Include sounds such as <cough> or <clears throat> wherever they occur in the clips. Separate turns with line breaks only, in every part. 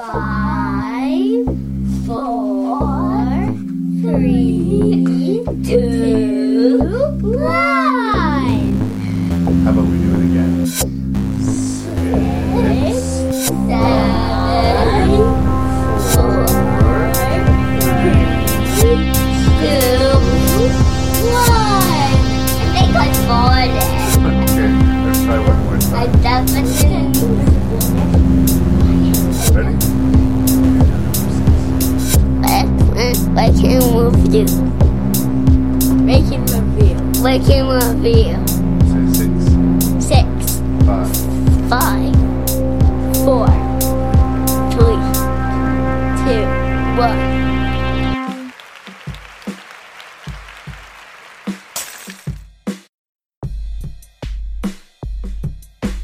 Five, four, three, two, one.
How about we do it again?
Six, seven, four, three, two, one. I think I.
Okay, let's try one more
I
time.
definitely.
Ready?
I can move you. Making review. Making review.
Say six,
Six,
five.
five, four, three, two, one.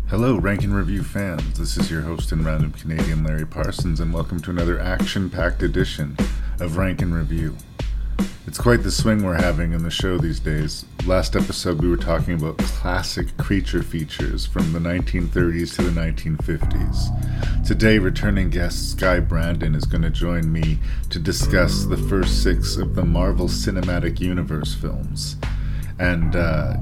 Hello, Rank and Review fans. This is your host and random Canadian Larry Parsons, and welcome to another action packed edition of Rank and Review. It's quite the swing we're having in the show these days. Last episode, we were talking about classic creature features from the 1930s to the 1950s. Today, returning guest Skye Brandon is going to join me to discuss the first six of the Marvel Cinematic Universe films. And uh,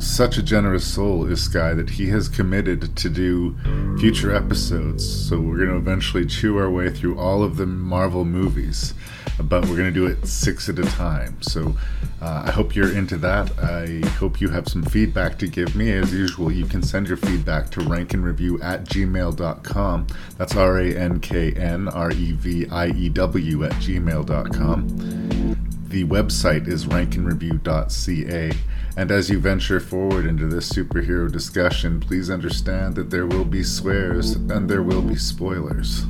such a generous soul is Skye that he has committed to do future episodes. So we're going to eventually chew our way through all of the Marvel movies, but we're going to do it six at a time. So uh, I hope you're into that. I hope you have some feedback to give me. As usual, you can send your feedback to rankandreview at gmail.com. That's R A N K N R E V I E W at gmail.com. The website is rankandreview.ca. And as you venture forward into this superhero discussion, please understand that there will be swears and there will be spoilers.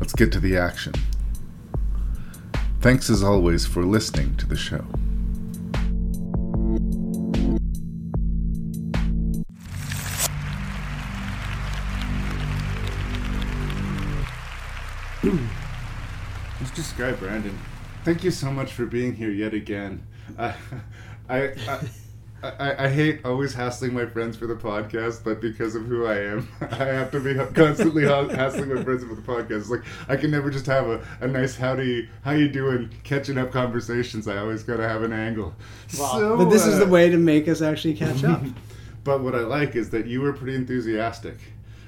Let's get to the action. Thanks as always for listening to the show. Mr. Skye Brandon, thank you so much for being here yet again. I, I, I, I, I hate always hassling my friends for the podcast, but because of who I am, <laughs> I have to be constantly hassling my friends for the podcast. It's like I can never just have a, a nice howdy, how you doing, catching up conversations. I always gotta have an angle. So,
but this is the
uh,
way to make us actually catch up. <laughs>
but what I like is that you were pretty enthusiastic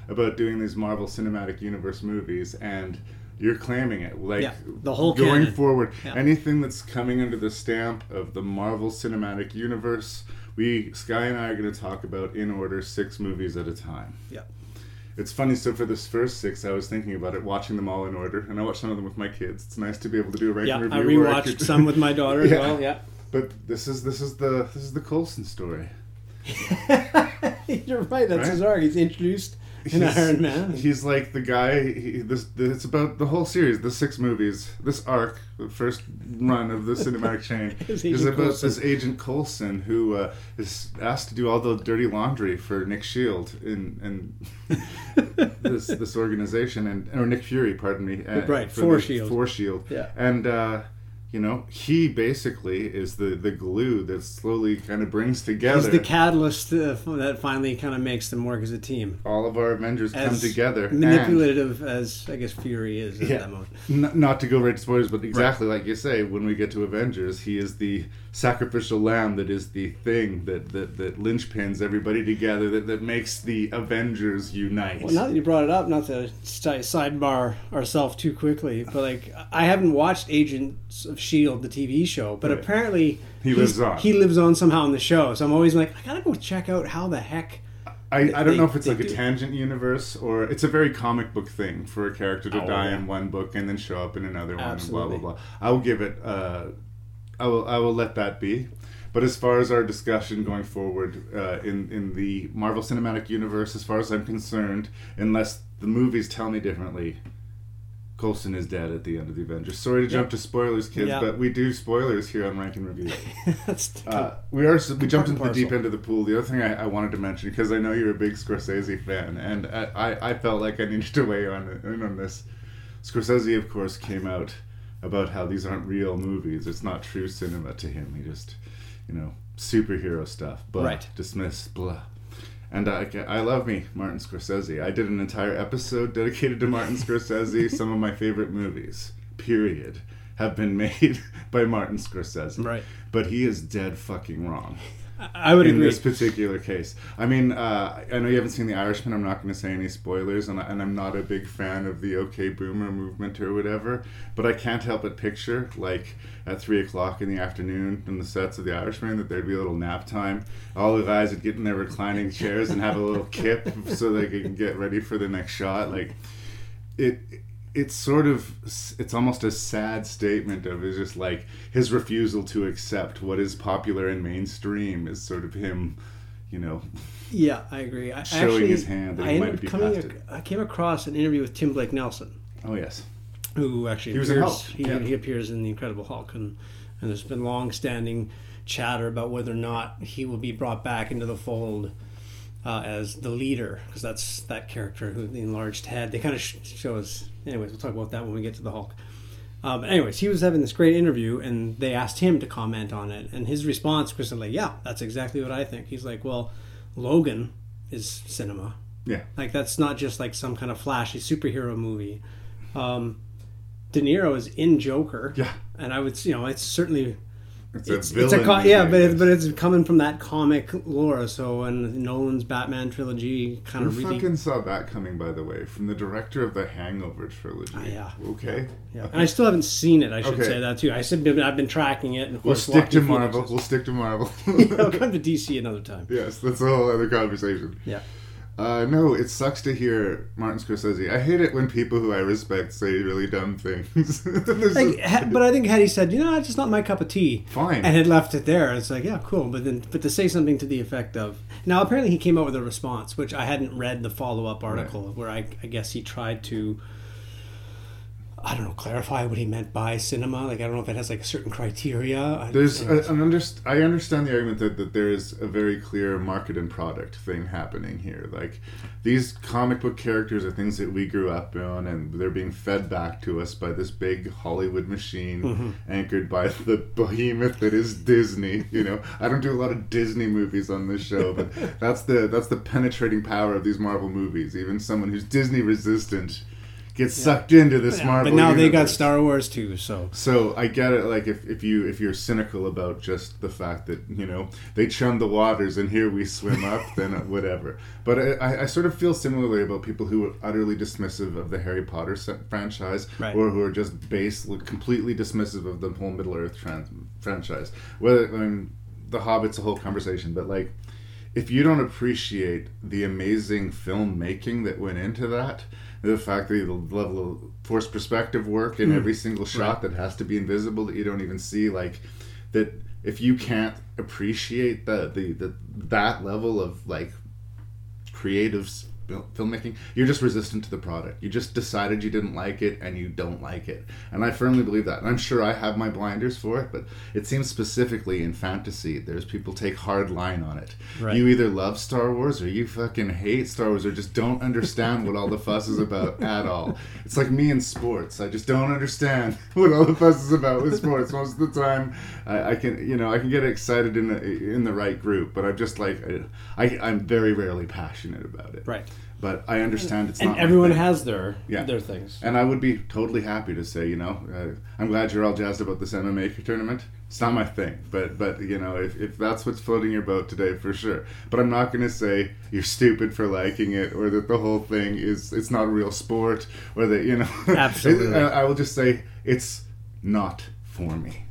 about doing these Marvel Cinematic Universe movies, and you're claiming it. Like
Yeah, the whole
going
canon.
forward,
Yeah.
anything that's coming under the stamp of the Marvel Cinematic Universe, we Skye and I are going to talk about in order six movies at a time.
yeah.
It's funny. So for this first six, I was thinking about it, watching them all in order, and I watched some of them with my kids. It's nice to be able to do a rank
Yeah, I
review. where
rewatched
could-
some with my daughter as <laughs> well. Yeah,
But this is this is the this is the Coulson story. <laughs>
you're right. That's
Right?
his arc. He's introduced <laughs> in
He's-
Iron Man.
He's like the guy. He, this, this it's about the whole series, the six movies, this arc, the first run of the cinematic <laughs> chain
Is Agent
about
Coulson.
this Agent Coulson who uh, is asked to do all the dirty laundry for Nick Shield in and <laughs> this this organization and or Nick Fury, pardon me, uh,
Right,
for
for
the-
Shield.
for Shield,
Yeah.
and. uh you know, he basically is the, the glue that slowly kind of brings together
He's the catalyst uh, that finally kind of makes them work as a team.
all of our Avengers come
As
together. and-
manipulative as I guess Fury is at
Yeah.
that moment.
N- not to go right to spoilers, but exactly like you say, when we get to Avengers, he is the sacrificial lamb that is the thing that that, that linchpins everybody together, that, that makes the Avengers unite.
Well, now that you brought it up, not to sidebar ourselves too quickly, but like I haven't watched Agents of Shield, the TV show, but
Right.
apparently
He lives on.
He lives on somehow in the show, so I'm always like, I gotta go check out how the heck.
I, I don't
they-
know if it's like a
do.
tangent universe or it's a very comic book thing for a character to
Oh,
die
yeah.
in one book and then show up in another one.
Absolutely.
And blah blah blah. I will give it. Uh, I will. I will let that be. But as far as our discussion going forward uh, in in the Marvel Cinematic Universe, as far as I'm concerned, unless the movies tell me differently, Coulson is dead at the end of the Avengers. Sorry to jump to spoilers, kids,
Yeah.
but we do spoilers here on Rank and Review. <laughs>
That's
Uh, we are we jumped into the deep end of the pool. The other thing I, I wanted to mention because I know you're a big Scorsese fan, and I, I, I felt like I needed to weigh on in on this. Scorsese, of course, came out about how these aren't real movies. It's not true cinema to him. He just, you know, superhero stuff. But
Right.
dismiss blah. And uh, I, I love me, Martin Scorsese. I did an entire episode dedicated to Martin Scorsese. <laughs> Some of my favorite movies, period, have been made <laughs> by Martin Scorsese.
Right.
But he is dead fucking wrong
I would
in
agree.
this particular case. I mean, uh, I know you haven't seen The Irishman. I'm not going to say any spoilers, and, I, and I'm not a big fan of the OK Boomer movement or whatever. But I can't help but picture, like, at three o'clock in the afternoon in the sets of The Irishman, that there'd be a little nap time. All the guys would get in their reclining chairs and have a little kip <laughs> so they can get ready for the next shot. Like, it it's sort of it's almost a sad statement of it's just like his refusal to accept what is popular and mainstream is sort of him you know
Yeah, I agree. I,
Showing
actually,
his hand that
I
he might be
coming.
past
ac-
it.
I came across an interview with Tim Blake Nelson,
oh yes
who actually
He was in
appears.
Hulk,
He, he appears in the Incredible Hulk, and and there's been long-standing chatter about whether or not he will be brought back into the fold uh, as the leader, because that's that character who the enlarged head. They kind of sh- show us. Anyways, we'll talk about that when we get to the Hulk. Um, but anyways, he was having this great interview, and they asked him to comment on it, and his response Chris, was like, "Yeah, that's exactly what I think." He's like, "Well, Logan is cinema.
yeah
Like that's not just like some kind of flashy superhero movie. Um, De Niro is in Joker.
Yeah.
and I would, you know, it's certainly
it's,
it's,
a
it's a co- yeah, but it's, but it's coming from that comic lore. So and Nolan's Batman trilogy kind
who
of really
fucking saw that coming by the way from the director of the hangover trilogy
Ah, yeah.
okay
yeah. And I still haven't seen it. I should
Okay.
say that too. I said I've been tracking it. And of
we'll
course,
stick to marvel we'll stick to marvel <laughs>
I'll come to DC another time.
yes that's a whole other conversation
Yeah.
Uh, no, it sucks to hear Martin Scorsese. I hate it when people who I respect say really dumb things. <laughs>
Like,
a-
but I think had he said, you know, it's just not my cup of tea,
Fine.
and had left it there, it's like, yeah, cool. But then, but to say something to the effect of, now apparently he came out with a response, which I hadn't read the follow up article, where I, I guess he tried to, I don't know, clarify what he meant by cinema. Like, I don't know if it has like certain criteria. I-
There's a, an underst- I understand the argument that, that there is a very clear market and product thing happening here. Like these comic book characters are things that we grew up on, and they're being fed back to us by this big Hollywood machine,
Mm-hmm.
anchored by the behemoth that is Disney. You know, I don't do a lot of Disney movies on this show, but <laughs> that's the that's the penetrating power of these Marvel movies. Even someone who's Disney resistant gets sucked into this Marvel.
but now they got. Star Wars too, so
So I get it. Like if, if you if you're cynical about just the fact that you know they chum the waters and here we swim up, <laughs> then whatever. But I- I, sort of feel similarly about people who are utterly dismissive of the Harry Potter se- franchise,
Right.
or who are just base completely dismissive of the whole Middle Earth trans- franchise. Whether I mean, the Hobbit's a whole conversation, but like if you don't appreciate the amazing filmmaking that went into that, the fact that the level of forced perspective work in hmm. every single shot that has to be invisible that you don't even see, like that, if you can't appreciate the the, the that level of like creative filmmaking you're just resistant to the product. You just decided you didn't like it and you don't like it. And i firmly believe that. And i'm sure i have my blinders for it but it seems specifically in fantasy there's people take hard line on it.
Right.
you either love star wars or you fucking hate star wars or just don't understand what all the fuss is about <laughs> at all. It's like me in sports. I just don't understand <laughs> what all the fuss is about with sports. Most of the time i, I can you know i can get excited in the in the right group but i'm just like i, I i'm very rarely passionate about it.
Right.
But I understand it's
And
not.
everyone has their
Yeah.
their things.
And I would be totally happy to say, you know, uh, I'm glad you're all jazzed about this MMA tournament. It's not my thing, but but you know, if, if that's what's floating your boat today, for sure. But I'm not gonna say you're stupid for liking it, or that the whole thing is it's not a real sport, or that you know. <laughs>
Absolutely.
I will just say it's not for me.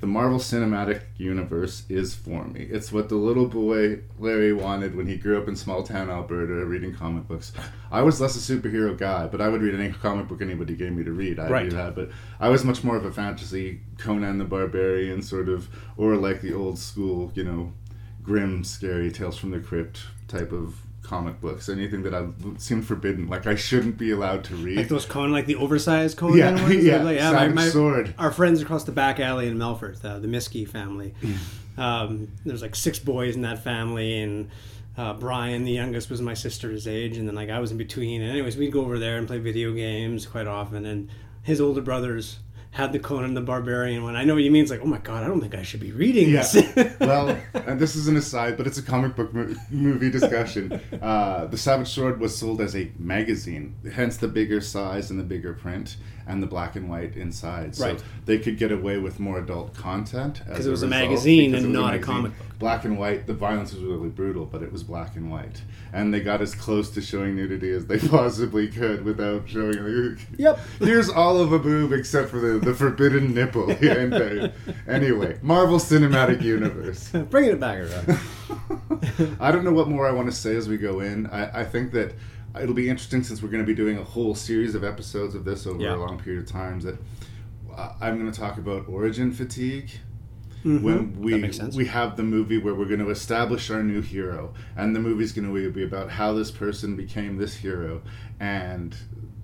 The Marvel Cinematic Universe is for me. It's what the little boy Larry wanted when he grew up in small town Alberta reading comic books. I was less a superhero guy, but I would read any comic book anybody gave me to read. I'd
Right.
do that. But I was much more of a fantasy Conan the Barbarian sort of, or like the old school, you know, grim, scary Tales from the Crypt type of comic books. Anything that I seemed forbidden, like I shouldn't be allowed to read.
Like those Conan, like the oversized Conan
Yeah,
ones. <laughs>
yeah,
Like, my, my-
Sword.
Our friends across the back alley in Melfort, uh, the Miskey family. <laughs> Um, there's like six boys in that family, and uh, Brian, the youngest, was my sister's age, and then like I was in between. And anyways, we'd go over there and play video games quite often. And his older brothers, had the Conan the Barbarian one. I know what you mean. It's like, oh my god, I don't think I should be reading
Yeah.
this. <laughs>
well, and this is an aside, but it's a comic book mo- movie discussion. Uh, the Savage Sword was sold as a magazine, hence the bigger size and the bigger print and the black and white inside. So
Right.
they could get away with more adult content
Because it was a magazine and not a comic book.
Black and white. The violence was really brutal, but it was black and white, and they got as close to showing nudity as they <laughs> possibly could without showing. <laughs>
Yep.
Here's all of a boob except for the, the forbidden nipple. <laughs> And, uh, anyway, Marvel Cinematic Universe.
Bringing it back around.
I don't know what more I want to say as we go in. I, I think that it'll be interesting since we're going to be doing a whole series of episodes of this over
Yeah.
a long period of times. That uh, I'm going to talk about origin fatigue.
Mhm.
When we
That makes sense.
we have the movie where we're going to establish our new hero, and the movie's going to be about how this person became this hero, and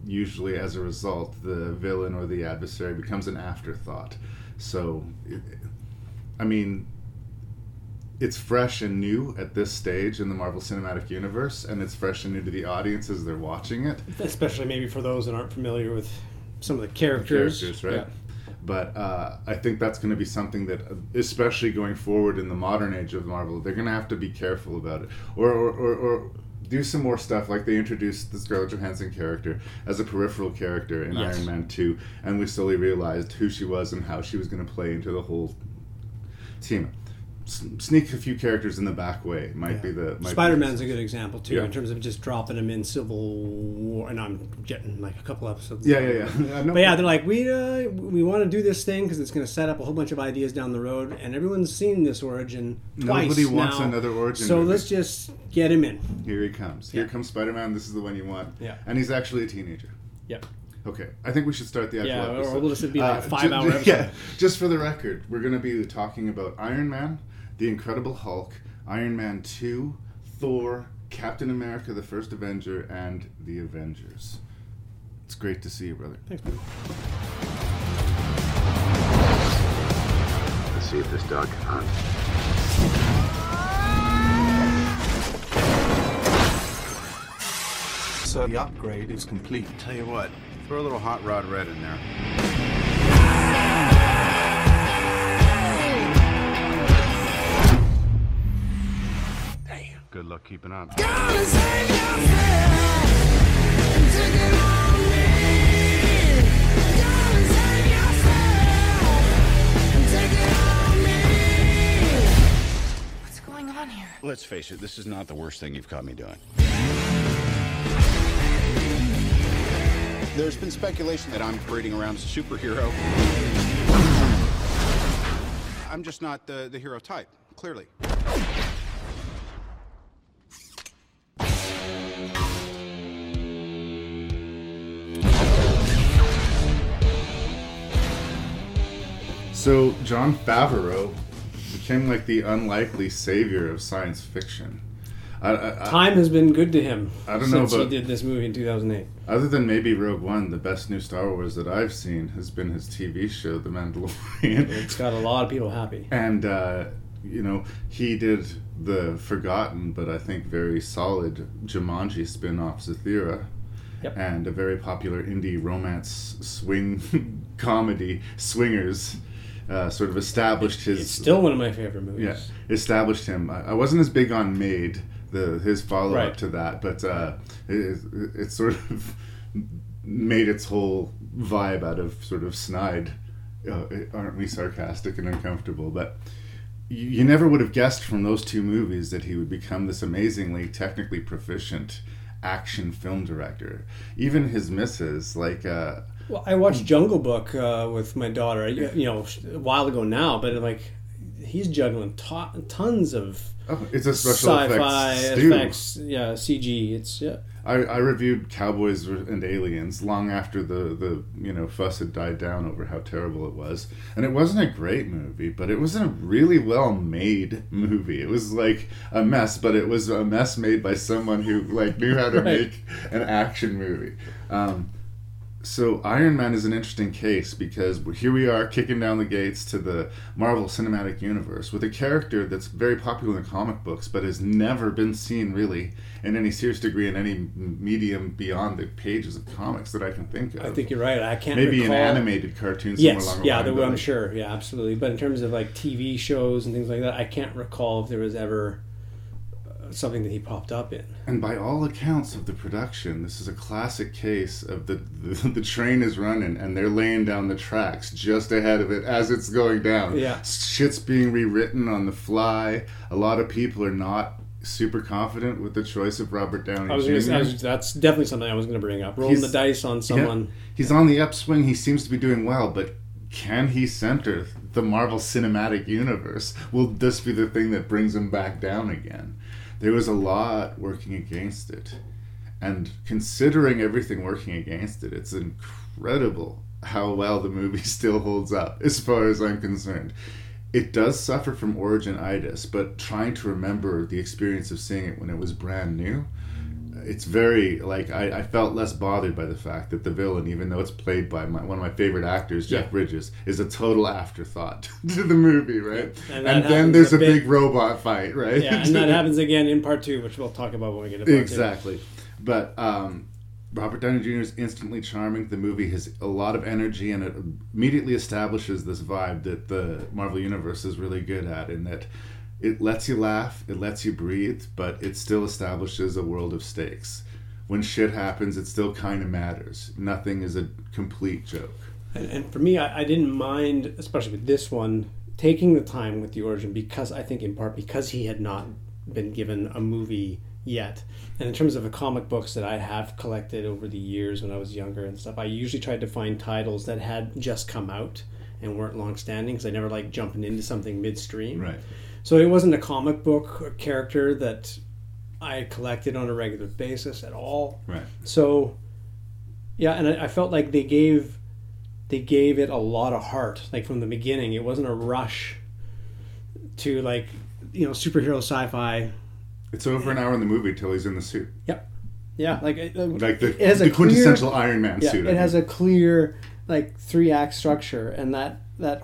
usually as a result, the villain or the adversary becomes an afterthought. So, it, I mean, it's fresh and new at this stage in the Marvel Cinematic Universe, and it's fresh and new to the audience as they're watching it.
Especially maybe for those that aren't familiar with some of the characters.
Characters, right?
Yeah.
But uh, I think that's going to be something that, especially going forward in the modern age of Marvel, they're going to have to be careful about it, or or, or, or do some more stuff like they introduced the Scarlett Johansson character as a peripheral character in
Yes.
Iron Man Two, and we slowly realized who she was and how she was going to play into the whole team. Sneak a few characters in the back way might be the might
Spider
the-
Man's a good example too,
Yeah.
in terms of just dropping him in Civil War, and I'm getting like a couple episodes.
Yeah, yeah, yeah. <laughs> yeah
But yeah, they're like, we uh, we want to do this thing because it's going to set up a whole bunch of ideas down the road, and everyone's seen this origin twice
Nobody wants
now.
another origin
So
movie.
let's just get him in.
Here he comes. Here
Yeah.
comes Spider Man. This is the one you want.
Yeah.
And he's actually a teenager.
Yeah.
Okay, I think we should start the actual
Yeah, or
episode. Uh,
we'll just be like a five-hour <laughs> episode.
Yeah, just for the record, we're going to be talking about Iron Man, The Incredible Hulk, Iron Man 2, Thor, Captain America, The First Avenger, and The Avengers. It's great to see you, brother.
Thanks, man.
Let's see if this dog can hunt.
So the upgrade is complete.
Tell you what, throw a little hot rod red in there. Good luck keeping up.
What's going on here?
Let's face it, this is not the worst thing you've caught me doing. There's been speculation that I'm parading around as a superhero. I'm just not the, the hero type, clearly.
So, Jon Favreau became like the unlikely savior of science fiction. I, I, I,
Time has been good to him
I don't know
since he did this movie in 2008.
Other than maybe Rogue One, the best new Star Wars that I've seen has been his TV show, The Mandalorian. <laughs>
It's got a lot of people happy.
and, uh, you know, he did the forgotten but I think very solid Jumanji spin off Zathura.
Yep.
And a very popular indie romance swing <laughs> comedy, Swingers, uh, sort of established his.
It's still one of my favorite movies.
Yeah, established him. I, I wasn't as big on Made, the his follow up
Right.
to that, but uh, it, it sort of <laughs> made its whole vibe out of sort of snide. Uh, aren't we sarcastic and uncomfortable? But you, you never would have guessed from those two movies that he would become this amazingly technically proficient action film director. Even his misses, like. Uh,
Well, I watched Jungle Book uh, with my daughter, you know, a while ago now, but like, he's juggling to- tons of
oh, it's a special
sci-fi
effects
effects. Yeah, CG. It's yeah.
I, I reviewed Cowboys and Aliens long after the, the you know fuss had died down over how terrible it was, and it wasn't a great movie, but it wasn't a really well made movie. It was like a mess, but it was a mess made by someone who like knew how to <laughs>
Right.
make an action movie. Um, So Iron Man is an interesting case because here we are kicking down the gates to the Marvel Cinematic Universe with a character that's very popular in the comic books, but has never been seen really in any serious degree in any medium beyond the pages of comics that I can think of.
I think you're right. I can't
maybe
recall.
an animated cartoon somewhere
Yes,
along the
yeah,
line.
there, I'm sure. Yeah, absolutely. But in terms of like TV shows and things like that, I can't recall if there was ever something that he popped up in.
And by all accounts of the production, this is a classic case of the, the the train is running and they're laying down the tracks just ahead of it as it's going down.
Yeah.
Shit's being rewritten on the fly. A lot of people are not super confident with the choice of Robert Downey
I was,
Jr.
gonna say, I was that's definitely something I was going to bring up. Rolling
He's-
the dice on
Yeah.
someone.
He's on the upswing. He seems to be doing well, but can he center the Marvel Cinematic Universe? Will this be the thing that brings him back down again? There was a lot working against it. And considering everything working against it, it's incredible how well the movie <laughs> still holds up, as far as I'm concerned. It does suffer from origin-itis, but trying to remember the experience of seeing it when it was brand new, it's very like I, I felt less bothered by the fact that the villain, even though it's played by my, one of my favorite actors, Jeff
Yeah.
Bridges, is a total afterthought <laughs> to the movie, right?
And
And, then there's
a
a, big robot fight, right?
Yeah, and that happens again in part two, which we'll talk about when we get to part
exactly. But um, Robert Downey Jr. is instantly charming. The movie has a lot of energy, and it immediately establishes this vibe that the Marvel Universe is really good at, in that it lets you laugh, it lets you breathe, but it still establishes a world of stakes. When shit happens, it still kind of matters. Nothing is a complete joke.
And, and for me, I, I didn't mind, especially with this one, taking the time with the origin because I think in part because he had not been given a movie yet. And in terms of the comic books that I have collected over the years when I was younger and stuff, I usually tried to find titles that had just come out and weren't long standing because I never like jumping into something midstream.
Right.
So it wasn't a comic book character that I collected on a regular basis at all.
Right.
So, yeah, and I, I felt like they gave they gave it a lot of heart, like from the beginning. It wasn't a rush to like you know superhero sci-fi.
It's over an hour in the movie till he's in the suit.
Yep. Yeah, like it,
Like the,
it has
the
a clear,
quintessential Iron Man
yeah,
suit.
it has a clear like three act structure, and that that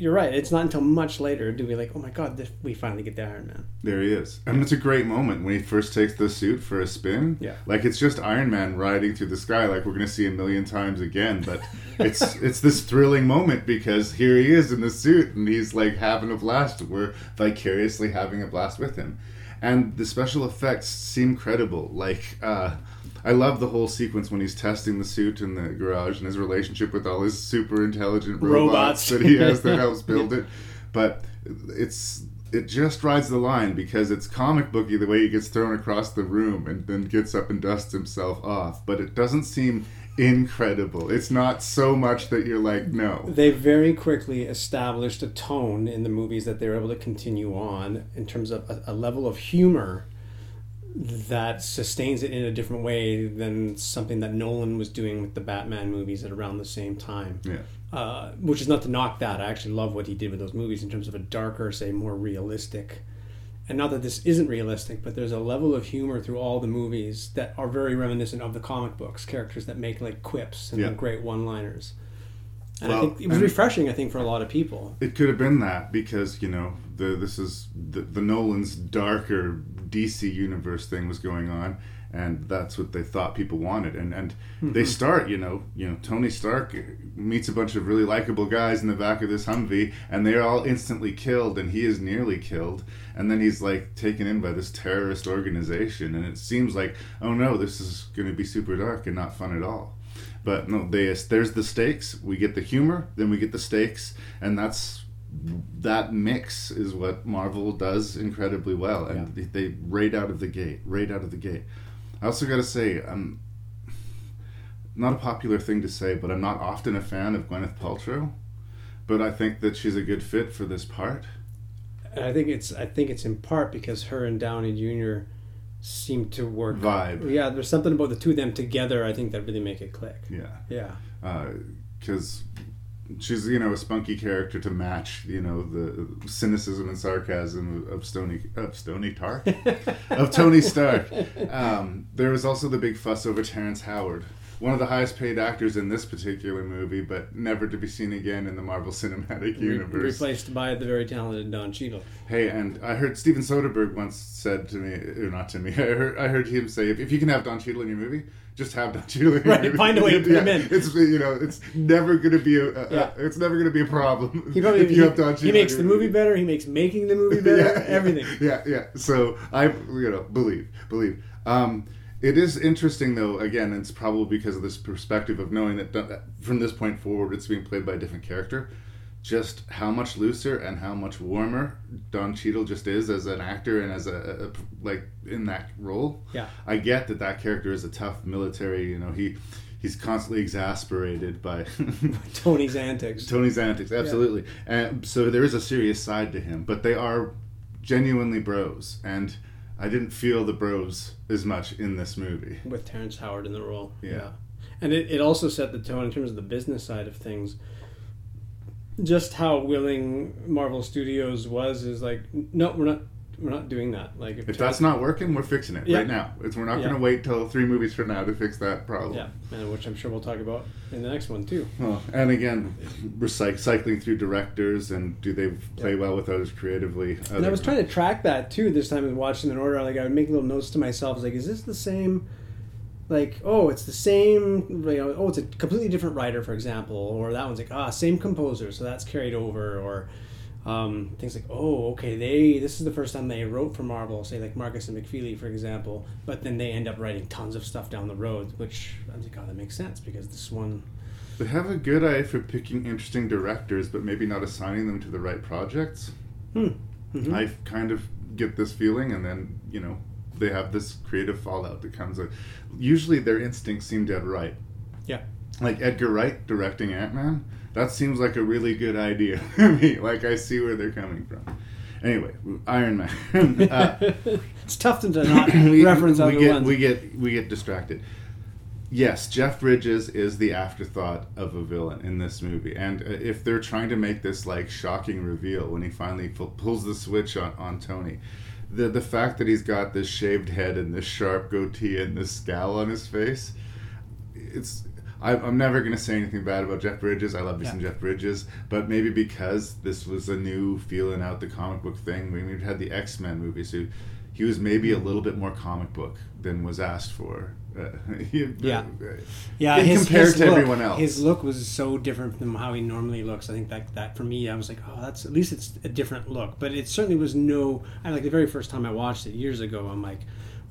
you're right. It's not until much later do we like, oh my god, this, we finally get the Iron Man.
There he is. And it's a great moment when he first takes the suit for a spin.
Yeah.
Like it's just Iron Man riding through the sky like we're gonna see a million times again. But <laughs> it's it's this thrilling moment because here he is in the suit and he's like having a blast. We're vicariously having a blast with him. And the special effects seem credible. Like uh I love the whole sequence when he's testing the suit in the garage and his relationship with all his super intelligent robots,
Robots.
that he has that <laughs> helps build it. But it's it just rides the line because it's comic booky the way he gets thrown across the room and then gets up and dusts himself off. But it doesn't seem incredible. It's not so much that you're like, no.
They very quickly established a tone in the movies that they were able to continue on in terms of a, a level of humor that sustains it in a different way than something that Nolan was doing with the Batman movies at around the same time.
Yeah.
Uh, which is not to knock that. I actually love what he did with those movies in terms of a darker, say, more realistic. And not that this isn't realistic, but there's a level of humor through all the movies that are very reminiscent of the comic books. Characters that make like quips and
Yeah.
great one-liners. And I think it was refreshing. I think for a lot of people.
It could have been that because you know the this is the, the Nolan's darker DC universe thing was going on, and that's what they thought people wanted. And and hmm. they start you know you know Tony Stark meets a bunch of really likable guys in the back of this Humvee, and they're all instantly killed, and he is nearly killed, and then he's like taken in by this terrorist organization, and it seems like oh no, this is going to be super dark and not fun at all. But no, they there's the stakes. We get the humor, then we get the stakes, and that's that mix is what Marvel does incredibly well, and they, they right out of the gate, right out of the gate. I also got to say, I'm not a popular thing to say, but I'm not often a fan of Gwyneth Paltrow, but I think that she's a good fit for this part.
And I think it's I think it's in part because her and Downey Jr. seem to work.
Vibe.
Yeah, there's something about the two of them together. I think that really make it click.
Yeah.
Yeah.
because she's you know a spunky character to match you know the cynicism and sarcasm of Stony of Stony Stark <laughs> of Tony Stark. Um, there was also the big fuss over Terrence Howard, one of the highest paid actors in this particular movie, but never to be seen again in the Marvel <laughs> Cinematic
Re-
Universe.
replaced by the very talented Don Cheadle.
Hey, and I heard Steven Soderbergh once said to me, or not to me, <laughs> I heard, I heard him say, if, if you can have Don Cheadle in your movie, just have Don Cheadle in your
Right,
movie.
find a way to <laughs> put him in.
It's you know, it's never going to be a, a,
Yeah.
it's never going to be a problem.
He probably
if you
he,
have Don
he makes the
your
movie better. He makes making the movie better. everything.
Yeah, yeah. So I, you know, believe, believe. Um, it is interesting, though. Again, it's probably because of this perspective of knowing that from this point forward, it's being played by a different character. Just how much looser and how much warmer Don Cheadle just is as an actor and as a, a- like in that role.
Yeah.
I get that that character is a tough military. You know, he he's constantly exasperated by <laughs>
Tony's antics.
Tony's antics, absolutely. And so there is a serious side to him, but they are genuinely bros, and I didn't feel the bros as much in this movie.
with Terrence Howard in the role.
Yeah.
And it, it also set the tone in terms of the business side of things. Just how willing Marvel Studios was is like, no, we're not we're not doing that. Like
If that's not working, we're fixing it
Yeah.
right now. It's, we're not
Yeah.
going to wait till three movies from now to fix that problem.
Yeah, and which I'm sure we'll talk about in the next one too.
Well, and again, recyc- cycling through directors and do they play well with others creatively?
And I was trying to track that too this time and watching in order. Like I would make little notes to myself, like, is this the same? Like, oh, it's the same. You know, oh, it's a completely different writer, for example, or that one's like, ah, same composer, so that's carried over, or um, things like, oh, okay, they this is the first time they wrote for Marvel, say like Markus and McFeely, for example, but then they end up writing tons of stuff down the road, which I'm like, oh, that makes sense because this one,
They have a good eye for picking interesting directors, but maybe not assigning them to the right projects.
Hmm. Mhm.
I kind of get this feeling, and then you know they have this creative fallout that comes. Out. Usually, their instincts seem dead right.
yeah,
Like Edgar Wright directing Ant Man, that seems like a really good idea <laughs> to me. Like I see where they're coming from. Anyway, Iron Man. <laughs> uh,
it's tough to not <coughs>
we,
reference
we
other
get,
ones.
We get we get distracted. Yes, Jeff Bridges is the afterthought of a villain in this movie, and uh, if they're trying to make this like shocking reveal when he finally pulls the switch on, on Tony, the the fact that he's got this shaved head and this sharp goatee and this scowl on his face, it's. I, I'm never gonna say anything bad about Jeff Bridges. I love me
Yeah.
some Jeff Bridges, but maybe because this was a new feeling out the comic book thing. We we've had the X Men movie, so he was maybe a little bit more comic book than was asked for. Uh, <laughs> he-
Yeah. Yeah,
in
his,
compared
his
to
look,
everyone else.
his look was so different from how he normally looks. I think that that for me, I was like, oh, that's at least it's a different look. But it certainly was no. I like the very first time I watched it years ago. I'm like,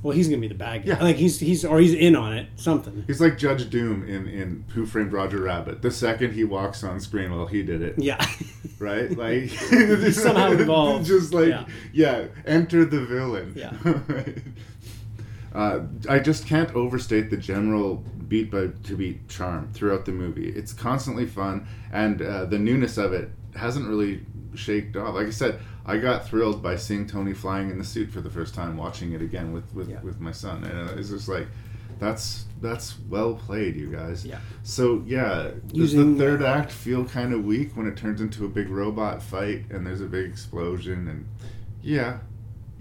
well, he's gonna be the bad guy.
Yeah.
Like he's he's or he's in on it. Something.
He's like Judge Doom in, in Who Framed Roger Rabbit. The second he walks on screen, well, he did it.
Yeah. <laughs>
Right? Like <laughs>
somehow involved. <laughs>
Just like
Yeah.
yeah, enter the villain.
Yeah.
Right. Uh, I just can't overstate the general beat by to beat charm throughout the movie. It's constantly fun, and uh, the newness of it hasn't really shaked off. Like I said, I got thrilled by seeing Tony flying in the suit for the first time, watching it again with with,
Yeah.
with my son, and uh, it's just like. That's that's well played, you guys.
Yeah.
So yeah, does the third
uh,
act feel kind of weak when it turns into a big robot fight and there's a big explosion and yeah,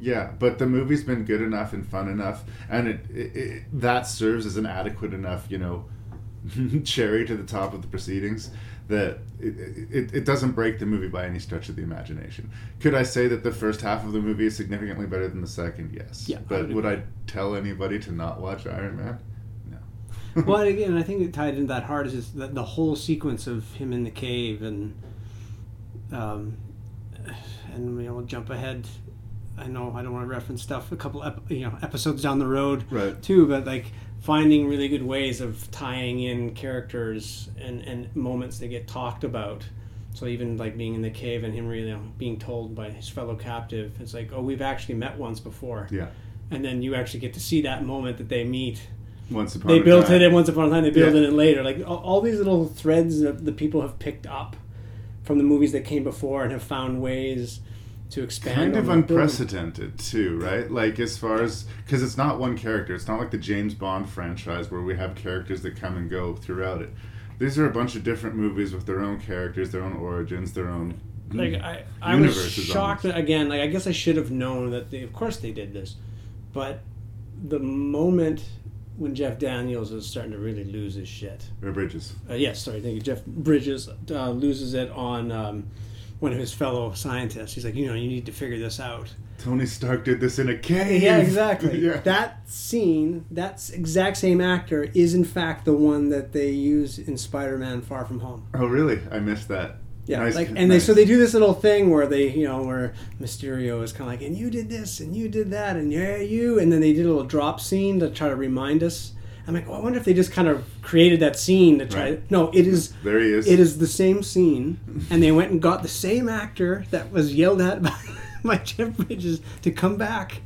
yeah. But the movie's been good enough and fun enough, and it, it, it that serves as an adequate enough, you know, <laughs> cherry to the top of the proceedings that it, it, it doesn't break the movie by any stretch of the imagination. Could I say that the first half of the movie is significantly better than the second? Yes.
Yeah, I
But
would
would I tell anybody to not watch Iron Man? No. <laughs>
well, again, I think it tied into that hard is just the, the whole sequence of him in the cave and um, and you know we'll jump ahead. I know I don't want to reference stuff a couple ep- you know episodes down the road
Right.
too, but like finding really good ways of tying in characters and and moments that get talked about. So even like being in the cave and him really being told by his fellow captive, it's like oh we've actually met once before,
yeah.
and then you actually get to see that moment that they meet
Once upon
they built it in once upon a time they built
Yeah.
it in later like all, all these little threads that the people have picked up from the movies that came before and have found ways to expand
kind of
the-
unprecedented too right like as far as because it's not one character it's not like the james bond franchise where we have characters that come and go throughout it these are a bunch of different movies with their own characters their own origins their own
like I, I was shocked that again like I guess I should have known that they, of course they did this but the moment when Jeff Daniels is starting to really lose his shit.
Or Bridges.
Uh, yes, sorry, thank you. Jeff Bridges uh, loses it on um, one of his fellow scientists. He's like, you know, you need to figure this out.
Tony Stark did this in a cave.
Yeah, <laughs> exactly.
yeah.
That scene, that exact same actor, is in fact the one that they use in Spider-Man: Far From Home.
oh, really? I missed that.
Yeah,
Nice-
like, and they so they do this little thing where they, you know, where Mysterio is kind of like, and you did this, and you did that, and yeah, you, and then they did a little drop scene to try to remind us. I'm like, oh, I wonder if they just kind of created that scene to try.
Right.
No, it is.
There he is.
It is the same scene, and they went and got the same actor that was yelled at <laughs> by, by Jeff Bridges to come back,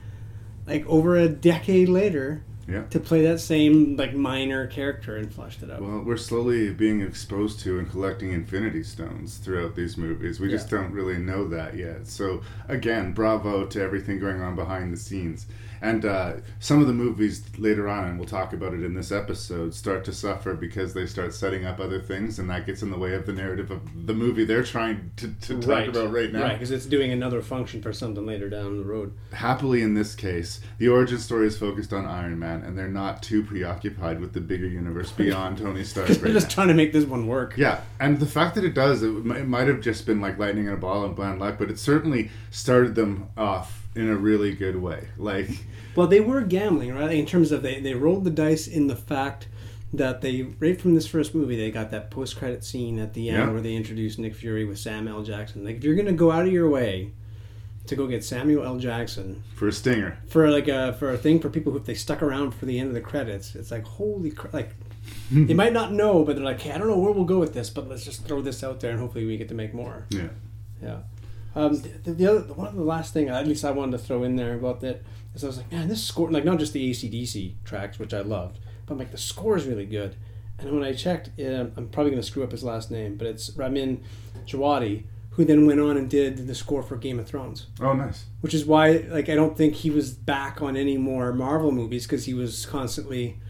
like over a decade later,
Yeah.
to play that same like minor character and flushed it out.
Well, we're slowly being exposed to and collecting Infinity Stones throughout these movies. We just don't really know that yet. So, again, bravo to everything going on behind the scenes. And uh, some of the movies later on, and we'll talk about it in this episode, start to suffer because they start setting up other things, and that gets in the way of the narrative of the movie they're trying to, to talk about right now.
Right, because it's doing another function for something later down the road.
happily in this case, the origin story is focused on Iron Man, and they're not too preoccupied with the bigger universe <laughs> beyond Tony <laughs> Stark.
They're just
now.
trying to make this one work.
Yeah, and the fact that it does, it, it might have just been like lightning in a ball and bland luck, but it certainly started them off in a really good way. Like,
Well, they were gambling, right? In terms of they, they rolled the dice in the fact that they right from this first movie they got that post credit scene at the end
Yeah.
where they introduced Nick Fury with Sam L. Jackson. Like if you're gonna go out of your way to go get Samuel L. Jackson
for a stinger.
for like a for a thing for people who if they stuck around for the end of the credits, it's like holy crap! Like <laughs> they might not know, but they're like, hey, I don't know where we'll go with this, but let's just throw this out there and hopefully we get to make more.
Yeah.
Yeah. Um, the, the other, one of the last thing, at least I wanted to throw in there about that, is I was like, man, this score, like not just the AC/DC tracks, which I loved, but like the score is really good. And when I checked, uh, I'm probably going to screw up his last name, but it's Ramin Djawadi, who then went on and did the score for Game of Thrones.
Oh, nice.
Which is why, like, I don't think he was back on any more Marvel movies because he was constantly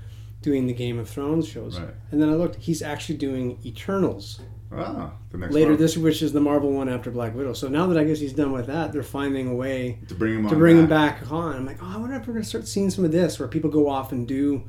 doing the Game of Thrones shows.
Right.
And then I looked, he's actually doing Eternals
Ah, the next
later
one.
this which is the Marvel one after Black Widow. So now that I guess he's done with that, they're finding a way
to bring him on
to bring him
back.
back on. I'm like, oh, I wonder if we're gonna start seeing some of this where people go off and do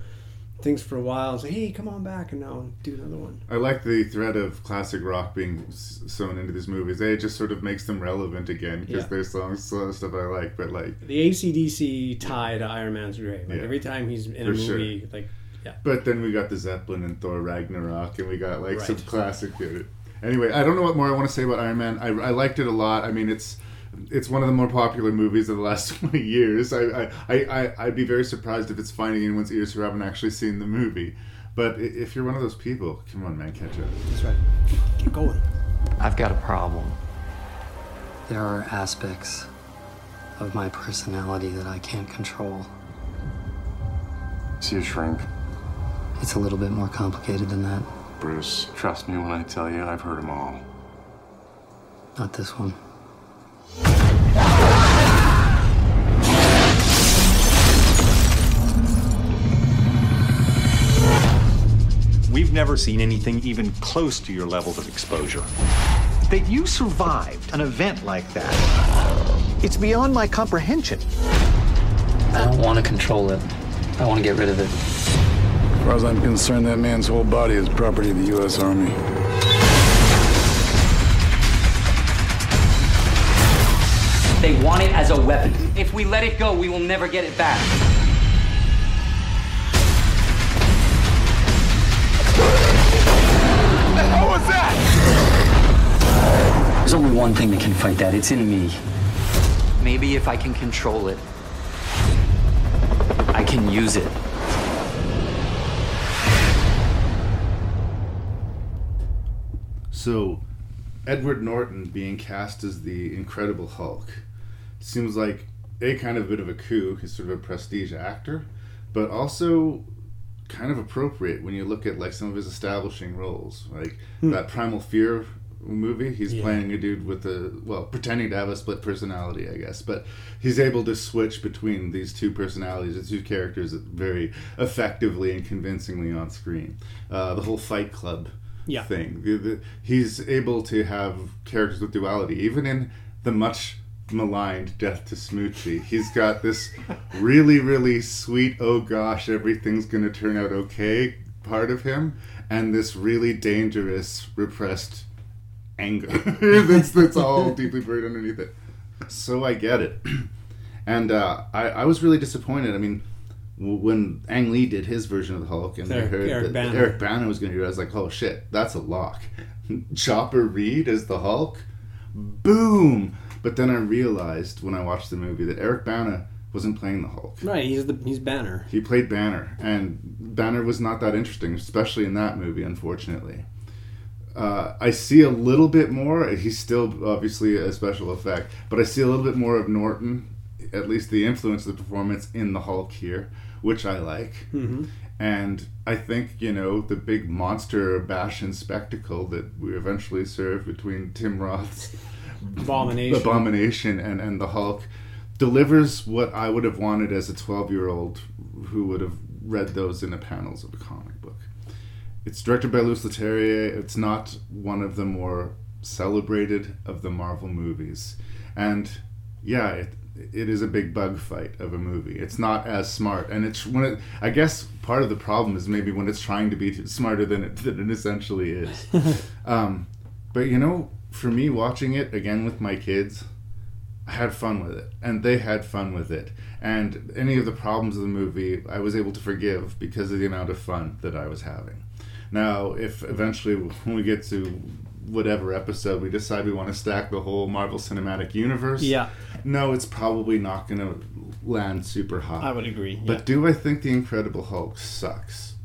things for a while and say, hey, come on back, and now do another one.
I like the thread of classic rock being sewn into these movies. It just sort of makes them relevant again because
Yeah.
there's songs, stuff I like, but like,
The AC/DC tie to Iron Man's grave. Like
Yeah.
every time he's in
For
a
sure.
movie, like yeah.
But then we got the Zeppelin and Thor Ragnarok, and we got like some
Right.
classic. Anyway, I don't know what more I want to say about Iron Man. I, I liked it a lot. I mean, it's it's one of the more popular movies of the last <laughs> 20 years. I, I, I, I, I'd be very surprised if it's finding anyone's ears who haven't actually seen the movie. But if you're one of those people, come on, man, catch up.
That's right. Keep going.
I've got a problem. There are aspects of my personality that I can't control.
See a shrink.
It's a little bit more complicated than that.
Bruce, trust me when I tell you I've heard them all.
Not this one.
We've never seen anything even close to your levels of exposure. That you survived an event like that, it's beyond my comprehension.
I don't want to control it. I want to get rid of it.
As far as I'm concerned, that man's whole body is property of the U.S. Army.
They want it as a weapon. If we let it go, we will never get it back. What was that?
There's only one thing that can fight that. It's in me.
Maybe if I can control it.
I can use it.
So, Edward Norton being cast as the Incredible Hulk seems like a kind of bit of a coup. He's sort of a prestige actor, but also kind of appropriate when you look at like some of his establishing roles, like that Primal Fear movie. He's playing a dude with a well, pretending to have a split personality, I guess, but he's able to switch between these two personalities, the two characters, very effectively and convincingly on screen. Uh, the whole Fight Club
Yeah.
thing. The- the- he's able to have characters with duality, even in the much maligned Death to Smoochy. He's got this really, really sweet, oh gosh, everything's gonna turn out okay part of him, and this really dangerous, repressed anger <laughs> that's, that's all <laughs> deeply buried underneath it. So I get it. <clears throat> And uh, I, I was really disappointed. I mean, when Ang Lee did his version of the Hulk, and
Eric-
I heard
Eric
that
Bana.
Eric Bana was going to do it, I was like, oh shit, that's a lock. <laughs> Chopper Read as the Hulk? Boom! But then I realized when I watched the movie that Eric Bana wasn't playing the Hulk.
Right, he's the he's Banner.
He played Banner, and Banner was not that interesting, especially in that movie, unfortunately. Uh, I see a little bit more. He's still obviously a special effect, but I see a little bit more of Norton, at least the influence of the performance in the Hulk here, which I like.
Mhm.
And I think you know the big monster bash and spectacle that we eventually serve between Tim Roth's
Abomination.
Abomination and, and the Hulk delivers what I would have wanted as a 12 year old who would have read those in the panels of a comic book. It's directed by Louis Leterrier. It's not one of the more celebrated of the Marvel movies. And yeah, it, it is a big bug fight of a movie. It's not as smart, and it's when it. I guess part of the problem is maybe when it's trying to be smarter than it than it essentially is. <laughs> um, but you know, for me, watching it again with my kids, I had fun with it, and they had fun with it. And any of the problems of the movie, I was able to forgive because of the amount of fun that I was having. Now, if eventually when we get to whatever episode we decide we want to stack the whole Marvel Cinematic Universe,
Yeah.
no, it's probably not going to land super high.
I would agree,
But
yeah.
do I think the Incredible Hulk sucks?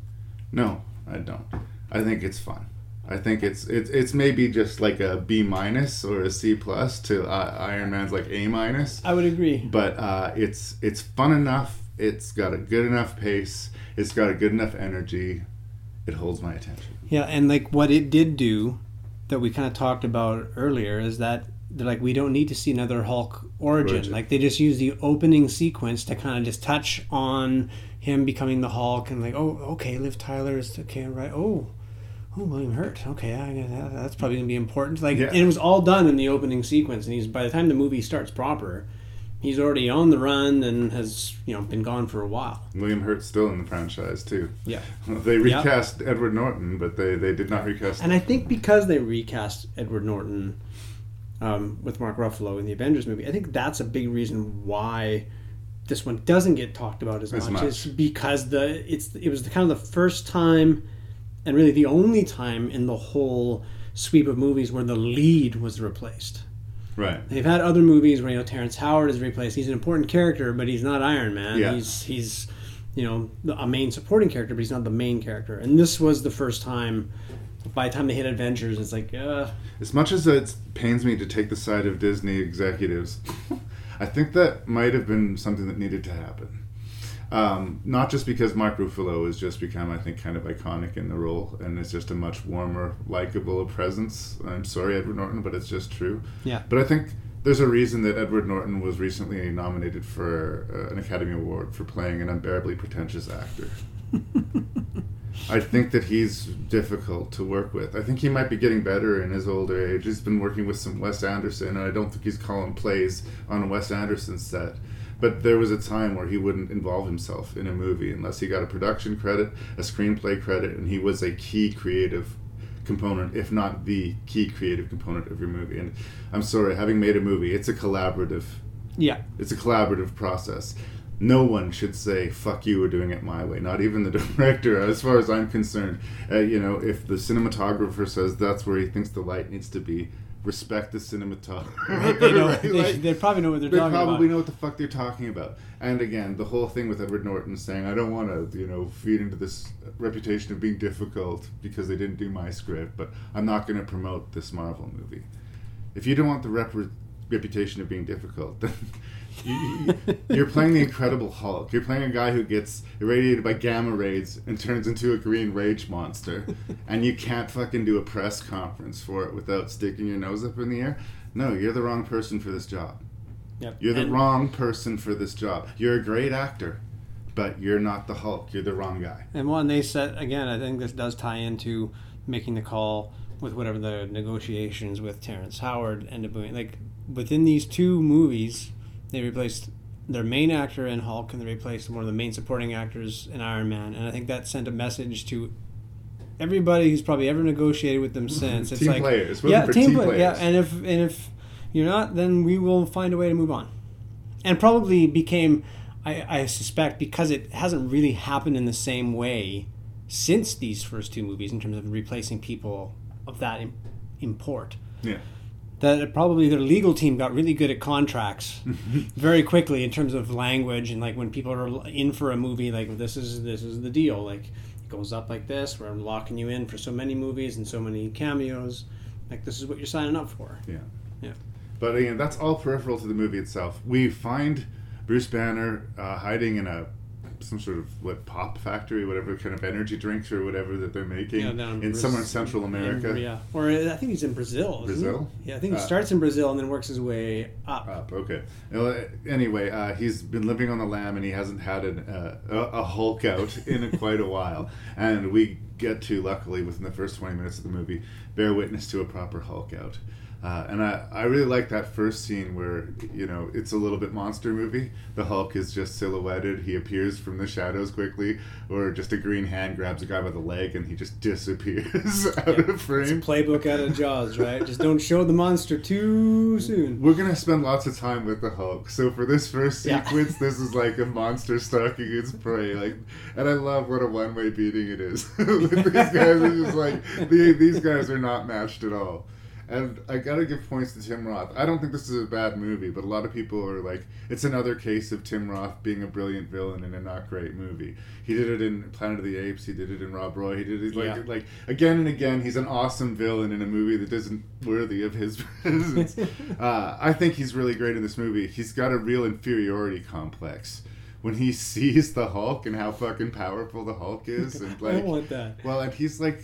No, I don't. I think it's fun. I think it's it's it's maybe just like a B minus or a C plus to uh, Iron Man's like A minus.
I would agree.
But uh, it's it's fun enough. It's got a good enough pace. It's got a good enough energy. It holds my attention.
Yeah, and like what it did do that we kind of talked about earlier is that they're like we don't need to see another Hulk origin.
Origin.
Like they just use the opening sequence to kind of just touch on him becoming the Hulk and like oh okay Liv Tyler is okay right oh oh William Hurt okay I, that's probably gonna be important like
Yeah.
and it was all done in the opening sequence and he's by the time the movie starts proper he's already on the run and has you know been gone for a while.
William Hurt's still in the franchise too.
Yeah.
They recast Edward Norton, but they, they did not recast.
And I think because they recast Edward Norton um, with Mark Ruffalo in the Avengers movie, I think that's a big reason why this one doesn't get talked about as,
As
much.
much.
Is because the it's it was the kind of the first time, and really the only time in the whole sweep of movies where the lead was replaced.
Right.
They've had other movies where you know Terrence Howard is replaced. He's an important character, but he's not Iron Man.
Yeah.
He's he's you know a main supporting character, but he's not the main character. And this was the first time. By the time they hit Avengers, it's like, uh,
As much as it pains me to take the side of Disney executives, <laughs> I think that might have been something that needed to happen. Um, not just because Mark Ruffalo has just become, I think, kind of iconic in the role, and is just a much warmer, likable presence. I'm sorry, Edward Norton, but it's just true.
Yeah.
But I think there's a reason that Edward Norton was recently nominated for uh, an Academy Award for playing an unbearably pretentious actor. <laughs> I think that he's difficult to work with. I think he might be getting better in his older age. He's been working with some Wes Anderson, and I don't think he's calling plays on a Wes Anderson set. But there was a time where he wouldn't involve himself in a movie unless he got a production credit, a screenplay credit, and he was a key creative component, if not the key creative component of your movie. And I'm sorry, having made a movie, it's a collaborative
yeah,
it's a collaborative process. No one should say "fuck you" we're doing it my way. Not even the <laughs> director, as far as I'm concerned. Uh, you know, if the cinematographer says that's where he thinks the light needs to be, respect the cinematographer. <laughs>
they know <laughs>
right?
they,
Like,
they probably know what they're
they
talking
probably
about.
know what the fuck they're talking about. And again, the whole thing with Edward Norton saying, "I don't want to, you know, feed into this reputation of being difficult because they didn't do my script, but I'm not going to promote this Marvel movie." If you don't want the rep- reputation of being difficult, <laughs> then you're playing the Incredible Hulk. You're playing a guy who gets irradiated by gamma rays and turns into a green rage monster, and you can't fucking do a press conference for it without sticking your nose up in the air. No, you're the wrong person for this job.
Yep.
You're the
And-
wrong person for this job. You're a great actor, but you're not the Hulk. You're the wrong guy.
And one they said again, I think this does tie into making the call with whatever the negotiations with Terrence Howard ended up being. Like within these two movies, they replaced their main actor in Hulk and they replaced one of the main supporting actors in Iron Man, and I think that sent a message to everybody who's probably ever negotiated with them <laughs> since. It's
Team
like
players.
yeah, team,
team
play-
players.
Yeah, and if and if you're not, then we will find a way to move on. And probably became, I, I suspect, because it hasn't really happened in the same way since these first two movies in terms of replacing people of that im- import.
yeah.
That probably their legal team got really good at contracts <laughs> very quickly in terms of language and like when people are in for a movie, like this is this is the deal. Like it goes up like this. We're locking you in for so many movies and so many cameos. Like this is what you're signing up for.
Yeah.
Yeah.
But again, that's all peripheral to the movie itself. We find Bruce Banner uh, hiding in a some sort of what pop factory, whatever kind of energy drinks or whatever that they're making
Yeah, down
in
Braz-
somewhere in Central America.
in- yeah, or uh, I think he's in Brazil. he?
Brazil?
Yeah, I think he
Uh,
starts in Brazil and then works his way up.
Up, okay. Well, uh, Anyway, uh, he's been living on the lam and he hasn't had an, uh, a, a Hulk out in quite a while. <laughs> And we get to, luckily, within the first 20 minutes of the movie, bear witness to a proper Hulk out. Uh, and I, I really like that first scene where, you know, it's a little bit monster movie. The Hulk is just silhouetted. He appears from the shadows quickly, or just a green hand grabs a guy by the leg and he just <laughs> disappears out of
It's a
frame.
playbook out of Jaws, right? Just don't show the monster too soon.
We're gonna spend lots of time with the Hulk. So for this first
Yeah.
sequence, this is like a monster stalking its prey. Like, and I love what a one-way beating it is. <laughs> these guys are just like the, these guys are not matched at all. And I gotta give points to Tim Roth. I don't think this is a bad movie, but a lot of people are like, it's another case of Tim Roth being a brilliant villain in a not great movie. He did it in Planet of the Apes. He did it in Rob Roy. He did it like
Yeah.
like again and again. He's an awesome villain in a movie that isn't worthy of his <laughs> presence. <laughs> uh, I think he's really great in this movie. He's got a real inferiority complex. When he <laughs> sees the Hulk and how fucking powerful the Hulk is, and
I
like,
don't want that.
well, and he's like,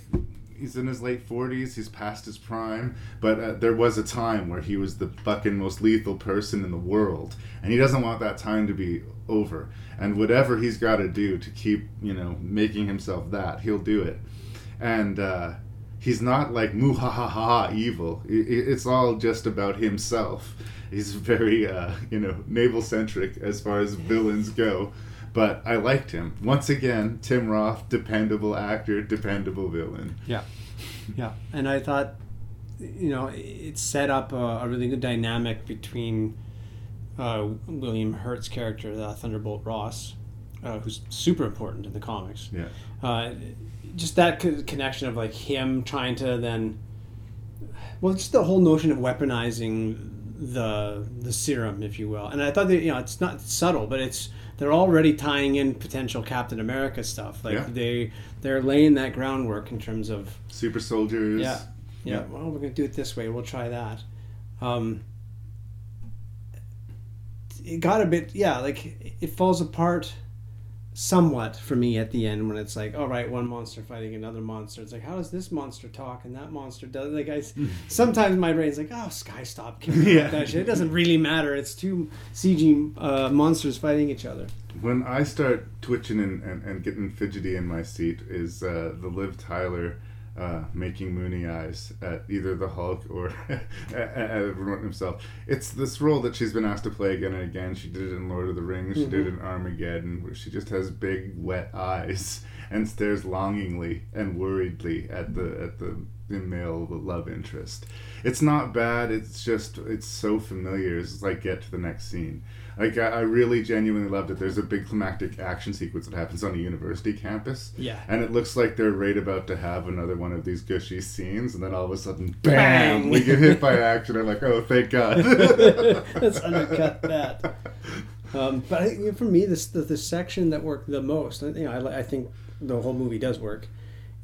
he's in his late forties. He's past his prime, but uh, there was a time where he was the fucking most lethal person in the world, and he doesn't want that time to be over. And whatever he's got to do to keep, you know, making himself that, he'll do it. And uh, he's not like muhahaha evil. It's all just about himself. He's very, uh, you know, navel centric as far as villains go. But I liked him. Once again, Tim Roth, dependable actor, dependable villain.
Yeah, yeah, and I thought, you know, it set up a, a really good dynamic between uh, William Hurt's character, uh, Thunderbolt Ross, uh, who's super important in the comics.
Yeah.
Uh, just that co- connection of like him trying to then, well, just the whole notion of weaponizing the the serum, if you will. And I thought that you know it's not subtle, but it's they're already tying in potential Captain America stuff. Like
Yeah.
they they're laying that groundwork in terms of
Super soldiers.
yeah, yeah.
Yeah.
Well, we're gonna do it this way. We'll try that. Um, it got a bit, yeah. Like it falls apart somewhat for me at the end when it's like, all right, one monster fighting another monster. It's like, how does this monster talk and that monster does? Like I, sometimes my brain's like, oh, Skye, stop <laughs>
Yeah.
that shit. It doesn't really matter. It's two CG uh, monsters fighting each other.
When I start twitching and, and, and getting fidgety in my seat is uh, the Liv Tyler uh, making moony eyes at either the Hulk or <laughs> at, Norton himself. It's this role that she's been asked to play again and again. She did it in Lord of the Rings. She did it in Armageddon, where she just has big wet eyes <laughs> and stares longingly and worriedly at the at the, the male love interest. It's not bad. It's just it's so familiar. It's like get to the next scene. Like I, I really genuinely loved it. There's a big climactic action sequence that happens on a university campus.
Yeah.
And it looks like they're right about to have another one of these gushy scenes, and then all of a sudden,
Bang!
bam! We get hit by <laughs> action. I'm like, oh, thank God. <laughs>
Let's undercut that. Um, but I, you know, for me, this the, the section that worked the most, you know, I, I think the whole movie does work,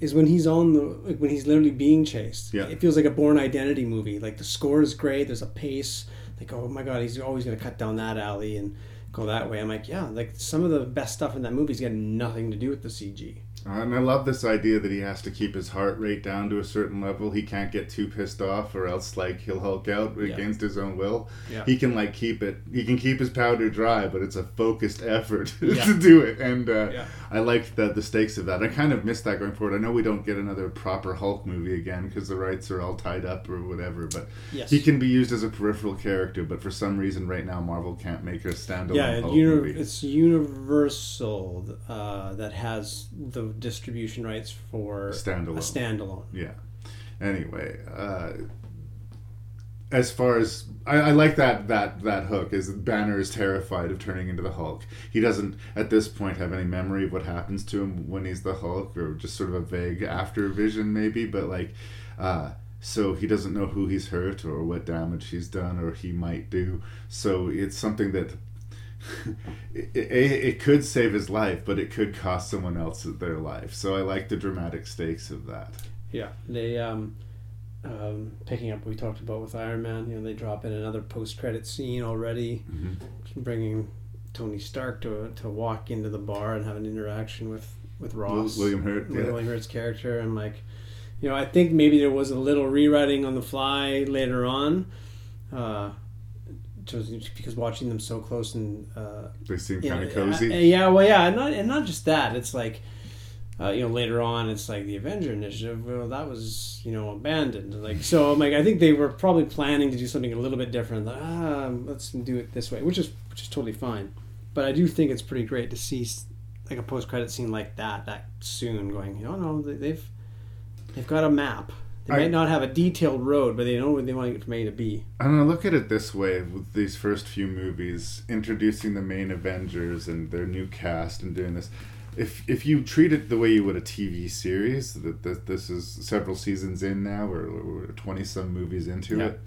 is when he's on the like when he's literally being chased.
Yeah.
It feels like a Bourne Identity movie. Like the score is great. There's a pace. Like oh my god, he's always going to cut down that alley and go that way. I'm like yeah, like some of the best stuff in that movie's got nothing to do with the CG.
and I love this idea that he has to keep his heart rate down to a certain level. He can't get too pissed off, or else like he'll hulk out
Yeah.
against his own will.
Yeah.
He can like keep it. He can keep his powder dry, but it's a focused effort <laughs>
Yeah.
to do it. And uh,
Yeah.
I liked the the stakes of that. I kind of missed that going forward. I know we don't get another proper Hulk movie again because the rights are all tied up or whatever. But
Yes.
he can be used as a peripheral character. But for some reason, right now, Marvel can't make a standalone
yeah,
Hulk
uni-
movie.
it's Universal uh, that has the distribution rights for
Standalone.
a standalone.
Yeah. Anyway, uh, as far as I, I like that that that hook is Banner is terrified of turning into the Hulk. He doesn't at this point have any memory of what happens to him when he's the Hulk, or just sort of a vague after vision maybe. But like, uh, so he doesn't know who he's hurt or what damage he's done or he might do. So it's something that. <laughs> it, it, it could save his life, but it could cost someone else their life. So I like the dramatic stakes of that.
Yeah, they um, um, picking up what we talked about with Iron Man. You know, they drop in another post-credit scene already, bringing Tony Stark to to walk into the bar and have an interaction with with Ross,
William Hurt, yeah.
William Hurt's character, and like, you know, I think maybe there was a little rewriting on the fly later on. Uh, just because watching them so close and uh,
They seem kind of cozy.
uh, yeah, well, yeah, and not and not just that. It's like, uh, you know, later on, it's like the Avenger Initiative. Well, that was you know abandoned. Like so, I'm like, I think they were probably planning to do something a little bit different. Like, ah, let's do it this way, which is which is totally fine. But I do think it's pretty great to see like a post credit scene like that that soon. Going, you know, no, they- they've they've got a map. They
I-
might not have a detailed road, but they know where they want to get from A to B.
I don't know. Look at it this way: with these first few movies, introducing the main Avengers and their new cast, and doing this. If if you treat it the way you would a TV series, that that this is several seasons in now, or twenty some movies into
Yeah.
it.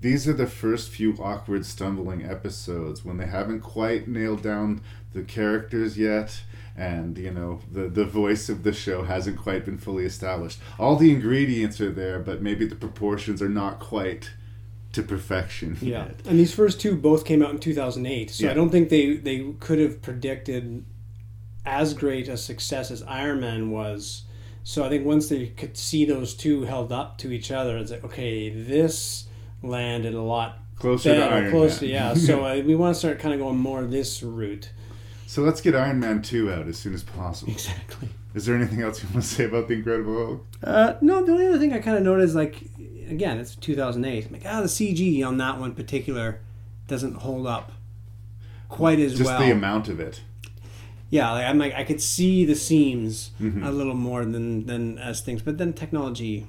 These are the first few awkward, stumbling episodes when they haven't quite nailed down the characters yet, and you know the the voice of the show hasn't quite been fully established. All the ingredients are there, but maybe the proportions are not quite to perfection
Yeah,
yet.
and these first two both came out in 2008, so
Yeah.
I don't think they they could have predicted as great a success as Iron Man was. So I think once they could see those two held up to each other, it's like okay, this landed a lot
Closer to Iron
closer,
Man.
yeah. So <laughs> uh, we want to start kind of going more this route.
So let's get Iron Man 2 out as soon as possible.
Exactly.
Is there anything else you want to say about the Incredible Hulk?
Uh, no, the only other thing I kind of noticed, like, again, it's 2008. I'm like, ah, the CG on that one particular doesn't hold up quite as
Just
well.
Just the amount of it.
Yeah, like, I'm like, I could see the seams
Mhm.
a little more than than as things, but then technology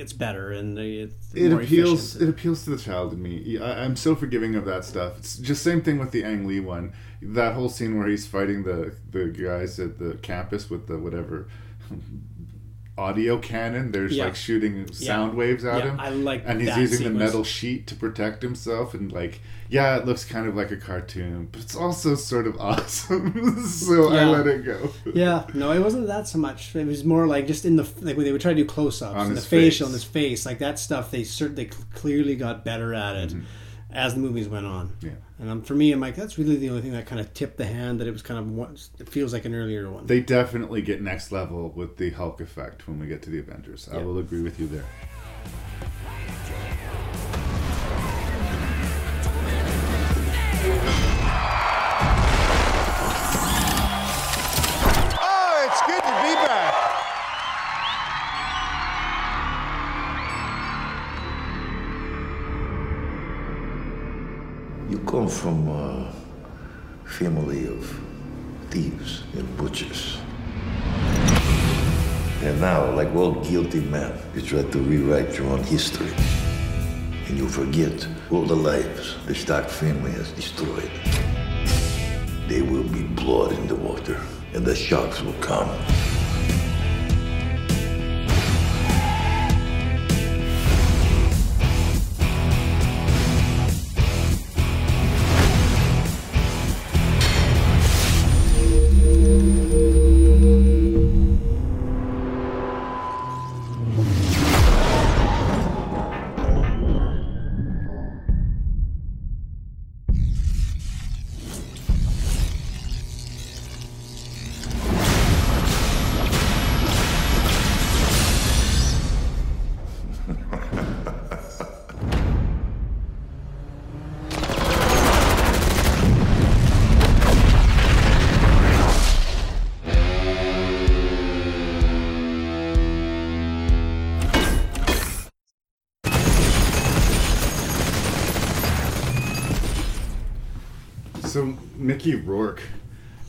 gets better and it's
It appeals.
efficient.
It appeals to the child in me. I, I'm so forgiving of that stuff. It's just same thing with the Ang Lee one. That whole scene where he's fighting the the guys at the campus with the whatever audio cannon. There's
Yeah.
like shooting sound waves at
Yeah,
him.
I like
and he's using the metal sheet to protect himself. And like, yeah, it looks kind of like a cartoon, but it's also sort of <laughs> awesome. <laughs> so I let it go.
yeah, no, it wasn't that so much. It was more like just in the like when they would try to do close-ups
On
and the
his
facial
face.
and his face, like that stuff. They certainly cl- clearly got better at it mm-hmm. As the movies went on.
Yeah.
And um, for me, I'm like, that's really the only thing that kind of tipped the hand that it was kind of one, it feels like an earlier one.
They definitely get next level with the Hulk effect when we get to the Avengers. I will agree with you there.
Come from a family of thieves and butchers. And now, like all guilty men, you try to rewrite your own history. And you forget all the lives the Stark family has destroyed. There will be blood in the water, and the sharks will come.
Mickey Rourke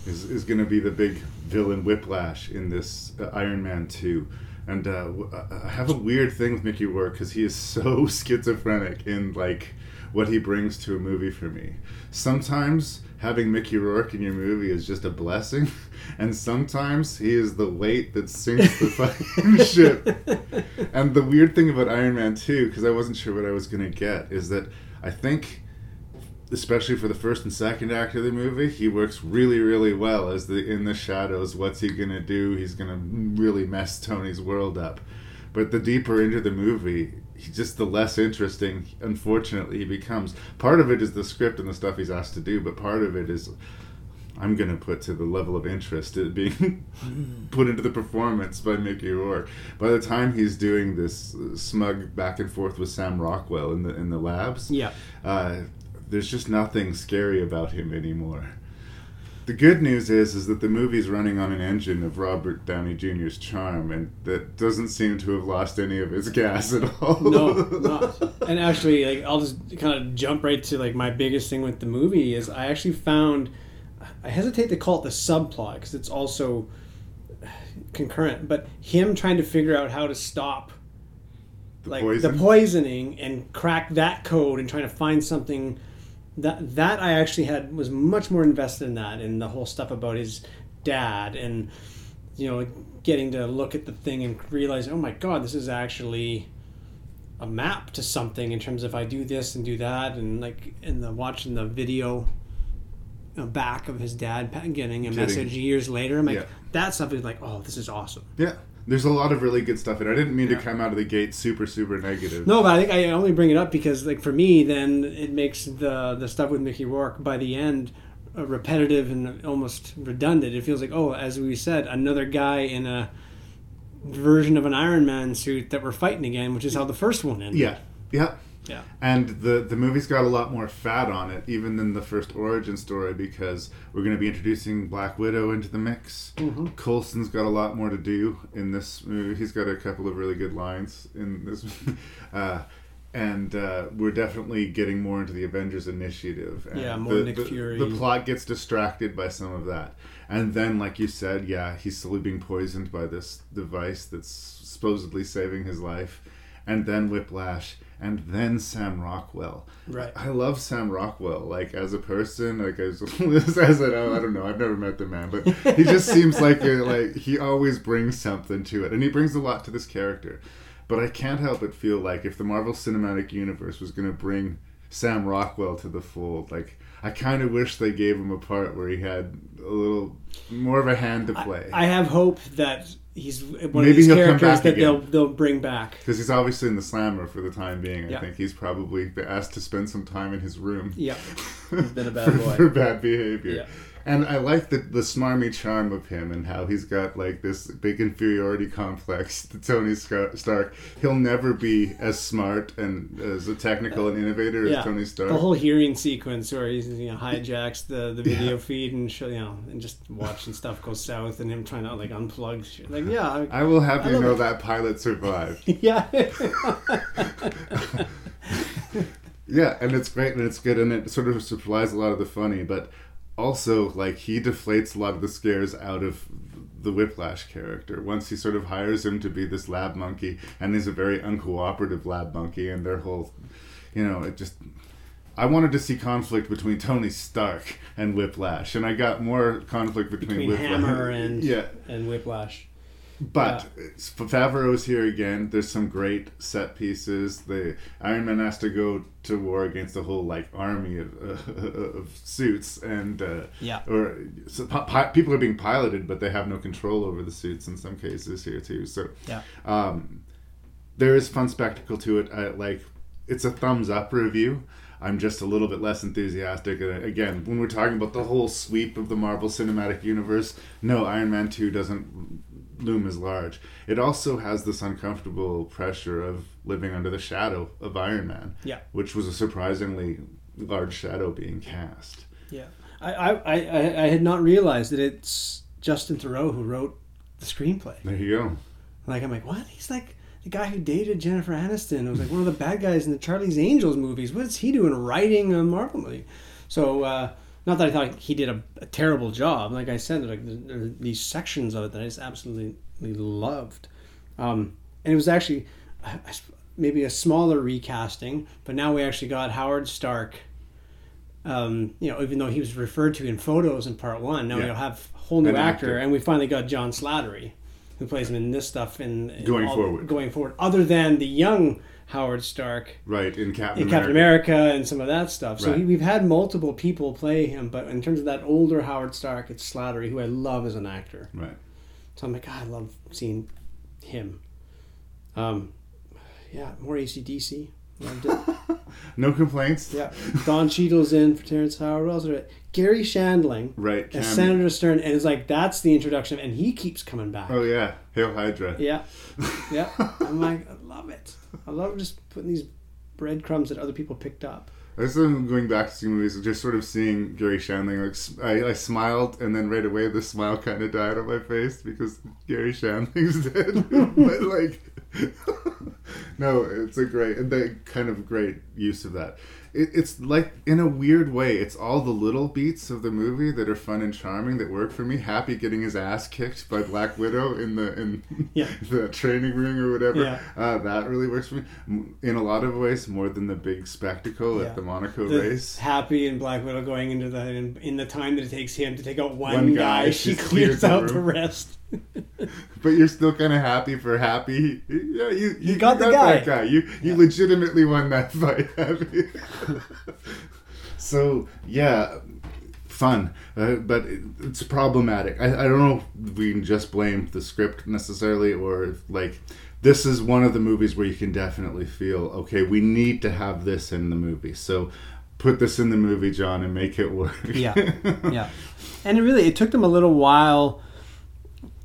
is, is going to be the big villain Whiplash in this uh, Iron Man 2. And uh, w- I have a weird thing with Mickey Rourke because he is <laughs> so schizophrenic in like what he brings to a movie for me. Sometimes having Mickey Rourke in your movie is just a blessing, <laughs> and sometimes he is the weight that sinks the fucking <laughs> ship. And the weird thing about Iron Man 2, because I wasn't sure what I was going to get, is that I think especially for the first and second act of the movie, he works really, really well as the in the shadows. What's he gonna do? He's gonna really mess Tony's world up. But the deeper into the movie, he just the less interesting, unfortunately, he becomes. Part of it is the script and the stuff he's asked to do, but part of it is. I'm gonna put to the level of interest it being <laughs> put into the performance by Mickey Rourke. By the time he's doing this uh, smug back and forth with Sam Rockwell in the in the labs,
Yeah.
uh, there's just nothing scary about him anymore. The good news is is that the movie's running on an engine of Robert Downey Jr.'s charm, and that doesn't seem to have lost any of its gas at all.
no, <laughs> not. And actually, like I'll just kind of jump right to like my biggest thing with the movie is I actually found I hesitate to call it the subplot because it's also concurrent, but him trying to figure out how to stop like
poison?
the poisoning and crack that code and trying to find something that that I actually had was much more invested in that and the whole stuff about his dad and you know getting to look at the thing and realize oh my god this is actually a map to something in terms of I do this and do that and like in the watching the video back of his dad getting a
Getting-
message years later I'm like
Yeah.
that stuff is like oh this is awesome.
Yeah, there's a lot of really good stuff, and I didn't mean to come out of the gate super super negative.
No, but I think I only bring it up because, like, for me, then it makes the the stuff with Mickey Rourke by the end uh, repetitive and almost redundant. It feels like, oh, as we said, another guy in a version of an Iron Man suit that we're fighting again, which is how the first one ended.
Yeah, yeah.
Yeah.
And the the movie's got a lot more fat on it, even than the first origin story, because we're going to be introducing Black Widow into the mix.
Mhm.
Coulson's got a lot more to do in this movie. He's got a couple of really good lines in this, <laughs> uh, and uh, we're definitely getting more into the Avengers Initiative. And
Yeah, more
the,
Nick
the-
Fury.
The plot gets distracted by some of that, and then, like you said, yeah, he's slowly being poisoned by this device that's supposedly saving his life, and then Whiplash, and then Sam Rockwell.
Right.
I love Sam Rockwell, like as a person, like as, <laughs> as a, oh, I don't know, I've never met the man, but he just <laughs> seems like a, like he always brings something to it, and he brings a lot to this character. But I can't help but feel like if the Marvel Cinematic Universe was going to bring Sam Rockwell to the fold, like I kind of wish they gave him a part where he had a little more of a hand to play.
I have hope that he's one of
Maybe
these
he'll come
characters
back
that
again.
they'll they'll bring back.
Because he's obviously in the slammer for the time being. I
Yeah.
think he's probably asked to spend some time in his room.
Yeah. <laughs> He's been a bad
for,
boy.
for bad behavior.
Yeah.
And I like the the smarmy charm of him and how he's got like this big inferiority complex <laughs> to Tony Stark. He'll never be as smart and as a technical and innovator as Tony Stark.
The whole hearing sequence where he you know hijacks the, the video feed and show, you know and just watching stuff go south and him trying to like unplug shit. Like yeah, I,
I will have
I
you know
it.
that pilot survived. <laughs>
yeah. <laughs>
Yeah, and it's great and it's good and it sort of supplies a lot of the funny, but also like he deflates a lot of the scares out of the Whiplash character once he sort of hires him to be this lab monkey and he's a very uncooperative lab monkey and their whole you know, it just I wanted to see conflict between Tony Stark and Whiplash, and I got more conflict between,
between
Whiplash.
Hammer and <laughs>
yeah,
and Whiplash.
But it's- Favreau's here again. There's some great set pieces. The Iron Man has to go to war against a whole like army of, uh, <laughs> of suits, and uh,
Yeah.
or so, pi- pi- people are being piloted, but they have no control over the suits in some cases here too. So
Yeah.
um, there is fun spectacle to it. I, like it's a thumbs up review. I'm just a little bit less enthusiastic. And again, when we're talking about the whole sweep of the Marvel Cinematic Universe, no, Iron Man 2 doesn't loom is large. It also has this uncomfortable pressure of living under the shadow of Iron Man,
Yeah.
which was a surprisingly large shadow being cast.
Yeah, I, I, I, I had not realized that it's Justin Theroux who wrote the screenplay.
There you go.
Like I'm like, what? He's like the guy who dated Jennifer Aniston. It was like one of the bad guys in the Charlie's Angels movies. What is he doing writing a Marvel movie? So uh, not that I thought he did a, a terrible job. Like I said, like there are these sections of it that I just absolutely loved, um, and it was actually uh, maybe a smaller recasting, but now we actually got Howard Stark. Um, you know, even though he was referred to in photos in part one, now
Yeah.
we'll have a whole new
An
actor,
actor.
and we finally got John Slattery, who plays him in this stuff in, in
Going
all-
forward.
Going forward, other than the young Howard Stark
Right in Captain
in
America.
Captain America and some of that stuff. So
Right.
he, we've had multiple people play him, but in terms of that older Howard Stark, it's Slattery, who I love as an actor.
Right.
So I'm like, God, I love seeing him. Um, yeah, more AC/DC. Loved it. <laughs>
No complaints.
yeah, Don Cheadle's in for Terrence Howard. What else? it? Garry Shandling
Right.
as
Cam-
Senator Stern, and it's like that's the introduction, and he keeps coming back.
Oh yeah, Hail Hydra.
Yeah, <laughs> yeah. I'm like, I love it. I love just putting these breadcrumbs that other people picked up.
I um, going back to see movies, just sort of seeing Garry Shandling. Like I, I smiled, and then right away the smile kind of died on my face because Garry Shandling's <laughs> dead. but like, <laughs> no, it's a great, and the kind of great use of that. It, it's like in a weird way, it's all the little beats of the movie that are fun and charming that work for me. Happy getting his ass kicked by Black Widow in the in <laughs>
Yeah. <laughs>
the training ring or whatever.
Yeah.
Uh, that really works for me in a lot of ways more than the big spectacle
Yeah.
at the Monaco
The
race.
Happy and Black Widow going into the in, in the time that it takes him to take out one,
One
guy,
guy,
she clears
the
out the rest. <laughs>
But you're still kind of happy for Happy. Yeah, you you,
got the
that
guy.
guy. You you legitimately won that <laughs> fight, Happy. <laughs> so yeah, fun, uh, but it, it's problematic. I, I don't know if we can just blame the script necessarily, or if like this is one of the movies where you can definitely feel okay. We need to have this in the movie, so. Put this in the movie, John, and make it work.
yeah, yeah. And it really it took them a little while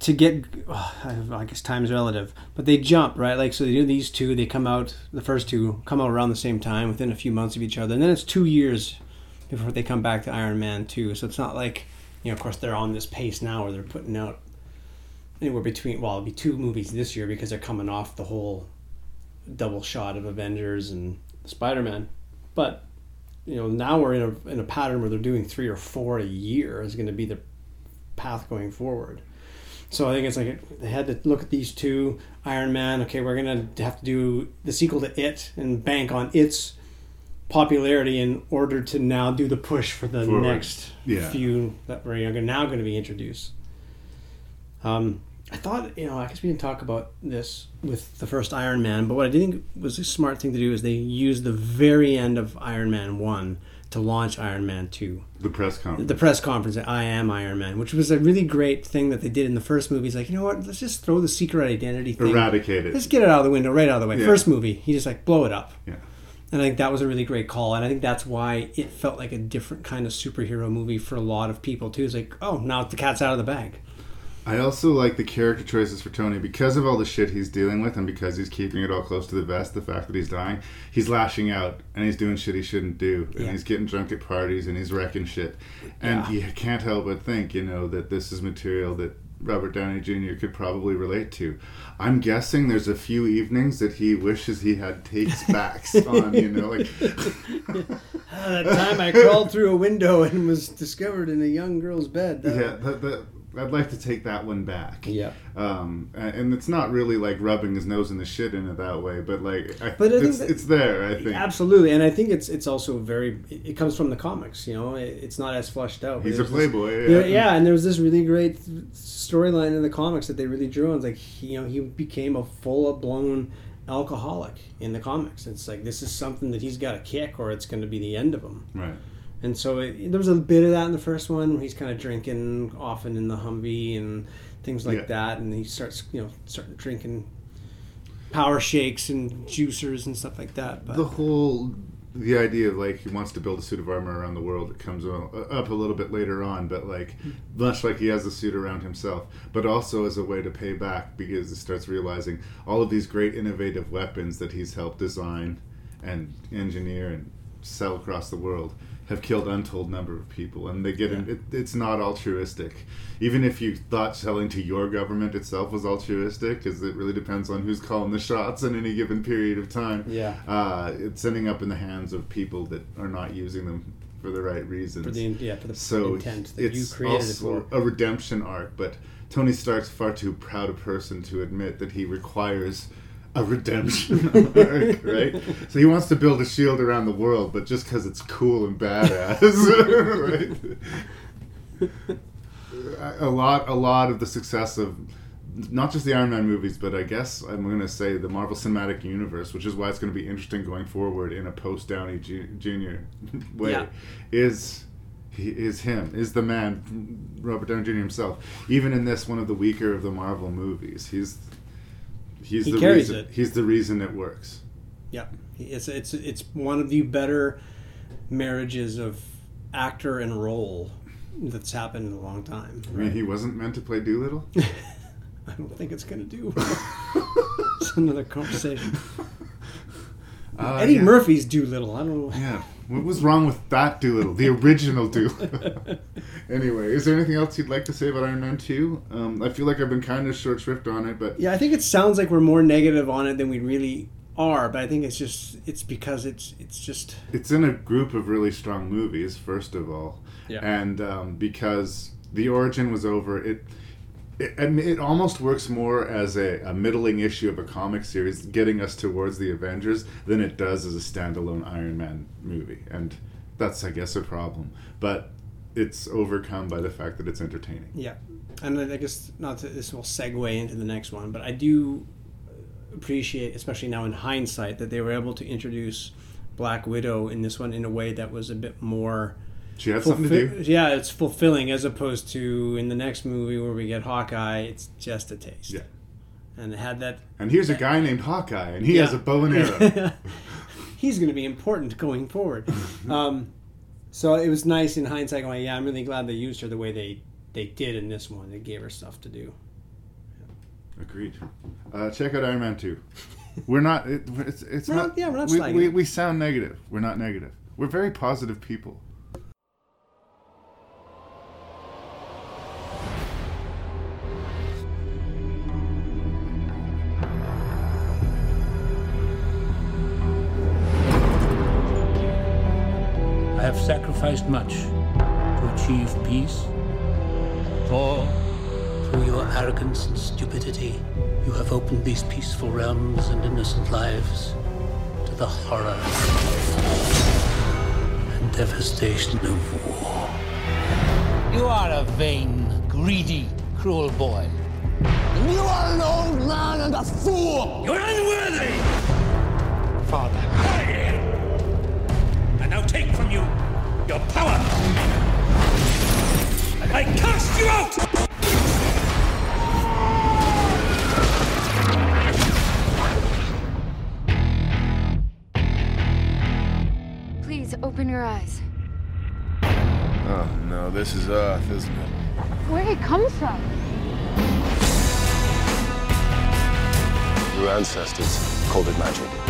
to get. oh, <sighs> I guess time's relative, but they jump right. Like so, they do these two. They come out. The first two come out around the same time, within a few months of each other, and then it's two years before they come back to Iron Man two. So it's not like you know. Of course, they're on this pace now where they're putting out anywhere between. Well, it'll be two movies this year because they're coming off the whole double shot of Avengers and Spider Man, but you know now we're in a in a pattern where they're doing three or four a year is going to be the path going forward. So I think it's like they had to look at these two Iron Man. Okay, we're going to have to do the sequel to It and bank on its popularity in order to now do the push for the
Forward.
next
Yeah.
few that we're now going to be introduced. Um, I thought, you know, I guess we didn't talk about this with the first Iron Man, but what I did think was a smart thing to do is they used the very end of Iron Man 1 to launch Iron Man 2.
The press conference.
The press conference at I Am Iron Man, which was a really great thing that they did in the first movie. It's like, you know what, let's just throw the secret identity thing.
Eradicate it.
Let's get it out of the window, right out of the way.
Yeah.
First movie, he just like blow it up.
Yeah.
And I think that was a really great call. And I think that's why it felt like a different kind of superhero movie for a lot of people too. It's like, oh, now the cat's out of the bag.
I also like the character choices for Tony because of all the shit he's dealing with and because he's keeping it all close to the vest, the fact that he's dying, he's lashing out and he's doing shit he shouldn't do and
Yeah.
he's getting drunk at parties and he's wrecking shit. And
Yeah.
you can't help but think, you know, that this is material that Robert Downey Jr. could probably relate to. I'm guessing there's a few evenings that he wishes he had takes <laughs> backs on, you know, like <laughs> uh,
that time I crawled through a window and was discovered in a young girl's bed. That-
yeah, that, that, I'd like to take that one back.
Yeah.
Um, and it's not really like rubbing his nose in the shit in it that way, but like, I,
But I think
it's,
that-
it's there. I think
Absolutely, and I think it's it's also very. It comes from the comics, you know. It's not as fleshed out.
He's a
this-
playboy,
yeah.
yeah.
yeah, and there was this really great storyline in the comics that they really drew on. It's like he, you know he became a full blown alcoholic in the comics. It's like this is something that he's got to kick, or it's going to be the end of him.
right.
And so it, there was a bit of that in the first one. Where he's kind of drinking often in the Humvee and things like
Yeah.
that, and he starts you know starting drinking power shakes and juicers and stuff like that. But
The whole the idea of like he wants to build a suit of armor around the world it comes up a little bit later on but like mm. much like he has a suit around himself but also as a way to pay back because he starts realizing all of these great innovative weapons that he's helped design and engineer and sell across the world have killed untold number of people and they get in, it, it's not altruistic even if you thought selling to your government itself was altruistic because it really depends on who's calling the shots in any given period of time
Yeah.
uh, it's ending up in the hands of people that are not using them for the right reasons.
For the- yeah, for the
so
intent that you
it's
created it
also
for.
a redemption arc, but Tony Stark's far too proud a person to admit that he requires a redemption <laughs> arc, right? So he wants to build a shield around the world, but just because it's cool and badass, <laughs> right? a lot, a lot of the success of not just the Iron Man movies, but I guess I'm going to say the Marvel Cinematic Universe, which is why it's going to be interesting going forward in a post Downey Jr. <laughs> way,
Yeah.
is he is him is the man Robert Downey Jr. himself. Even in this one of the weaker of the Marvel movies, he's he's
He
the
carries
reason
it.
he's the reason it works.
Yeah, it's it's it's one of the better marriages of actor and role that's happened in a long time.
I mean, he wasn't meant to play Dolittle. <laughs>
I don't think it's gonna do. it's another conversation. <laughs>
Uh,
Eddie
yeah.
Murphy's Dolittle. I don't know.
Yeah. What was wrong with that Dolittle? The original Dolittle. <laughs> <laughs> anyway, is there anything else you'd like to say about Iron Man 2? Um, I feel like I've been kind of short shrift on it, but
Yeah, I think it sounds like we're more negative on it than we really are, but I think it's just it's because it's it's just
it's in a group of really strong movies, first of all.
Yeah.
And um, because the origin was over, it. It, it almost works more as a, a middling issue of a comic series, getting us towards the Avengers, than it does as a standalone Iron Man movie, and that's, I guess, a problem. But it's overcome by the fact that it's entertaining.
Yeah, and I guess not that this will segue into the next one, but I do appreciate, especially now in hindsight, that they were able to introduce Black Widow in this one in a way that was a bit more.
She had something to do.
Yeah, it's fulfilling as opposed to in the next movie where we get Hawkeye. It's just a taste.
Yeah.
And had that.
And here's a guy named Hawkeye, and he
Yeah.
has a bow and arrow. <laughs>
He's going to be important going forward. <laughs> um, so it was nice in hindsight. Going, yeah, I'm really glad they used her the way they they did in this one. They gave her stuff to do.
Agreed. Uh, check out Iron Man 2. We're not. It, it's it's
We're
not.
not- yeah, we're not
we, we, we sound negative. We're not negative. We're very positive people.
Have sacrificed much to achieve peace. For, through your arrogance and stupidity, you have opened these peaceful realms and innocent lives to the horror and devastation of war.
You are a vain, greedy, cruel boy.
And You are an old man and a fool!
You're unworthy!
Father.
And now take from you your power! And I cast you out!
Please open your eyes.
Oh no, this is Earth, isn't it?
Where he comes from?
Your ancestors called it magic.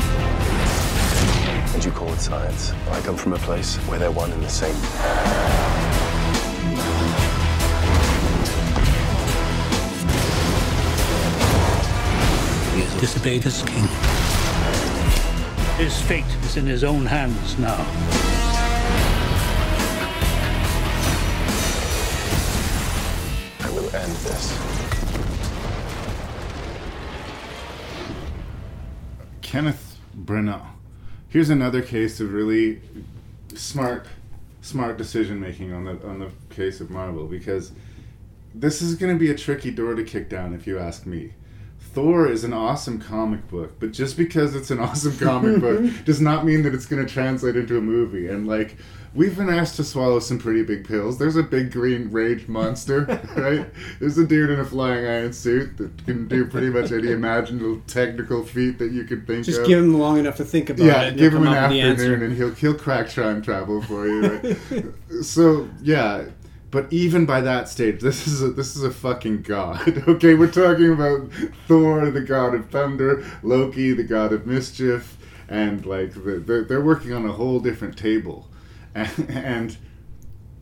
And you call it science. I come from a place where they're one and the same.
He has disobeyed his king. His fate is in his own hands now.
I will end this.
Kenneth Branagh. Here's another case of really smart, smart decision making on the on the case of Marvel because this is going to be a tricky door to kick down if you ask me. Thor is an awesome comic book, but just because it's an awesome comic book <laughs> does not mean that it's going to translate into a movie. And like, we've been asked to swallow some pretty big pills. There's a big green rage monster, <laughs> right? There's a dude in a flying iron suit that can do pretty much any imaginable technical feat that you could think
Just
of.
Just give him long enough to think about
yeah,
it. Yeah,
give him an
come up with the answer.
afternoon and he'll he'll crack time travel for you. Right? <laughs> so yeah, but even by that stage, this is a, this is a fucking god. <laughs> Okay, we're talking about Thor, the god of thunder, Loki, the god of mischief, and like the, they're, they're working on a whole different table, <laughs> and. and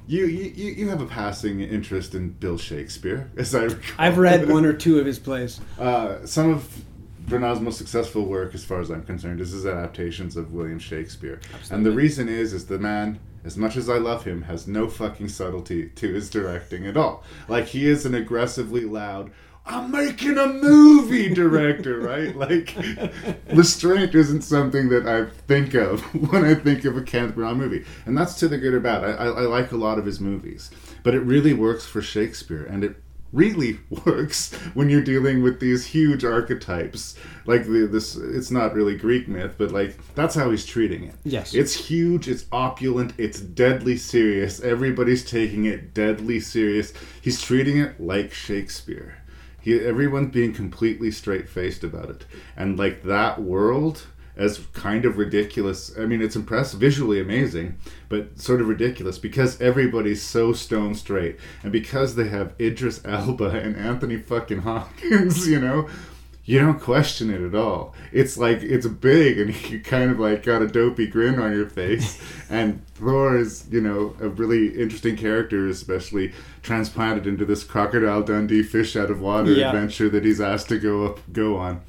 you, you you have a passing interest in Bill Shakespeare, <laughs> as I recall.
I've read one or two of his plays.
Uh, some of Branagh's most successful work, as far as I'm concerned, is his adaptations of William Shakespeare. And the reason is, is the man as much as I love him, has no fucking subtlety to his directing at all. Like he is an aggressively loud. I'm making a movie director, right? <laughs> Like, <laughs> restraint isn't something that I think of <laughs> when I think of a Kenneth Branagh movie, and that's to the good or bad. I, I, I like a lot of his movies, but it really works for Shakespeare, and it really works when you're dealing with these huge archetypes. Like the, this it's not really greek myth but like that's how he's treating it.
Yes.
it's huge it's opulent it's deadly serious. Everybody's taking it deadly serious. He's treating it like shakespeare. He, everyone's being completely straight-faced about it. And like that world as kind of ridiculous. I mean, it's impressive, visually amazing, but sort of ridiculous because everybody's so stone straight, and because they have Idris Elba <laughs> and Anthony fucking Hopkins, <laughs> you know. You don't question it at all. It's like it's big, and <laughs> you kind of like got a dopey grin on your face. and Thor is, you know, a really interesting character, especially transplanted into this crocodile Dundee fish out of water
Yeah.
adventure that he's asked to go up, go on.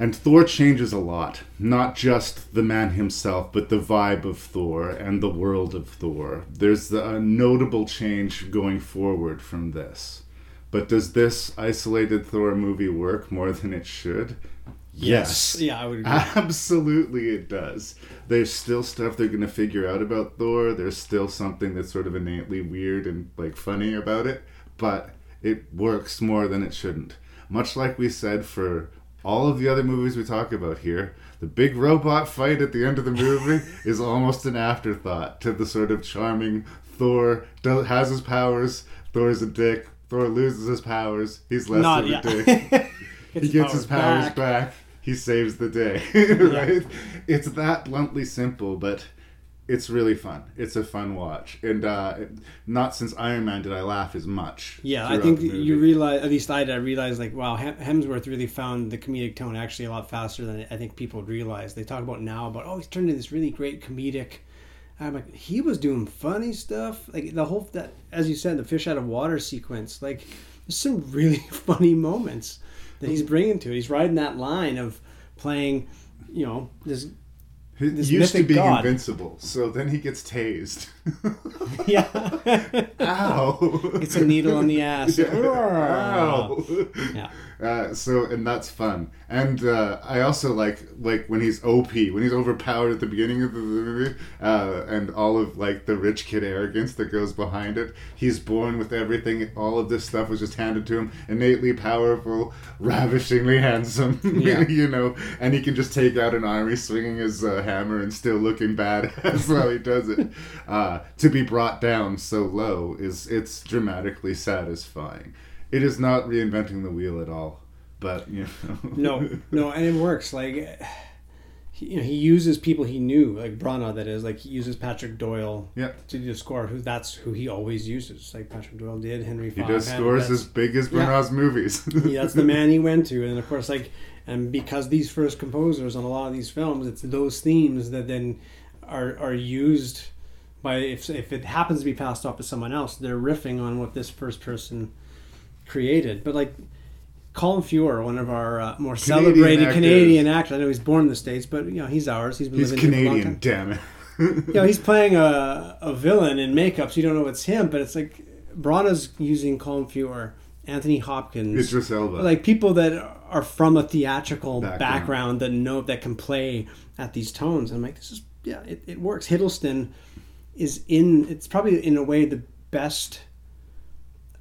And Thor changes a lot. Not just the man himself, but the vibe of Thor and the world of Thor. There's a notable change going forward from this. But does this isolated Thor movie work more than it should?
Yes. Yeah, I would agree.
Absolutely, it does. There's still stuff they're going to figure out about Thor. There's still something that's sort of innately weird and like funny about it, but it works more than it shouldn't. Much like we said for all of the other movies we talk about here, the big robot fight at the end of the movie <laughs> is almost an afterthought to the sort of charming Thor does, has his powers. Thor's a dick. Thor loses his powers. He's less
Not
of a dick. <laughs> He gets his powers
back.
back. He saves the day. <laughs> right? It's that bluntly simple, but it's really fun. It's a fun watch, and uh, not since Iron Man did I laugh as much.
Yeah, I think you realize, at least I did, I realized like, wow, Hemsworth really found the comedic tone actually a lot faster than I think people would realize. They talk about now about, oh, he's turned into this really great comedic. I'm like, he was doing funny stuff. Like the whole, that, as you said, the fish out of water sequence, like, there's some <laughs> really funny moments that he's bringing to it. He's riding that line of playing, you know, this.
He used to be invincible, so then he gets tased.
Yeah.
Ow!
Gets a needle on the ass.
Yeah. Ow!
Yeah.
Uh, so and that's fun, and uh, I also like like when he's OP, when he's overpowered at the beginning of the movie, uh, and all of like the rich kid arrogance that goes behind it. He's born with everything. All of this stuff was just handed to him. Innately powerful, ravishingly handsome. <laughs>
Yeah.
you know, and he can just take out an army swinging his uh, hammer and still looking badass <laughs> while he does it. Uh, to be brought down so low is it's dramatically satisfying. It is not reinventing the wheel at all, but you know.
no, no, and it works. Like he, you know, he uses people he knew, like Branagh. That is, like he uses Patrick Doyle
Yeah.
to do the score. Who that's who he always uses. Like Patrick Doyle did. Henry
He
Fonda.
does scores as big as
Yeah.
Movies.
Yeah, that's the man he <laughs> went to, and of course, like, and because these first composers on a lot of these films, it's those themes that then are are used by if if it happens to be passed off to someone else, they're riffing on what this first person created. But like Colin Feore, one of our uh, more
Canadian
celebrated
actors.
Canadian actors. I know he's born in the states, but you know he's ours. He's been
He's
living here for a long
Canadian,
time.
damn it.
you know, he's playing a, a villain in makeup, so you don't know it's him, but it's like Branagh's using Colin Feore, Anthony Hopkins,
Idris Elba.
like people that are from a theatrical
Background.
background, that know that can play at these tones. And I'm like, this is yeah, it, it works. Hiddleston is in. It's probably in a way the best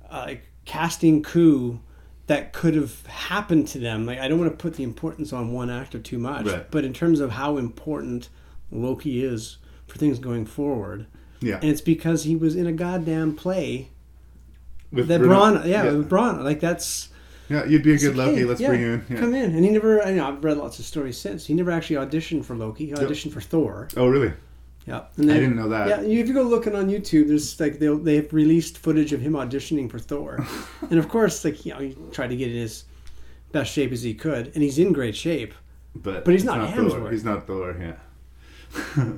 uh, casting coup that could have happened to them. Like I don't want to put the importance on one actor too much,
Right.
but in terms of how important Loki is for things going forward.
Yeah.
And it's because he was in a goddamn play
With
that Braun, yeah,
yeah.
with Braun. Like that's
Yeah, you'd be a good Loki.
hey,
Let's
yeah,
bring you in. Yeah.
Come in, and he never. I know I've read lots of stories since. He never actually auditioned for Loki. He auditioned for Thor.
Oh, really?
Yeah,
I didn't know that.
Yeah, you- if you go looking on YouTube, there's like they they have released footage of him auditioning for Thor, <laughs> and of course, like you know, he tried to get in his best shape as he could, and he's in great shape.
But
But he's
it's
not
Thor. He's not Thor. Yeah. <laughs>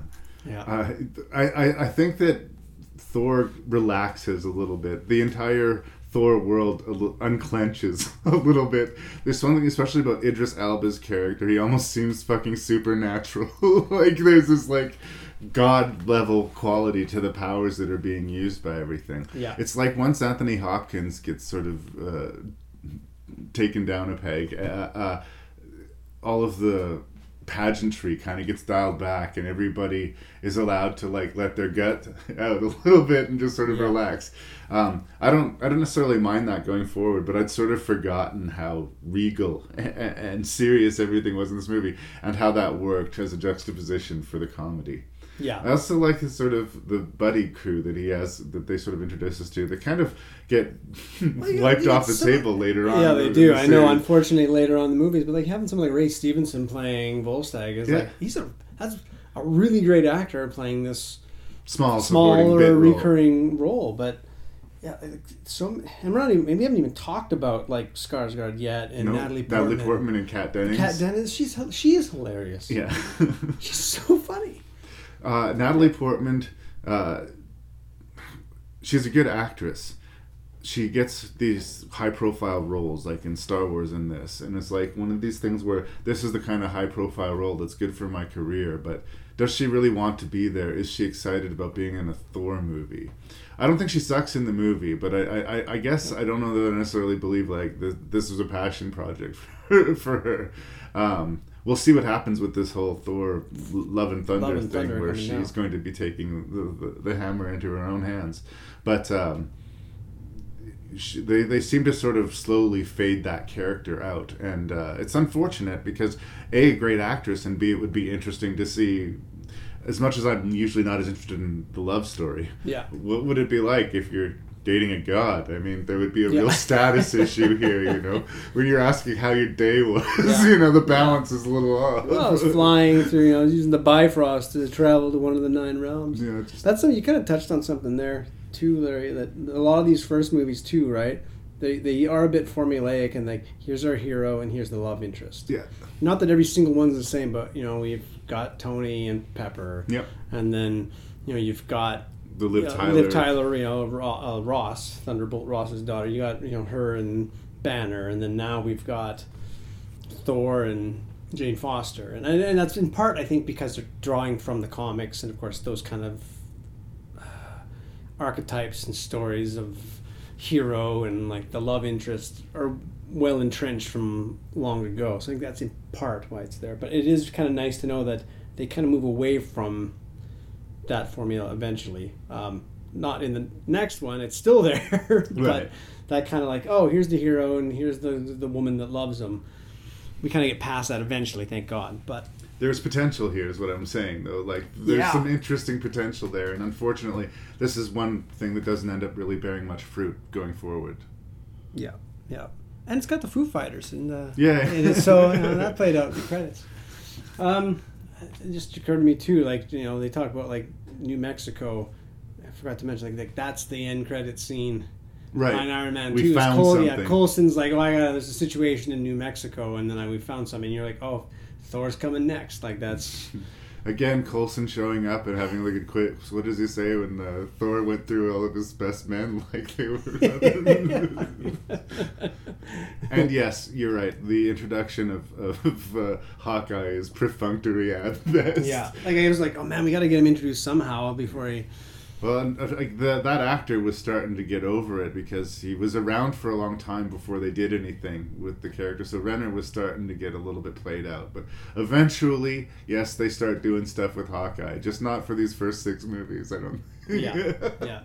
Yeah.
Uh, I, I I think that Thor relaxes a little bit. The entire Thor world a unclenches <laughs> a little bit. There's something especially about Idris Elba's character. He almost seems fucking supernatural. like there's this like god level quality to the powers that are being used by everything.
Yeah.
It's like once Anthony Hopkins gets sort of uh, taken down a peg, uh, uh, all of the pageantry kind of gets dialed back and everybody is allowed to like let their gut <laughs> out a little bit and just sort of
Yeah.
relax um, i don't i don't necessarily mind that going forward but i'd sort of forgotten how regal and, <laughs> and serious everything was in this movie and how that worked as a juxtaposition for the comedy
Yeah.
I also like his sort of the buddy crew that he has that they sort of introduce us to. They kind of get <laughs>
yeah,
wiped off the
so-
table later on.
Yeah, they do.
the
I know. Unfortunately, later on in the movies, but like having someone like Ray Stevenson playing Volstagg is
Yeah.
like he's a that's a really great actor playing this
Small
smaller
role.
recurring role. But yeah, so and we're not even maybe we haven't even talked about like Skarsgård yet and
No,
Natalie Portman.
Natalie Portman and Kat Dennings.
Kat Dennings, she's she is hilarious.
Yeah. <laughs>
she's so funny.
Uh, Natalie Portman, uh, she's a good actress. She gets these high profile roles, like in Star Wars and this. And it's like one of these things where this is the kind of high profile role that's good for my career. But does she really want to be there? Is she excited about being in a Thor movie? I don't think she sucks in the movie, but I, I, I guess I don't know that I necessarily believe like this, this was a passion project for, <laughs> for her. Um, we'll see what happens with this whole Thor Love and Thunder
Love and
thing,
Thunder
where she's
out.
going to be taking the, the, the hammer into her own hands. But um, she, they, they seem to sort of slowly fade that character out. And uh, it's unfortunate because, A, a great actress, and B, it would be interesting to see. As much as I'm usually not as interested in the love story,
Yeah.
what would it be like if you're dating a god? I mean, there would be a
Yeah.
real status <laughs> issue here, you know, when you're asking how your day was.
Yeah.
You know, the balance is a little off.
Well, I was flying through, you know, I was using the Bifrost to travel to one of the nine realms.
Yeah, just-
That's something you kind of touched on something there too, Larry. That a lot of these first movies too, right? They they are a bit formulaic and like here's our hero and here's the love interest.
Yeah.
Not that every single one's the same, but you know we've got Tony and Pepper.
Yep.
And then you know you've got
The Liv
you know,
Tyler.
Liv Tyler, you know uh, Ross, Thunderbolt Ross's daughter. You got you know her and Banner, and then now we've got Thor and Jane Foster, and and that's in part I think because they're drawing from the comics, and of course those kind of uh, archetypes and stories of hero and like the love interest are well entrenched from long ago. So I think that's in part why it's there. But it is kind of nice to know that they kind of move away from that formula eventually. Um, not in the next one; it's still <laughs> there, but
Right.
that kind of like, oh, here's the hero and here's the the woman that loves him. We kind of get past that eventually, thank God. But
There's potential here, is what I'm saying, though. Like, there's
Yeah.
some interesting potential there, and unfortunately, this is one thing that doesn't end up really bearing much fruit going forward.
yeah, yeah, and it's got the Foo Fighters and uh,
Yeah.
it is so you know, that played out in the credits. Um, it just occurred to me too, like you know, they talk about like New Mexico. I forgot to mention like, like that's the end credit scene.
Right.
On Iron Man
We
2. It's
found
Col- Yeah. Coulson's like, oh, I got there's a situation in New Mexico, and then I, we found something. And you're like, oh, Thor's coming next. Like that's <laughs>
Again, Coulson showing up and having like a quick. What does he say when uh, Thor went through all of his best men? <laughs> Like they were. <laughs> and yes, you're right. The introduction of, of uh, Hawkeye is perfunctory at best.
yeah. Like I was like, oh man, we got to get him introduced somehow before he.
Well, and, uh, like the, that actor was starting to get over it because he was around for a long time before they did anything with the character. So Renner was starting to get a little bit played out. But eventually, yes, they start doing stuff with Hawkeye, just not for these first six movies. I don't.
Yeah, <laughs> yeah,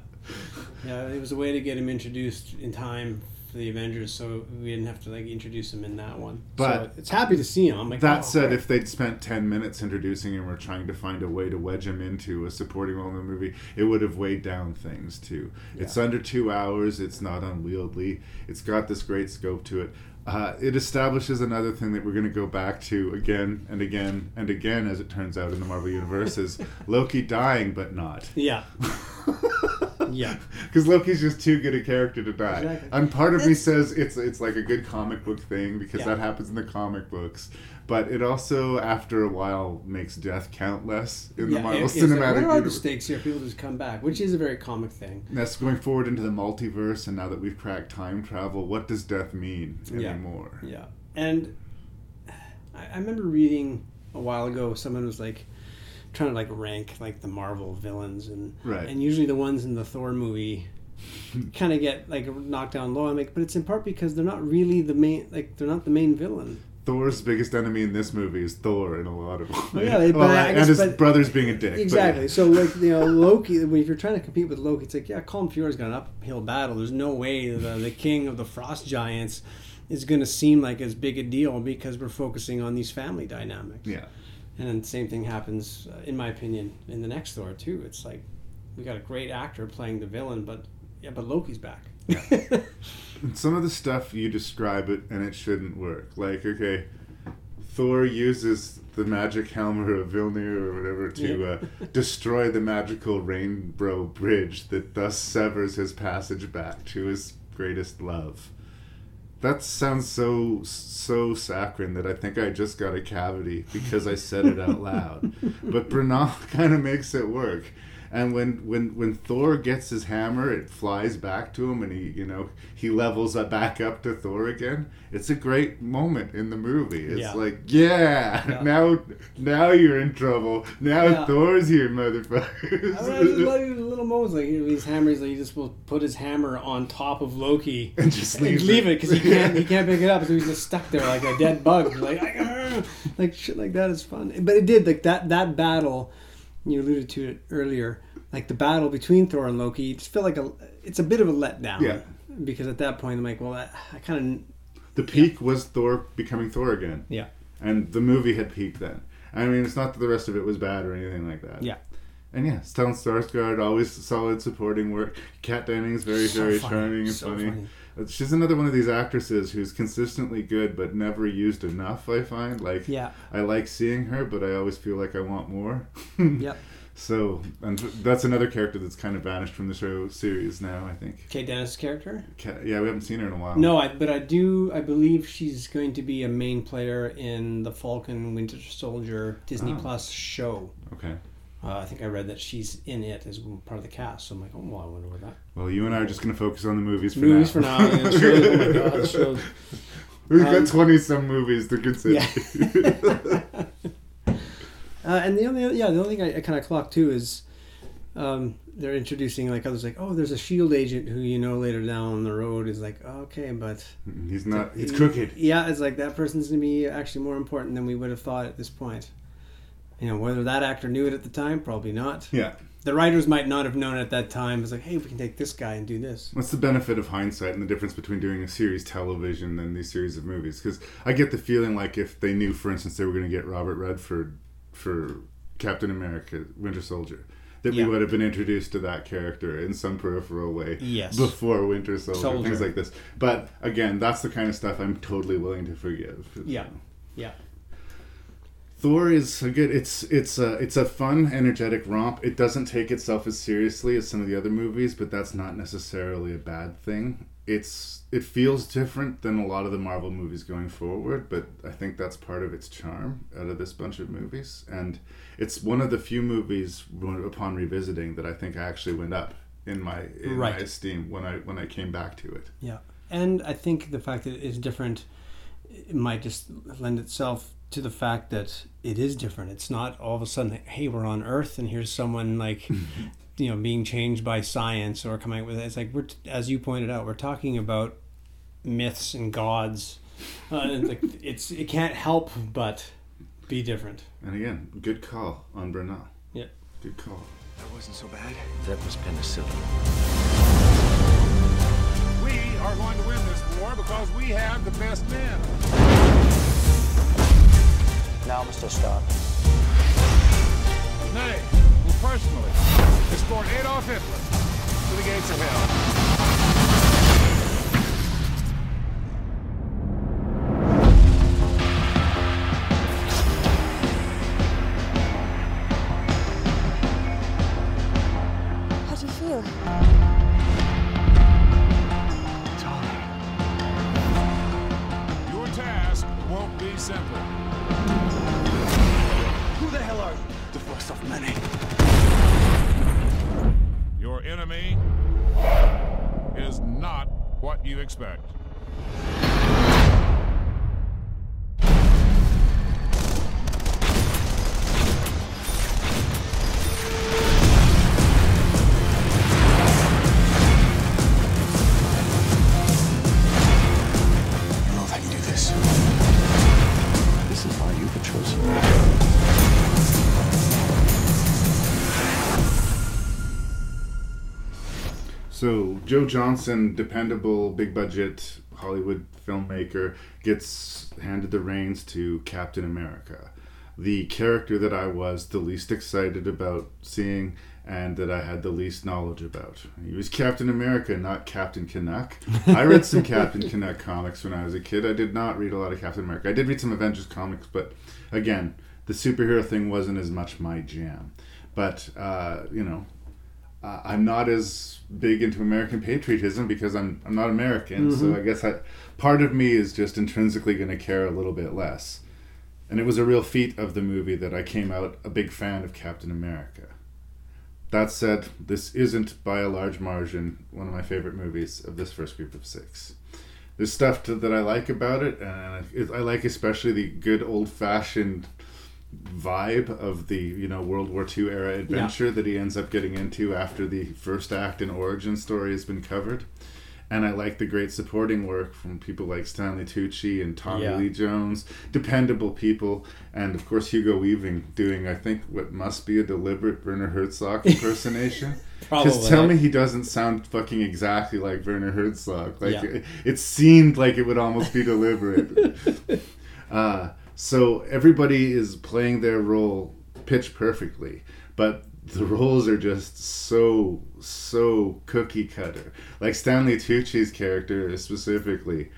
yeah. It was a way to get him introduced in time for the Avengers, so we didn't have to like introduce him in that one.
But
so it's happy to see him. I'm like,
that
oh,
said, if they'd spent ten minutes introducing him or trying to find a way to wedge him into a supporting role in the movie, it would have weighed down things too. It's under two hours. It's not unwieldy. It's got this great scope to it. Uh, it establishes another thing that we're going to go back to again and again and again, as it turns out in the Marvel universe, is <laughs> Loki dying but not.
yeah, <laughs> yeah.
Because Loki's just too good a character to die.
Exactly.
And part of me says it's it's like a good comic book thing because
Yeah.
that happens in the comic books. But it also, after a while, makes death count less in the Marvel
it- it's like, what are the stakes here? People just come back, which is a very comic thing.
That's going forward into the multiverse, and now that we've cracked time travel, what does death mean
Yeah.
anymore?
Yeah, and I, I remember reading a while ago. Someone was like, trying to like rank like the Marvel villains and
Right.
and usually the ones in the Thor movie <laughs> kind of get like knocked down low. I'm like, but it's in part because they're not really the main like they're not the main villain.
Thor's biggest enemy in this movie is Thor in a lot of ways.
Well, yeah,
Well, and his
but-
brother's being a dick.
Exactly.
yeah.
So like you know Loki, if you're trying to compete with Loki, it's like yeah, Colin Feore's got an uphill battle. There's no way the the king of the Frost Giants is going to seem like as big a deal because we're focusing on these family dynamics.
Yeah.
And then the same thing happens, uh, in my opinion, in the next Thor too. It's like we got a great actor playing the villain, but yeah, but Loki's back. <laughs>
Some of the stuff you describe it and it shouldn't work. Like, okay, Thor uses the magic helmet of Vilnir or whatever to
Yeah.
uh, destroy the magical rainbow bridge that thus severs his passage back to his greatest love. That sounds so so saccharine that I think I just got a cavity because I said it out loud. <laughs> But Branagh <laughs> kind of makes it work. And when, when when Thor gets his hammer, it flies back to him, and he you know he levels it back up to Thor again. It's a great moment in the movie. It's
Yeah.
like, yeah,
Yeah.
now now you're in trouble. Now
Yeah.
Thor's here,
I, mean, I just
motherfuckers.
love <laughs> these little moments like these hammers. Like he just will put his hammer on top of Loki <laughs>
And just
leave
it.
it because he <laughs> can't he can't pick it up, so he's just stuck there like a dead bug. Like like shit like that is fun. But it did like that that battle. You alluded to it earlier, like the battle between Thor and Loki. Just felt like a it's a bit of a letdown.
Yeah.
Because at that point I'm like, well, I, I kind of.
The peak was Thor becoming Thor again.
Yeah.
And the movie had peaked then. I mean, it's not that the rest of it was bad or anything like that.
Yeah.
And yeah, Stellan Skarsgård, always solid supporting work. Kat Dennings, very,
So
very
funny.
charming and
So
funny.
funny.
Uh, She's another one of these actresses who's consistently good but never used enough, I find. Like,
Yeah.
I like seeing her, but I always feel like I want more. <laughs>
Yep.
So, and that's another character that's kind of vanished from the show series now, I think.
Kat Dennings' character.
Yeah, we haven't seen her in a while.
No, I, but I do. I believe she's going to be a main player in the Falcon Winter Soldier Disney
Oh.
Plus show.
Okay.
Uh, I think I read that she's in it as part of the cast. So I'm like, oh, well, I wonder what that.
Well, you and I are just going to focus on the movies for
Movies
now.
for now, yeah, <laughs> shows, oh my God, shows.
We've
Um,
got 20 some movies to consider. <laughs> <laughs>
Uh, and the only, yeah, the only thing I, I kind of clocked too is um, they're introducing like others, like, oh, there's a Shield agent who you know later down the road is like, okay, but
He's not, it's crooked.
Yeah, it's like that person's gonna be actually more important than we would have thought at this point. You know, whether that actor knew it at the time, probably not.
Yeah.
The writers might not have known at that time. It's like, hey, we can take this guy and do this.
What's the benefit of hindsight and the difference between doing a series television and these series of movies? Because I get the feeling like if they knew, for instance, they were going to get Robert Redford for Captain America, Winter Soldier, that
Yeah.
we would have been introduced to that character in some peripheral way
Yes.
before Winter Soldier,
Soldier.
things like this. But again, that's the kind of stuff I'm totally willing to forgive.
Yeah, yeah.
Thor is a good. It's it's a it's a fun, energetic romp. It doesn't take itself as seriously as some of the other movies, but that's not necessarily a bad thing. It's it feels different than a lot of the Marvel movies going forward, but I think that's part of its charm out of this bunch of movies. And it's one of the few movies upon revisiting that I think I actually went up in my in
Right.
my esteem when I when I came back to it.
Yeah, and I think the fact that it's different it might just lend itself to the fact that it is different. It's not all of a sudden, hey, we're on Earth, and here's someone like, <laughs> you know, being changed by science or coming up with it. It's like we're, as you pointed out, we're talking about myths and gods. Uh, and like <laughs> it's it can't help but be different.
And again, good call on Branagh.
Yeah.
Good call.
That wasn't so bad.
That was penicillin.
We are going to win this war because we have the best men.
Now, Mr. Stark.
Nay, will personally escort Adolf Hitler to the gates of hell.
Joe Johnston, dependable, big budget Hollywood filmmaker, gets handed the reins to Captain America, the character that I was the least excited about seeing and that I had the least knowledge about. He was Captain America, not Captain Canuck. I read some <laughs> Captain Canuck comics when I was a kid. I did not read a lot of Captain America. I did read some Avengers comics, but again, the superhero thing wasn't as much my jam. But uh, you know, uh, I'm not as big into American patriotism because I'm I'm not American. Mm-hmm. So I guess I, part of me is just intrinsically going to care a little bit less. And it was a real feat of the movie that I came out a big fan of Captain America. That said, this isn't by a large margin one of my favorite movies of this first group of six. There's stuff to, that I like about it, and I like especially the good old fashioned vibe of the you know World War II era adventure yeah. that he ends up getting into after the first act and origin story has been covered. And I like the great supporting work from people like Stanley Tucci and Tommy yeah. Lee Jones, dependable people, and of course Hugo Weaving doing I think what must be a deliberate Werner Herzog <laughs> impersonation. Because tell me he doesn't sound fucking exactly like Werner Herzog. Like yeah. it, it, seemed like it would almost be deliberate. <laughs> uh, so everybody is playing their role pitch perfectly, but the <laughs> roles are just so so cookie cutter. Like Stanley Tucci's character specifically.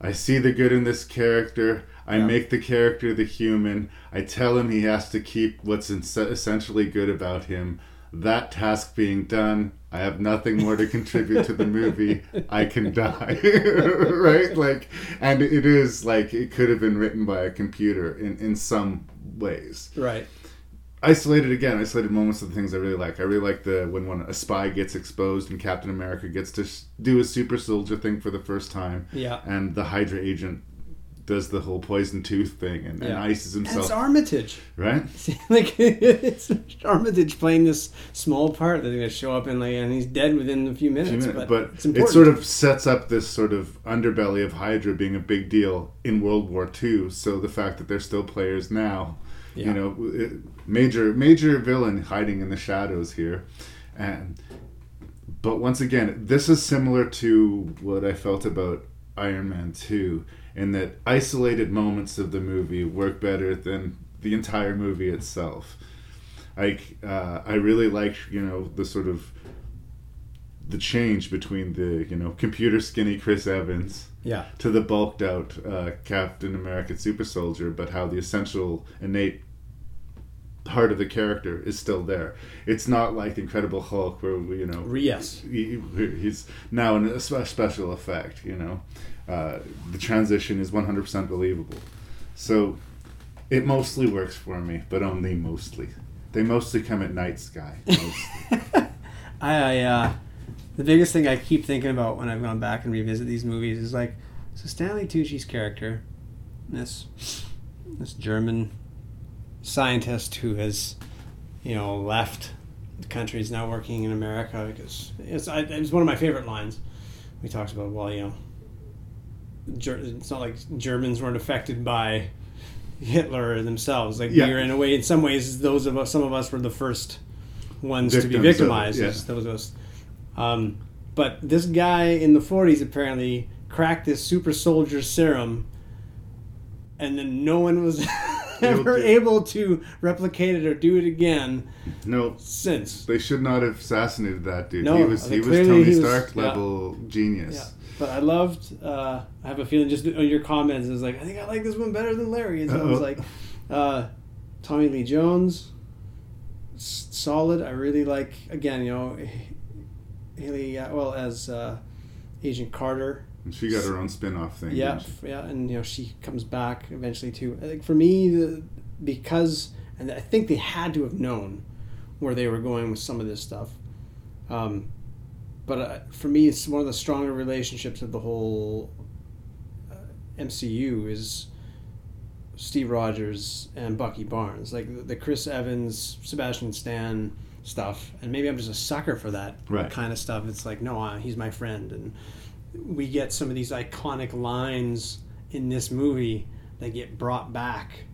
I see the good in this character. I yeah. make the character the human. I tell him he has to keep what's essentially good about him. That task being done, I have nothing more to contribute to the movie. I can die. <laughs> right? Like and it is like it could have been written by a computer in in some ways.
Right.
Isolated again, isolated moments of the things I really like. I really like the when when a spy gets exposed and Captain America gets to do a super soldier thing for the first time.
Yeah.
And the Hydra agent does the whole poison tooth thing and, yeah. and ices himself.
And it's Armitage,
right? <laughs>
like <laughs> it's Armitage playing this small part that's going to show up in like, and he's dead within a few minutes. But,
but it sort of sets up this sort of underbelly of Hydra being a big deal in World War II. So the fact that they're still players now, yeah. you know, major major villain hiding in the shadows here, and but once again, this is similar to what I felt about Iron Man two and that isolated moments of the movie work better than the entire movie itself. Like uh, I really like you know the sort of the change between the you know computer skinny Chris Evans
yeah
to the bulked out uh, Captain America super soldier, but how the essential innate part of the character is still there. It's not like Incredible Hulk where you know
yes
he, he's now in a special effect you know uh, the transition is 100% believable. So it mostly works for me, but only mostly. They mostly come at night sky. <laughs>
I, uh, the biggest thing I keep thinking about when I've gone back and revisit these movies is like, so Stanley Tucci's character, this this German scientist who has, you know, left the country is now working in America because it's I, it one of my favorite lines. He talks about well, you know, it's not like Germans weren't affected by Hitler themselves. Like yeah. we were in a way, in some ways, those of us, some of us were the first ones Victims to be victimized. Of, yeah. Those of us. Um, but this guy in the 40s apparently cracked this super soldier serum, and then no one was <laughs> ever able to replicate it or do it again.
No,
since
they should not have assassinated that dude. No, he was he was Tony Stark level yeah. genius.
But I loved. Uh, I have a feeling just on your comments is like I think I like this one better than Larry. And so I was like, uh, Tommy Lee Jones, s- solid. I really like again. You know, Hayley Atwell as uh, Agent Carter.
And she got her own spin-off thing.
Yeah, yeah, and you know she comes back eventually too. I think for me, the, because and I think they had to have known where they were going with some of this stuff. Um, but uh, for me, it's one of the stronger relationships of the whole uh, MCU is Steve Rogers and Bucky Barnes, like the, the, Chris Evans, Sebastian Stan stuff. And maybe I'm just a sucker for that
right.
kind of stuff. It's like, no, uh, he's my friend, and we get some of these iconic lines in this movie that get brought back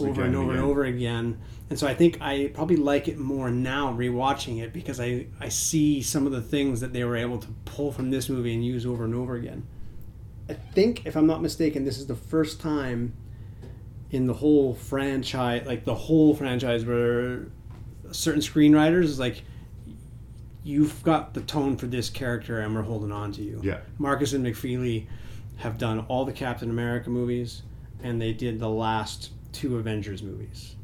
over
Again
and
and
over and over again. And so I think I probably like it more now rewatching it because I, I see some of the things that they were able to pull from this movie and use over and over again. I think, if I'm not mistaken, this is the first time in the whole franchise, like the whole franchise, where certain screenwriters is like, you've got the tone for this character and we're holding on to you.
Yeah.
Markus and McFeely have done all the Captain America movies and they did the last two Avengers movies.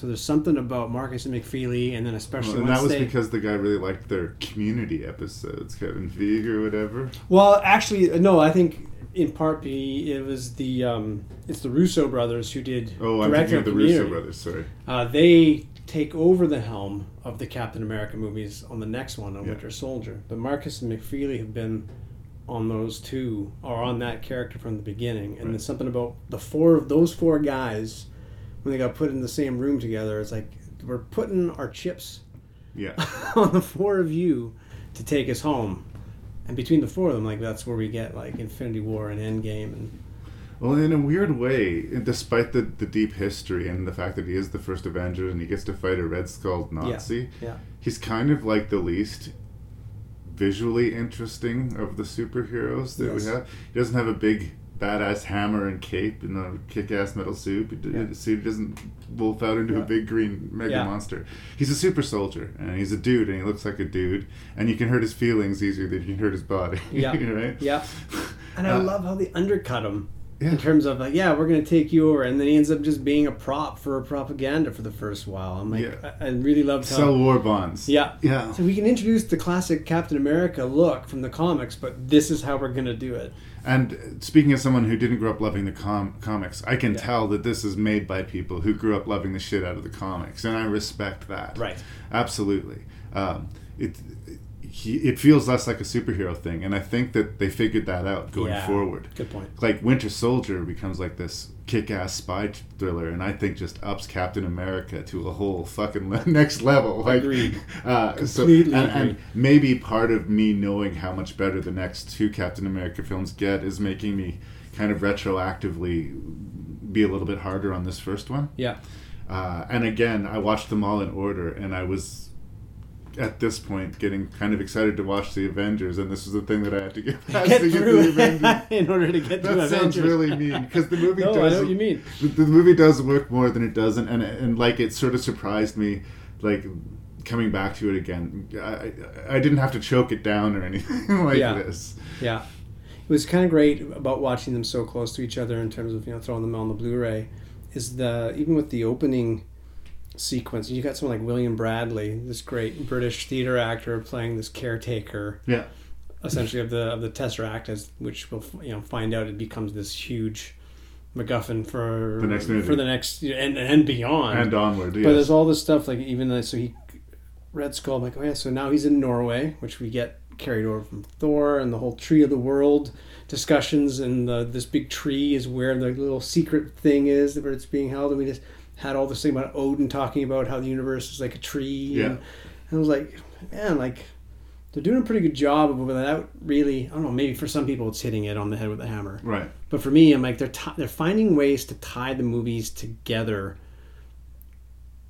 So there's something about Markus and McFeely, and then especially
Well, and that was
they,
because the guy really liked their community episodes, Kevin Feige or whatever.
Well, actually, no. I think in part B, it was the um, it's the Russo brothers who did.
Oh, I'm thinking of the
Community.
Russo brothers. Sorry.
Uh, they take over the helm of the Captain America movies on the next one, on
Yeah.
Winter Soldier. But Markus and McFeely have been on those two, or on that character from the beginning. And there's something about the four of those four guys when they got put in the same room together. It's like we're putting our chips
Yeah. <laughs>
on the four of you to take us home. And between the four of them, like that's where we get like Infinity War and Endgame and
Well, in a weird way, despite the, the deep history and the fact that he is the first Avenger and he gets to fight a Red Skull Nazi,
yeah.
he's kind of like the least visually interesting of the superheroes that
Yes.
we have. He doesn't have a big badass hammer and cape and a kick-ass metal suit. He,
Yeah.
suit. he doesn't wolf out into a big green mega
Yeah.
monster. He's a super soldier and he's a dude and he looks like a dude and you can hurt his feelings easier than you can hurt his body. <laughs>
Yeah. <laughs>
right?
Yeah. <laughs> And I
Uh,
love how they undercut him
Yeah.
in terms of like, yeah, we're gonna take you over, and then he ends up just being a prop for propaganda for the first while. I'm like,
Yeah.
I, I really love how.
Sell war bonds.
yeah,
Yeah.
So we can introduce the classic Captain America look from the comics, but this is how we're gonna do it.
And speaking as someone who didn't grow up loving the com- comics, I can tell that this is made by people who grew up loving the shit out of the comics, and I respect that.
Right.
Absolutely. Um, it he, it feels less like a superhero thing, and I think that they figured that out going
Yeah.
forward.
Good point.
Like Winter Soldier becomes like this kick-ass spy thriller, and I think just ups Captain America to a whole fucking le- <laughs> next level. Like,
Agreed. <laughs>
Uh, so,
Completely
and, and maybe part of me knowing how much better the next two Captain America films get is making me kind of retroactively be a little bit harder on this first one.
Yeah.
Uh, and again, I watched them all in order, and I was at this point getting kind of excited to watch the Avengers, and this was the thing that I had to get <laughs> past
Get
to get
through
the Avengers. <laughs>
in order to get
that sounds
Avengers.
really mean because the movie <laughs>
No, I
does.
know what you mean.
The, the movie does work more than it doesn't, and and like it sort of surprised me, like coming back to it again. I I, I didn't have to choke it down or anything like
Yeah.
this.
Yeah. It was kind of great about watching them so close to each other in terms of you know throwing them on the Blu-ray. Is the even with the opening sequence, you got someone like William Bradley, this great British theater actor playing this caretaker,
Yeah.
essentially of the of the Tesseract, as which we'll you know find out it becomes this huge MacGuffin for
The next movie.
for the next and and beyond
And onward,
But there's all this stuff like even like, so he Red Skull. I'm like, oh yeah, so now he's in Norway, which we get carried over from Thor and the whole Tree of the World discussions, and the, this big tree is where the little secret thing is where it's being held, and we just had all this thing about Odin talking about how the universe is like a tree,
Yeah.
and, and I was like, man, like they're doing a pretty good job of without really, I don't know, maybe for some people it's hitting it on the head with a hammer,
Right.
But for me, I'm like they're ti they're finding ways to tie the movies together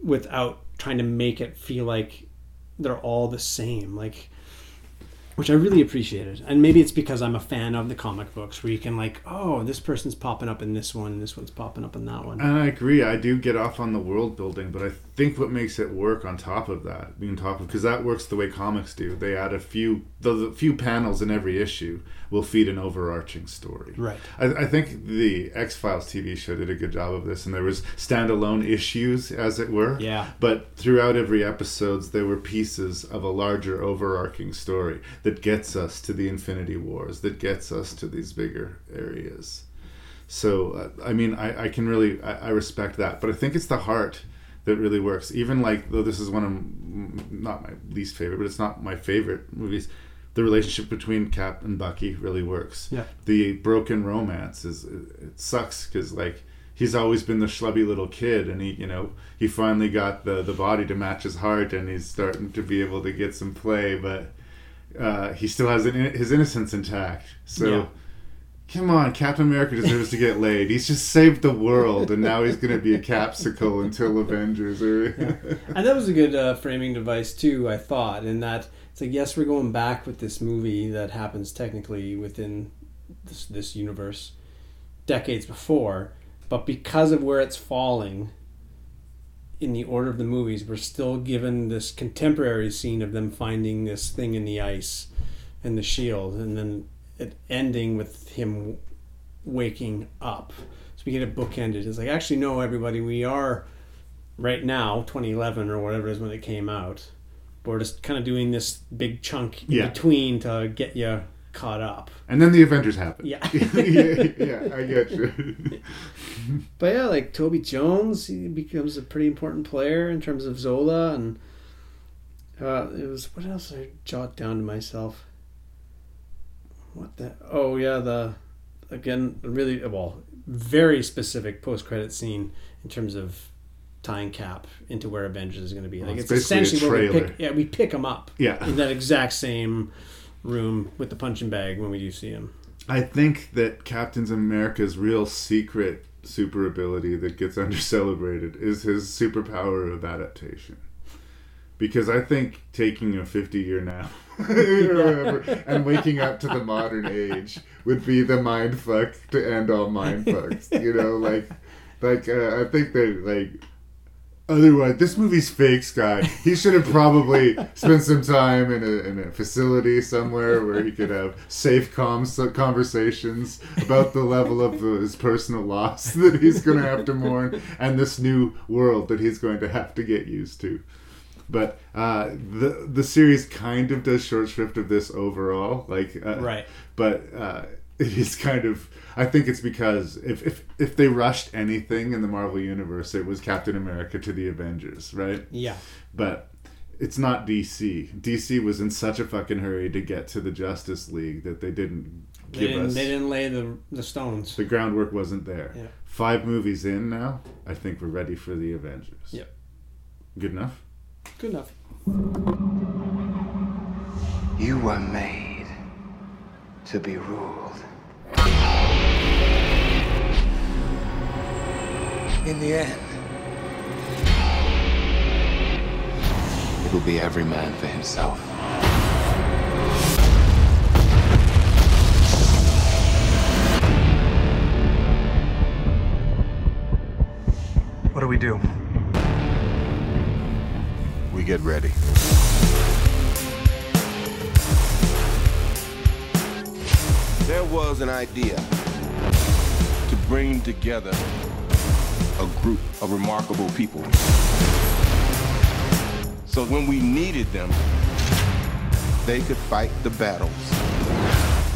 without trying to make it feel like they're all the same like which I really appreciated. And maybe it's because I'm a fan of the comic books where you can like, oh, this person's popping up in this one and this one's popping up in that one.
And I agree. I do get off on the world building, but I think what makes it work on top of that, on top of because that works the way comics do. They add a few, the, the few panels in every issue will feed an overarching story.
Right.
I, I think the X Files TV show did a good job of this, and there was standalone issues, as it were.
Yeah.
But throughout every episodes, there were pieces of a larger overarching story that gets us to the Infinity Wars, that gets us to these bigger areas. So uh, I mean, I, I can really I, I respect that, but I think it's the heart that really works. Even like though this is one of not my least favorite, but it's not my favorite movies. The relationship between Cap and Bucky really works.
Yeah.
The broken romance is it sucks because like he's always been the schlubby little kid, and he you know he finally got the the body to match his heart, and he's starting to be able to get some play, but uh, he still has an, his innocence intact. So.
Yeah.
Come on, Captain America deserves to get laid. He's just saved the world, and now he's going to be a capsicle until Avengers. Or
and that was a good uh, framing device too. I thought, in that it's like yes, we're going back with this movie that happens technically within this this universe, decades before, but because of where it's falling. In the order of the movies, we're still given this contemporary scene of them finding this thing in the ice and the shield, and then it ending with him waking up. So we get it bookended. It's like actually no, everybody, we are right now 2011 or whatever it is when it came out. But we're just kind of doing this big chunk in
Yeah.
between to get you caught up.
and then the Avengers happen.
Yeah. <laughs>
yeah, yeah, I get you. <laughs>
But yeah, like Toby Jones, he becomes a pretty important player in terms of Zola, and uh, it was what else did I jot down to myself? What the? Oh yeah, the again really well very specific post credit scene in terms of tying Cap into where Avengers is going to be. Like
Well,
it's,
it's a
essentially where we pick yeah we pick him up
Yeah.
in that exact same room with the punching bag when we do see him.
I think that Captain America's real secret super ability that gets <laughs> under celebrated is his superpower of adaptation. Because I think taking a 50 year nap <laughs> or <laughs> whatever, and waking up to the modern age would be the mind fuck to end all mind fucks. You know, <laughs> like, like uh, I think that like Otherwise, this movie's fake, Skye. He should have probably spent some time in a, in a facility somewhere where he could have safe comms conversations about the level of his personal loss that he's going to have to mourn and this new world that he's going to have to get used to. But uh, the the series kind of does short shrift of this overall, like uh,
Right.
But uh, <laughs> it is kind of. I think it's because if, if if they rushed anything in the Marvel universe, it was Captain America to the Avengers, right?
Yeah.
But it's not DC. DC was in such a fucking hurry to get to the Justice League that they didn't
They
give us
they didn't lay the the stones.
the groundwork wasn't there.
Yeah.
Five movies in now, I think we're ready for the Avengers.
Yep.
Good enough.
Good enough.
You were made to be ruled. In the end, it'll be every man for himself.
What do we do?
We get ready.
There was an idea to bring together a group of remarkable people. So when we needed them, they could fight the battles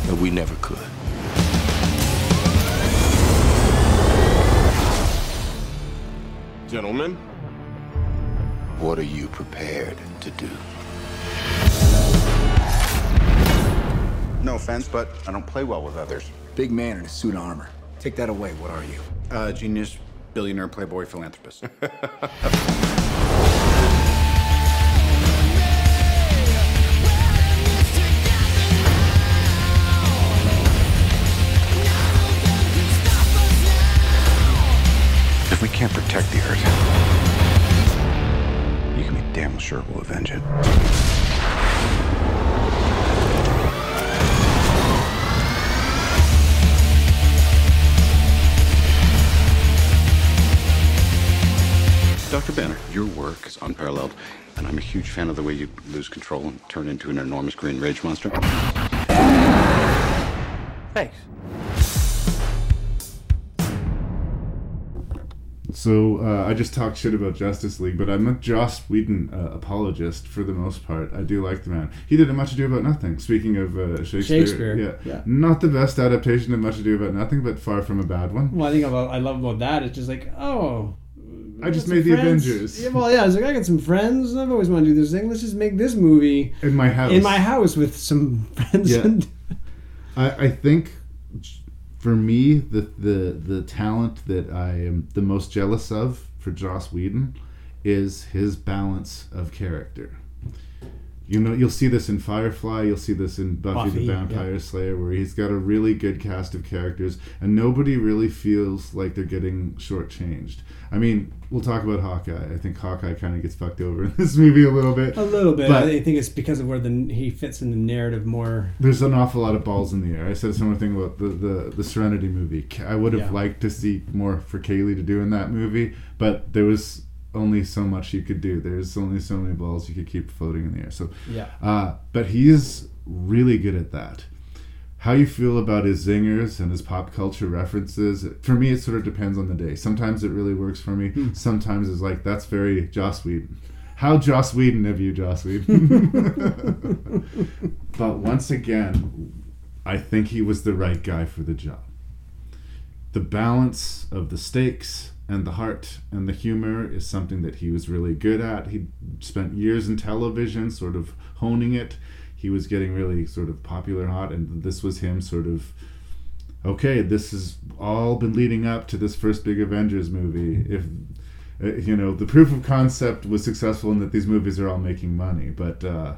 that we never could. Gentlemen, what are you prepared to do?
No offense, but I don't play well with others.
Big man in a suit of armor. Take that away. What are you?
Uh, genius, billionaire, playboy, philanthropist. <laughs> if we can't protect the Earth, you can be damn sure we'll avenge it.
Dr. Banner, your work is unparalleled, and I'm a huge fan of the way you lose control and turn into an enormous green rage monster.
Thanks.
So uh, I just talked shit about Justice League, but I'm a Joss Whedon uh, apologist for the most part. I do like the man. He did a Much Ado About Nothing. Speaking of uh, Shakespeare,
Shakespeare,
yeah.
yeah.
not the best adaptation of Much Ado About Nothing, but far from a bad one.
Well, I think about I love about that. It's just like oh.
I just made the
friends.
Avengers.
Yeah, well, yeah. I was like, I got some friends. I've always wanted to do this thing. Let's just make this movie
In my house.
In my house with some friends.
Yeah.
And,
I, I think for me the, the the talent that I am the most jealous of for Joss Whedon is his balance of character. You know, you'll see this in Firefly. You'll see this in Buffy,
Buffy,
the Vampire
yeah.
Slayer, where he's got a really good cast of characters, and nobody really feels like they're getting shortchanged. I mean, we'll talk about Hawkeye. I think Hawkeye kind of gets fucked over in <laughs> this movie a little bit.
A little bit.
but
I think it's because of where the he fits in the narrative more.
there's an awful lot of balls in the air. I said a similar thing about the the, the Serenity movie. I would have
Yeah.
liked to see more for Kaylee to do in that movie, but there was only so much you could do. There's only so many balls you could keep floating in the air. So
Yeah.
uh, but he is really good at that. How you feel about his zingers and his pop culture references? For me, it sort of depends on the day. Sometimes it really works for me. Sometimes it's like that's very Joss Whedon. How Joss Whedon of you, Joss Whedon? <laughs> <laughs> but once again, I think he was the right guy for the job. The balance of the stakes and the heart and the humor is something that he was really good at. He spent years in television, sort of honing it. He was getting really sort of popular hot, and this was him sort of okay, this has all been leading up to this first big Avengers movie. If uh, you know, the proof of concept was successful in that these movies are all making money, but uh,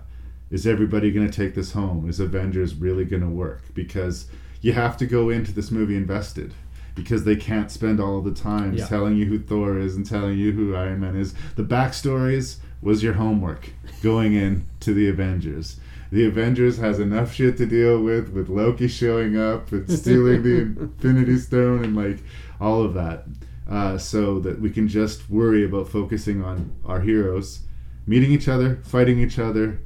is everybody going to take this home? Is Avengers really going to work? Because you have to go into this movie invested. Because they can't spend all the time
Yeah.
telling you who Thor is and telling you who Iron Man is. The backstories was your homework going in to the Avengers. The Avengers has enough shit to deal with, with Loki showing up and <laughs> stealing the Infinity Stone and like all of that, uh, so that we can just worry about focusing on our heroes, meeting each other, fighting each other,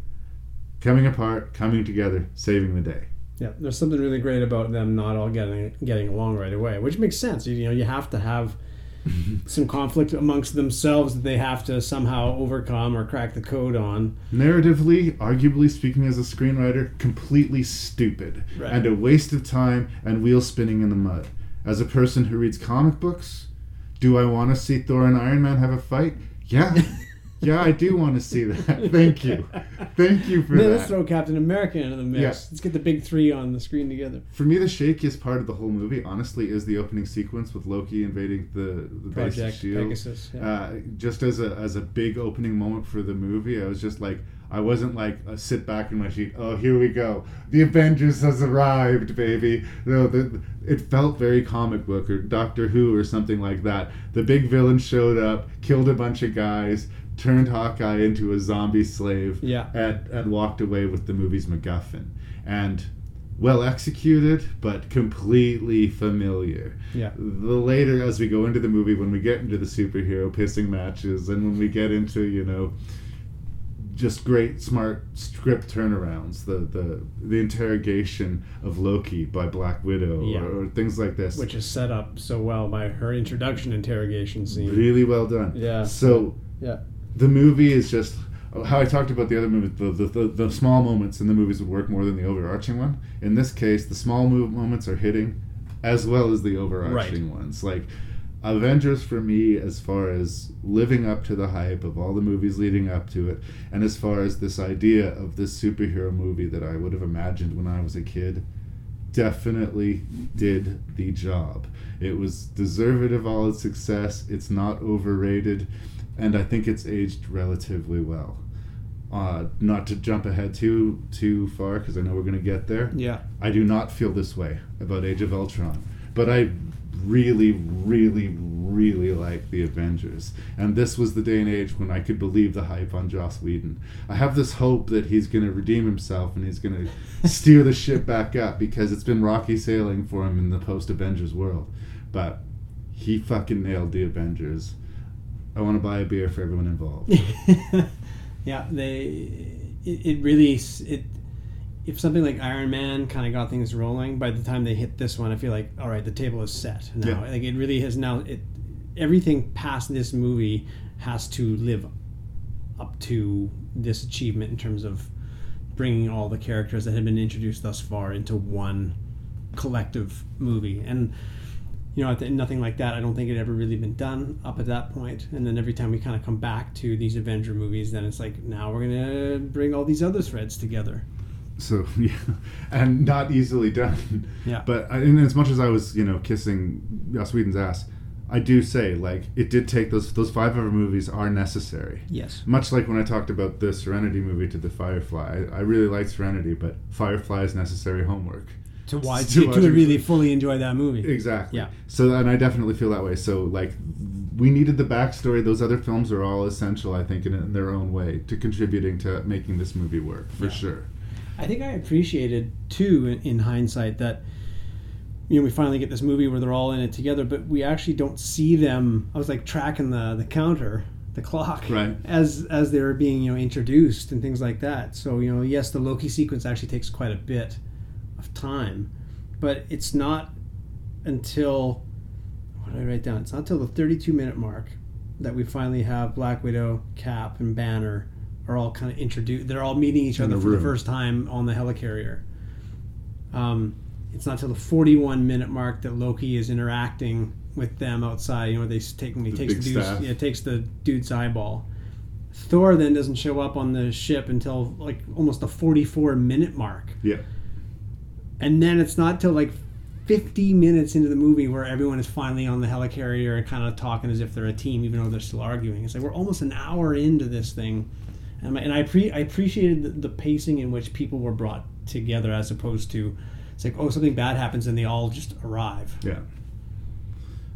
coming apart, coming together, saving the day.
Yeah, there's something really great about them not all getting getting along right away, which makes sense. You, you know, you have to have <laughs> some conflict amongst themselves that they have to somehow overcome or crack the code on.
Narratively, arguably speaking as a screenwriter, completely stupid
Right.
and a waste of time and wheel spinning in the mud. As a person who reads comic books, do I want to see Thor and Iron Man have a fight? Yeah. <laughs> yeah, I do want to see that. Thank you. Thank you for
Then let's throw Captain America into the mix.
Yeah.
Let's get the big three on the screen together.
For me, the shakiest part of the whole movie, honestly, is the opening sequence with Loki invading the the base of Shield.
Pegasus, yeah.
Uh, just as a as a big opening moment for the movie, I was just like, I wasn't like uh, sit back in my seat. Oh, here we go. The Avengers has arrived, baby. No, the, it felt very comic book or Doctor Who or something like that. The big villain showed up, killed a bunch of guys. Turned Hawkeye into a zombie slave,
Yeah.
and, and walked away with the movie's MacGuffin. And well executed, but completely familiar.
Yeah.
The later, as we go into the movie, when we get into the superhero pissing matches, and when we get into, you know, just great, smart script turnarounds, the the, the interrogation of Loki by Black Widow,
Yeah.
or, or things like this.
Which is set up so well by her introduction interrogation scene.
really well done.
Yeah.
So
Yeah.
The movie is just how I talked about the other movies. The, the, the, the small moments in the movies would work more than the overarching one. In this case, the small move moments are hitting, as well as the overarching ones. Like Avengers for me, as far as living up to the hype of all the movies leading up to it, and as far as this idea of this superhero movie that I would have imagined when I was a kid, definitely did the job. It was deserved of all its success. It's not overrated, and I think it's aged relatively well. Uh, not to jump ahead too too far because I know we're going to get there.
Yeah.
I do not feel this way about Age of Ultron, but I really, really, really like the Avengers, and this was the day and age when I could believe the hype on Joss Whedon. I have this hope that he's going to redeem himself and he's going <laughs> to steer the ship back up because it's been rocky sailing for him in the post Avengers world, but he fucking nailed the Avengers. I want to buy a beer for everyone involved. <laughs>
yeah, they. It, it really it. If something like Iron Man kind of got things rolling, by the time they hit this one, I feel like all right, the table is set now.
Yeah.
Like it really has now. It everything past this movie has to live up to this achievement in terms of bringing all the characters that had been introduced thus far into one collective movie and you know, nothing like that. I don't think it had ever really been done up at that point. And then every time we kind of come back to these Avenger movies, then it's like now we're gonna bring all these other threads together.
So <laughs> yeah, and not easily done.
Yeah.
But I, and as much as I was, you know, kissing Whedon's ass, I do say like it did take those those five hour movies are necessary.
Yes.
Much like when I talked about the Serenity movie to the Firefly, I, I really like Serenity, but Firefly is necessary homework.
To watch,
To
to,
watch
to really fully enjoy that movie.
Exactly.
Yeah.
So and I definitely feel that way. So like we needed the backstory. Those other films are all essential, I think, in, in their own way to contributing to making this movie work for
Yeah.
sure.
I think I appreciated too, in, in hindsight, that you know we finally get this movie where they're all in it together, but we actually don't see them. I was like tracking the the counter, the clock,
Right.
as as they were being you know introduced and things like that. So you know, yes, the Loki sequence actually takes quite a bit of time, but it's not until what did I write down? It's not until the 32 minute mark that we finally have Black Widow, Cap, and Banner are all kind of introduced. They're all meeting each other
the
for the first time on the helicarrier. Um, it's not until the 41 minute mark that Loki is interacting with them outside. You know, they take he
The
takes the dude's, yeah, takes the dude's eyeball. Thor then doesn't show up on the ship until like almost the 44 minute mark
Yeah.
And then it's not till like 50 minutes into the movie where everyone is finally on the helicarrier and kind of talking as if they're a team even though they're still arguing it's like we're almost an hour into this thing and, I- and I, pre- I appreciated the, the pacing in which people were brought together as opposed to it's like oh something bad happens and they all just arrive
Yeah.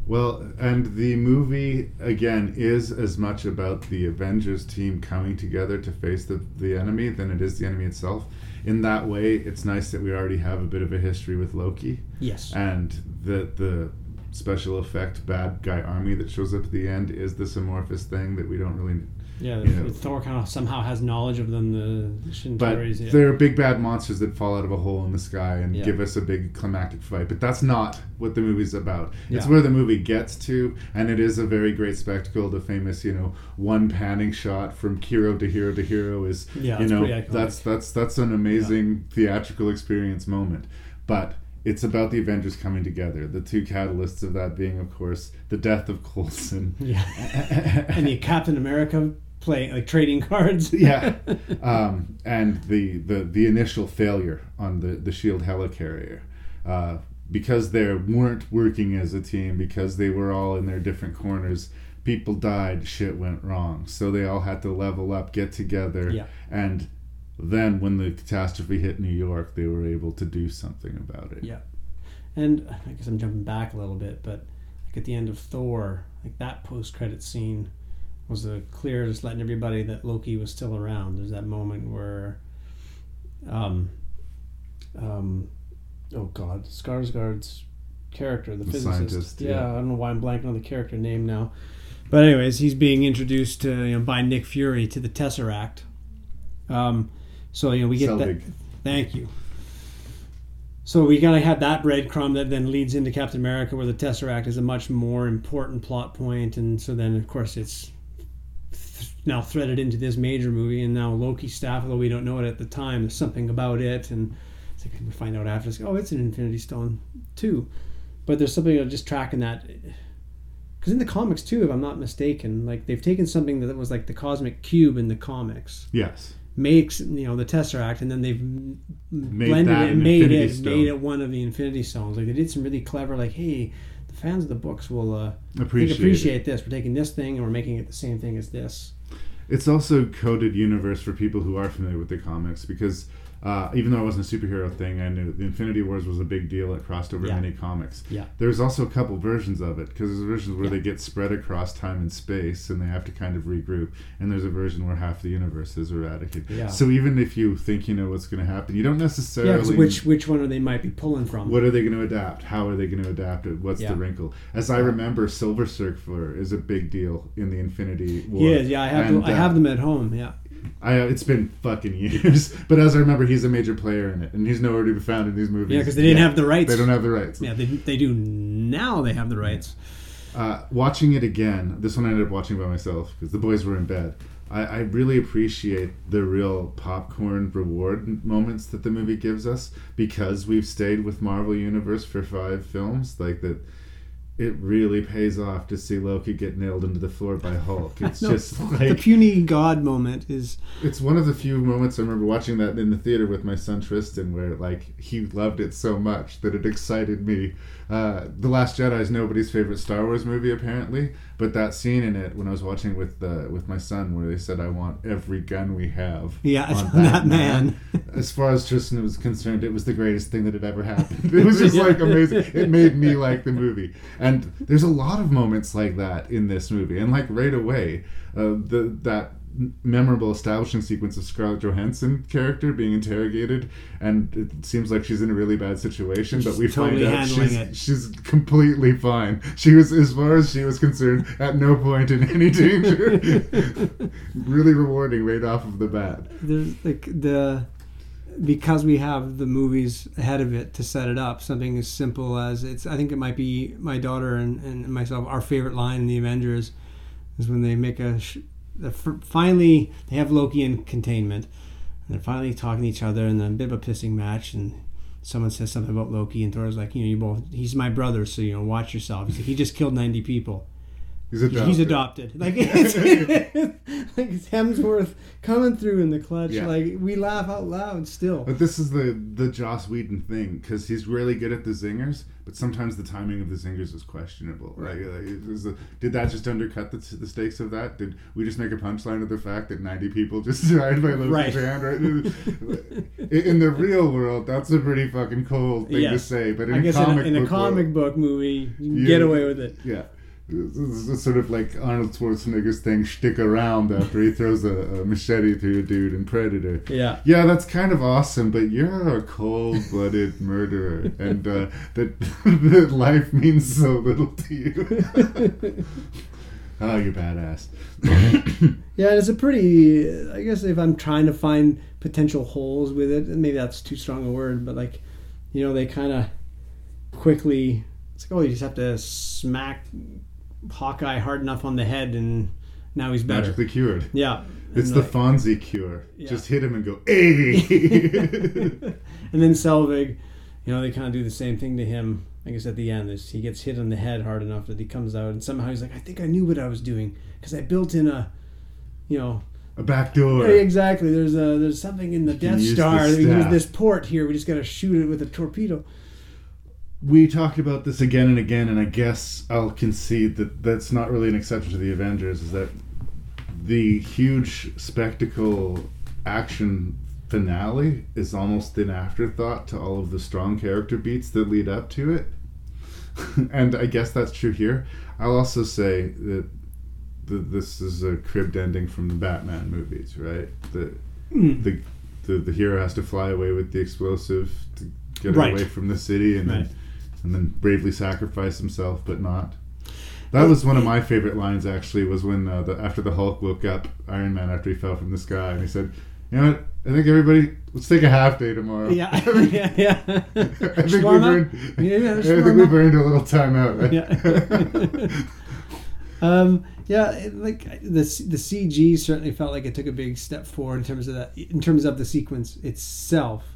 Well, and the movie again is as much about the Avengers team coming together to face the the enemy than it is the enemy itself. In that way, it's nice that we already have a bit of a history with Loki.
Yes.
And the the special effect bad guy army that shows up at the end is this amorphous thing that we don't really
yeah
you know,
Thor kind of somehow has knowledge of them the
but
yeah.
they're big bad monsters that fall out of a hole in the sky and
Yeah.
give us a big climactic fight. But that's not what the movie's about. It's
Yeah.
where the movie gets to, and it is a very great spectacle. The famous, you know, one panning shot from hero to hero to hero is,
Yeah,
you know, that's that's that's an amazing theatrical experience moment. But it's about the Avengers coming together. The two catalysts of that being, of course, the death of Coulson.
yeah <laughs> and the Captain America playing like trading <laughs> cards
yeah, um, and the, the the initial failure on the the Shield helicarrier, uh, because they weren't working as a team, because they were all in their different corners. People died, shit went wrong, so they all had to level up, get together,
Yeah.
and then when the catastrophe hit New York, they were able to do something about it.
Yeah. And I guess I'm jumping back a little bit, but like at the end of Thor, like that post credit scene was a clear just letting everybody that Loki was still around. There's that moment where um um oh god, Skarsgård's character, the,
The
physicist.
scientist,
yeah,
yeah.
I don't know why I'm blanking on the character name now. But anyways, he's being introduced to you know by Nick Fury to the Tesseract. Um so you know we get that thank you. So we kind of had that breadcrumb that then leads into Captain America, where the Tesseract is a much more important plot point, and so then of course it's now threaded into this major movie, and now Loki staff, although we don't know it at the time, there's something about it, and it's like we find out after, it's like, oh, it's an Infinity Stone too, but there's something of just tracking that. Because in the comics too, if I'm not mistaken, like they've taken something that was like the cosmic cube in the comics,
Yes.
makes you know the Tesseract, and then they've
Made
blended it, and made
Infinity
it,
Stone.
made it one of the Infinity Stones. Like they did some really clever, like, hey, the fans of the books will uh,
Appreciate
appreciate this. We're taking this thing and we're making it the same thing as this.
It's also coded universe for people who are familiar with the comics because uh, even though it wasn't a superhero thing, I knew the Infinity Wars was a big deal. It crossed over
Yeah.
many comics.
Yeah.
There's also a couple versions of it because there's versions where they get spread across time and space and they have to kind of regroup. And there's a version where half the universe is eradicated.
Yeah.
So even if you think you know what's going to happen, you don't
Yeah,
necessarily.
which which one are they might be pulling from?
What are they going to adapt? How are they going to adapt it? What's
Yeah.
the wrinkle? As I remember, Silver Surfer is a big deal in the Infinity War.
yeah, yeah, I have
And,
them, I
uh,
have them at home. Yeah,
I, uh, it's been fucking years, <laughs> but as I remember, he's a major player in it, and he's nowhere to be found in these movies.
yeah, because they didn't
yet.
have the rights.
They don't have the rights.
Yeah, they, they do now. They have the rights.
Uh, watching it again, this one I ended up watching by myself because the boys were in bed. I, I really appreciate the real popcorn reward moments that the movie gives us because we've stayed with Marvel Universe for five films. Like that, it really pays off to see Loki get nailed into the floor by Hulk. <laughs> It's
No,
just like
the puny god moment is
it's one of the few moments I remember watching that in the theater with my son Tristan, where like he loved it so much that it excited me. Uh, the Last Jedi is nobody's favorite Star Wars movie, apparently, but that scene in it when I was watching with uh, with my son, where they said, "I want every gun we have."
Yeah,
on
on <laughs> that man. <laughs>
as far as Tristan was concerned, it was the greatest thing that had ever happened. <laughs> It was just like amazing. It made me like the movie, and there's a lot of moments like that in this movie, and like right away, uh, the that memorable establishing sequence of Scarlett Johansson character being interrogated, and it seems like she's in a really bad situation, but we
totally
find out
handling
she's,
it.
she's completely fine. She was, as far as she was concerned, at no point in any danger. <laughs> really rewarding right off of the bat.
there's like the because we have the movies ahead of it to set it up something as simple as it's i think it might be my daughter and, and myself our favorite line in the avengers is when they make a sh- the, f- finally they have loki in containment and they're finally talking to each other and then a bit of a pissing match and someone says something about loki and thor's like you know you both he's my brother so you know watch yourself. Like, he just killed 90 people
He's adopted.
He's adopted. Like <laughs> it's, <laughs> like it's Hemsworth coming through in the clutch.
Yeah.
Like we laugh out loud still.
But this is the the Joss Whedon thing because he's really good at the zingers, but sometimes the timing of the zingers is questionable. Like, like, the, did that just undercut the, the stakes of that? Did we just make a punchline of the fact that ninety people just <laughs> died by Loki's
Right.
hand? Right? in the real world, that's a pretty fucking cold thing to say. But in
I
a
guess
comic
in a, in a
book
comic
world,
book movie, you
you-
get away with it.
Yeah. It's sort of like Arnold Schwarzenegger's thing, stick around after he throws a, a machete through a dude in Predator.
Yeah.
Yeah, that's kind of awesome, but you're a cold blooded <laughs> murderer, and uh, that, <laughs> that life means so little to you. <laughs> oh, you're badass. <coughs>
Yeah, it's a pretty. I guess if I'm trying to find potential holes with it, maybe that's too strong a word, but like, you know, they kind of quickly. It's like, oh, you just have to smack Hawkeye hard enough on the head, and now he's better.
Magically cured.
Yeah,
It's the
like-
Fonzie cure.
Yeah.
Just hit him and go, hey! <laughs>
and then Selvig, you know, they kind of do the same thing to him. I guess at the end, is he gets hit on the head hard enough that he comes out, and somehow he's like, "I think I knew what I was doing because I built in a, you know,
a back door.
Yeah, exactly. There's a there's something in the Death Star. We use this port here. We just got to shoot it with a torpedo.
We talked about this again and again, and I guess I'll concede that that's not really an exception to the Avengers. Is that the huge spectacle action finale is almost an afterthought to all of the strong character beats that lead up to it, <laughs> and I guess that's true here. I'll also say that the, this is a cribbed ending from the Batman movies, right? The
Mm.
the, the the hero has to fly away with the explosive to get
Right.
away from the city, and
Right.
then and then bravely sacrifice himself, but not. That was one of my favorite lines. Actually, was when uh, the, after the Hulk woke up Iron Man after he fell from the sky, and he said, "You know what? I think everybody let's take a half day tomorrow."
Yeah, <laughs> yeah, yeah. <laughs>
I think we burned.
Yeah, yeah, <laughs>
I think we burned a little time out. Right?
Yeah. um, yeah, like the the CG certainly felt like it took a big step forward in terms of that. In terms of the sequence itself.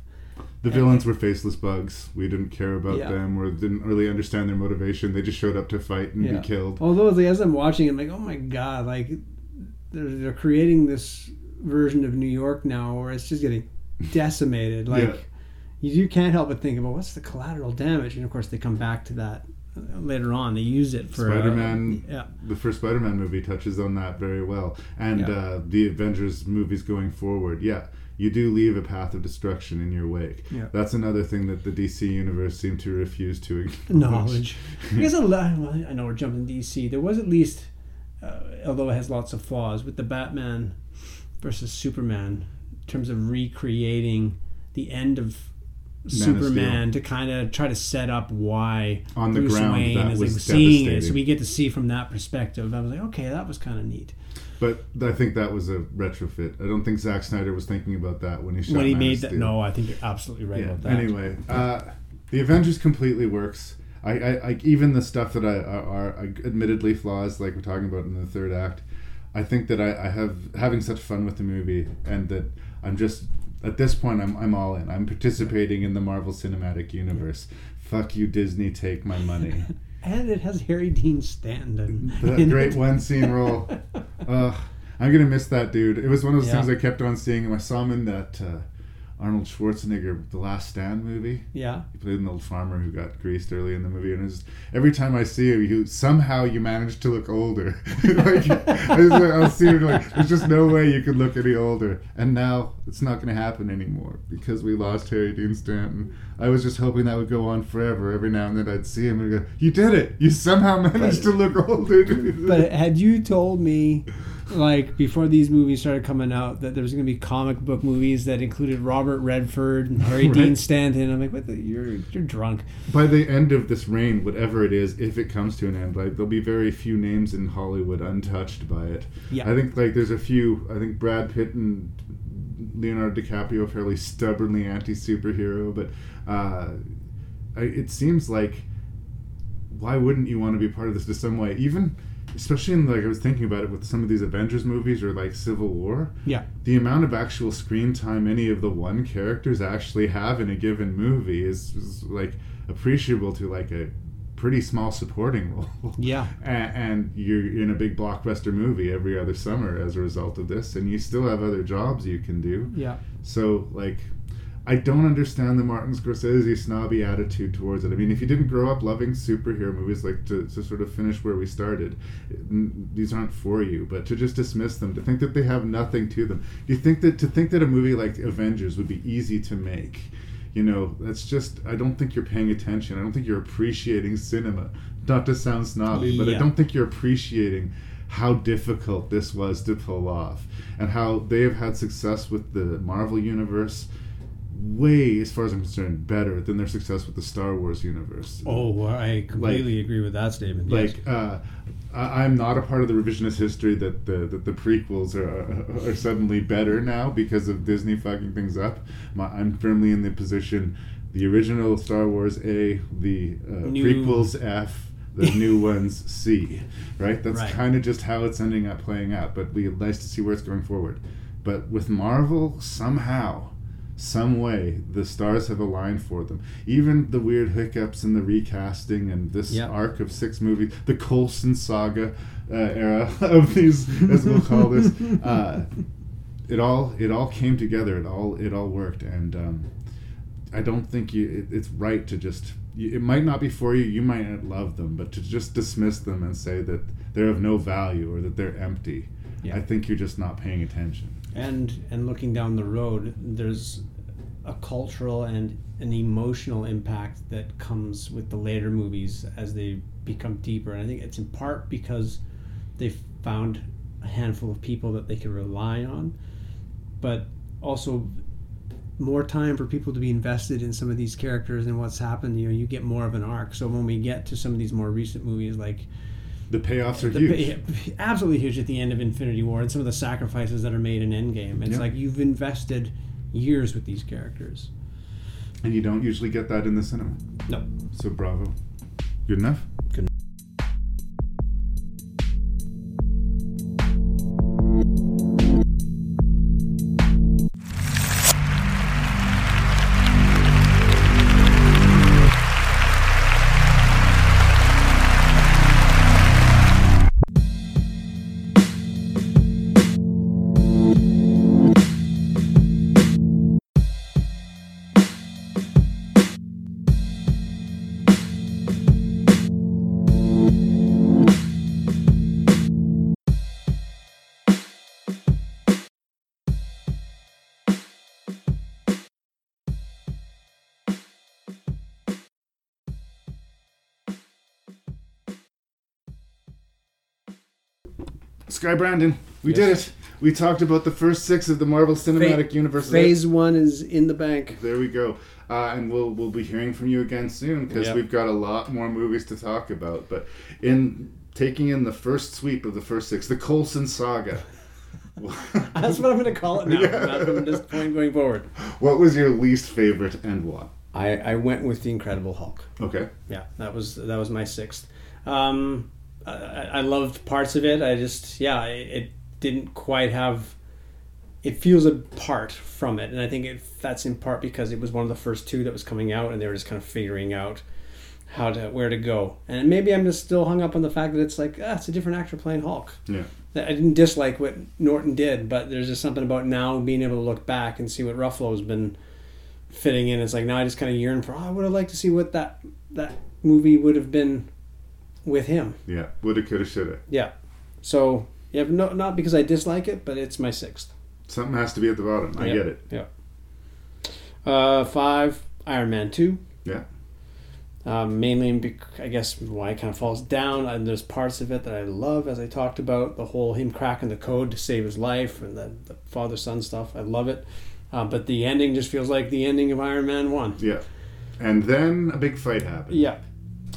The villains were faceless bugs. We didn't care about
Yeah.
them or didn't really understand their motivation. They just showed up to fight and
Yeah.
be killed.
Although like, as I'm watching, I'm like, oh my god, like they're they're creating this version of New York now where it's just getting <laughs> decimated. Like
Yeah.
you, you can't help but think about what's the collateral damage, and of course they come back to that uh, later on. They use it for uh,
Spider-Man,
yeah.
the first Spider-Man movie touches on that very well, and uh, the Avengers movies going forward. Yeah, you do leave a path of destruction in your wake.
Yeah.
That's another thing that the DC universe seemed to refuse to acknowledge.
knowledge. I <laughs> guess a lot, well, I know we're jumping DC. There was at least, uh, although it has lots of flaws, with the Batman versus Superman in terms of recreating the end of
of
Superman to kind of try to set up why
On the
Bruce
ground,
Wayne
that
is
was
seeing it, so we get to see from that perspective. I was like, okay, that was kind of neat.
But I think that was a retrofit. I don't think Zack Snyder was thinking about that when he shot
when he
Man
made that, no, I think you're absolutely right
Yeah.
about that.
Anyway, uh, the Avengers completely works. I, I, I even the stuff that I are, are admittedly flaws, like we're talking about in the third act. I think that I, I have having such fun with the movie, and that I'm just at this point I'm I'm all in. I'm participating in the Marvel Cinematic Universe. Fuck you, Disney, take my money. <laughs>
And it has Harry Dean Stanton.
That great
it.
one scene role. <laughs> Uh, I'm gonna miss that dude. It was one of those
Yeah.
things I kept on seeing him. I saw him in that uh, Arnold Schwarzenegger The Last Stand movie.
Yeah.
He played an old farmer who got greased early in the movie, and it was, every time I see him, you somehow you manage to look older. <laughs> like I was, I'll see him like there's just no way you could look any older, and now it's not going to happen anymore because we lost Harry Dean Stanton. I was just hoping that would go on forever. Every now and then I'd see him and go, "You did it! You somehow managed to look older."
But had you told me, like before these movies started coming out, that there was going to be comic book movies that included Robert Redford and Harry <laughs>
Right.
Dean Stanton, I'm like, what? The, you're you're drunk.
by the end of this reign, whatever it is, if it comes to an end, like there'll be very few names in Hollywood untouched by it.
Yeah.
I think like there's a few. I think Brad Pitt and Leonardo DiCaprio fairly stubbornly anti superhero, but uh, I, it seems like why wouldn't you want to be part of this in some way? Even especially in like I was thinking about it with some of these Avengers movies or like Civil War.
Yeah.
The amount of actual screen time any of the one characters actually have in a given movie is, is like appreciable to like a pretty small supporting <laughs> role.
Yeah.
and, and you're in a big blockbuster movie every other summer as a result of this, and you still have other jobs you can do.
Yeah.
So like, I don't understand the Martin Scorsese snobby attitude towards it. I mean, if you didn't grow up loving superhero movies, like to, to sort of finish where we started, these aren't for you. But to just dismiss them, to think that they have nothing to them, do you think that to think that a movie like Avengers would be easy to make? You know, that's just. I don't think you're paying attention. I don't think you're appreciating cinema. Not to sound snobby, but I don't think you're appreciating how difficult this was to pull off and how they have had success with the Marvel universe way as far as I'm concerned better than their success with the Star Wars universe.
Oh, I completely agree with that statement. yes.
Like uh, I, I'm not a part of the revisionist history that the that the prequels are are suddenly better now because of Disney fucking things up. My, I'm firmly in the position the original Star Wars A, the uh,
New-
prequels F, the <laughs> new ones C. Right? That's
Right.
kind of just how it's ending up playing out. But we nice to see where it's going forward. But with Marvel, somehow some way the stars have aligned for them. Even the weird hiccups in the recasting and this
Yeah.
arc of six movies, the Coulson saga uh, era <laughs> of these, as we'll call this, <laughs> uh, it all it all came together. It all it all worked, and um, I don't think you. It, it's right to just. It might not be for you. You might not love them, but to just dismiss them and say that they're of no value or that they're empty,
Yeah.
I think you're just not paying attention.
and and looking down the road there's a cultural and an emotional impact that comes with the later movies as they become deeper and i think it's in part because they've found a handful of people that they can rely on but also more time for people to be invested in some of these characters and what's happened you know you get more of an arc so when we get to some of these more recent movies like
The payoffs are
the-
huge.
absolutely huge at the end of Infinity War and some of the sacrifices that are made in Endgame. It's
Yeah.
like you've invested years with these characters.
And you don't usually get that in the cinema.
No.
So bravo. Good enough?
Good.
Skye Brandon, we did it. We talked about the first six of the Marvel Cinematic
Fa-
Universe.
Phase one is in the bank.
There we go. Uh, and we'll we'll be hearing from you again soon because
Yep.
we've got a lot more movies to talk about. But in taking in the first sweep of the first six, the Coulson saga. <laughs>
That's what I'm going to call it now
Yeah.
from this point going forward.
What was your least favorite and why?
I, I went with the Incredible Hulk.
Okay.
Yeah, that was that was my sixth. Um, I, I loved parts of it. I just yeah, it, it didn't quite have. It feels apart from it, and I think it, that's in part because it was one of the first two that was coming out, and they were just kind of figuring out how to where to go. And maybe I'm just still hung up on the fact that it's like ah, it's a different actor playing Hulk.
Yeah.
I didn't dislike what Norton did, but there's just something about now being able to look back and see what Ruffalo's been fitting in. It's like now I just kind of yearn for. Oh, I would have liked to see what that that movie would have been with him.
Yeah, woulda, coulda, shoulda.
Yeah. So yeah, no, not because I dislike it, but it's my sixth.
Something has to be at the bottom. I
Yeah.
get it.
Yeah. Uh, five Iron Man two.
Yeah.
Um, mainly, bec- I guess, why it kind of falls down. And there's parts of it that I love, as I talked about the whole him cracking the code to save his life and the, the father son stuff. I love it. Uh, but the ending just feels like the ending of Iron Man one.
Yeah. And then a big fight happened.
Yeah.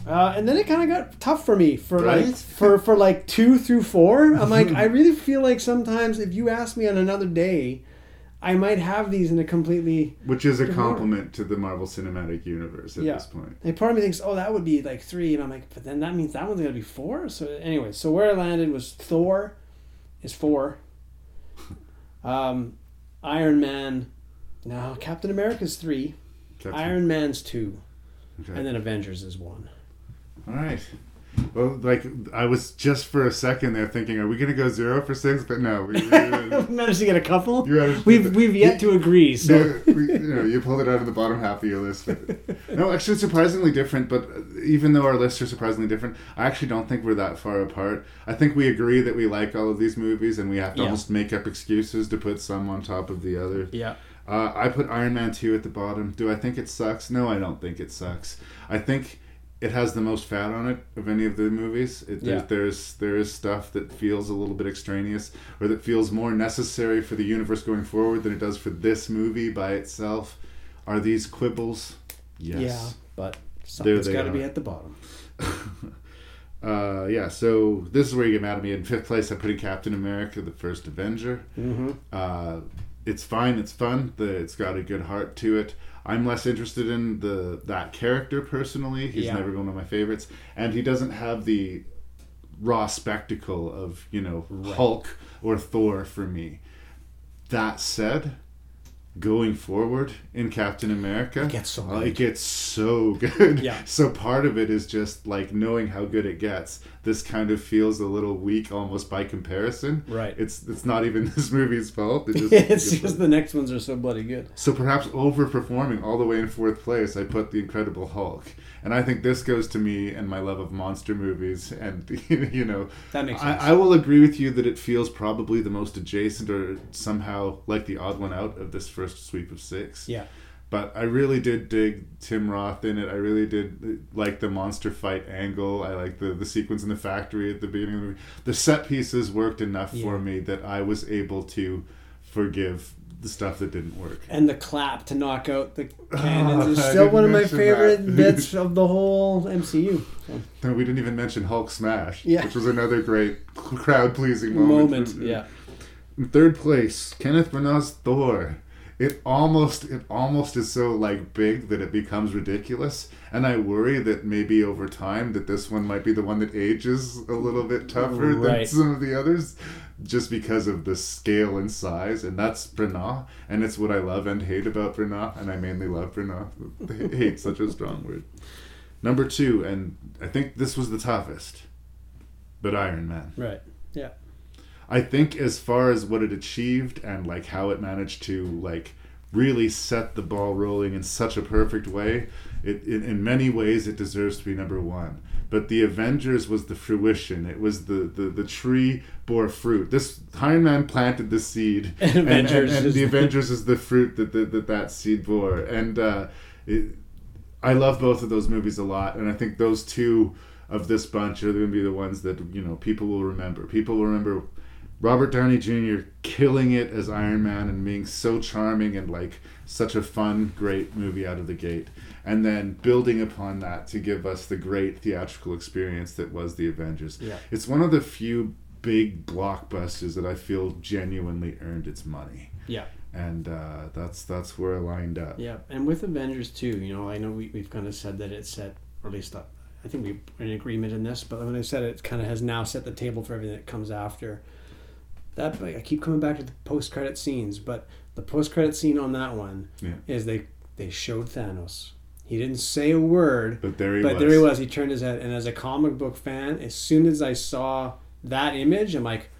Uh, and then it kind of got tough for me for
Right?
like <laughs> for for like two through four. I'm like <laughs> I really feel like sometimes if you ask me on another day, I might have these in a completely
Which is a
different order.
compliment to the Marvel Cinematic Universe at
yeah.
this point.
And part of me thinks, oh, that would be like three, and I'm like, but then that means that one's gonna be four. So anyway, so where I landed was Thor, is four. <laughs> Um, Iron Man, now Captain America's three.
Captain-
Iron Man's two,
Okay.
and then Avengers is one.
All right. Well, like I was just for a second there thinking, are we gonna go zero for six? But no, we, we, <laughs>
managed to get a couple.
You managed
We've we've yet to agree. So
No, we- you know, you pulled it out of the bottom half of your list. But, <laughs> no, actually, surprisingly different. But even though our lists are surprisingly different, I actually don't think we're that far apart. I think we agree that we like all of these movies, and we have to
Yeah.
almost make up excuses to put some on top of the other.
Yeah.
Uh, I put Iron Man two at the bottom. Do I think it sucks? No, I don't think it sucks. I think it has the most fat on it of any of the movies. It,
Yeah.
there's, there's there is stuff that feels a little bit extraneous, or that feels more necessary for the universe going forward than it does for this movie by itself. Are these quibbles? Yes.
yeah, but something's got to be at the bottom. <laughs>
Uh, yeah, so this is where you get mad at me. In fifth place, I put in Captain America, the first Avenger.
Mhm.
Uh, it's fine, it's fun. The, it's got a good heart to it. I'm less interested in the that character personally. He's
Yeah.
never been one of my favorites, and he doesn't have the raw spectacle of you know Hulk or Thor for me. That said, going forward in Captain America,
It gets so
uh,
good.
it gets so <laughs> good.
Yeah.
So part of it is just like knowing how good it gets. This kind of feels a little weak, almost by comparison.
Right.
It's it's not even <laughs> this movie's fault. It <laughs> just,
it's just the next ones are so bloody good.
so perhaps overperforming all the way in fourth place, I put the Incredible Hulk, and I think this goes to me and my love of monster movies, and <laughs> you know,
That makes
I,
sense.
I will agree with you that it feels probably the most adjacent or somehow like the odd one out of this first sweep of six.
Yeah.
But I really did dig Tim Roth in it. I really did like the monster fight angle. I like the, the sequence in the factory at the beginning of the movie. The set pieces worked enough for me that I was able to forgive the stuff that didn't work.
And the clap to knock out the <laughs> cannons
I
is still one of my favorite
that. <laughs>
bits of the whole MCU. So,
No, we didn't even mention Hulk Smash,
Yeah.
which was another great crowd pleasing moment.
moment, yeah.
In third place, Kenneth Branagh's Thor. It almost it almost is so like big that it becomes ridiculous, and I worry that maybe over time that this one might be the one that ages a little bit tougher than some of the others, just because of the scale and size. And that's Branagh, and it's what I love and hate about Branagh, and I mainly love Branagh. hate such a strong word. Number two, and I think this was the toughest, but Iron Man.
right. Yeah.
I think as far as what it achieved and like how it managed to like really set the ball rolling in such a perfect way, it, in in many ways it deserves to be number one. But the Avengers was the fruition. It was the, the, the tree bore fruit. This Iron Man planted the seed, <laughs>
And Avengers
and,
is
the
the-
Avengers is the fruit that that, that, that seed bore. And uh, it, I love both of those movies a lot, and I think those two of this bunch are going to be the ones that you know people will remember. People will remember Robert Downey Jr. killing it as Iron Man and being so charming and like such a fun, great movie out of the gate, and then building upon that to give us the great theatrical experience that was the Avengers.
Yeah.
It's one of the few big blockbusters that I feel genuinely earned its money.
Yeah.
And uh, that's that's where I lined up.
Yeah, and with Avengers too, you know, I know we, we've kind of said that it set, or at least uh, I think we're in agreement in this, but when I said it, kind of has now set the table for everything that comes after. That I keep coming back to the post credit scenes, but the post credit scene on that one
Yeah.
is they they showed Thanos. He didn't say a word.
But there he
but
was.
there he was. He turned his head, and as a comic book fan, as soon as I saw that image, I'm like,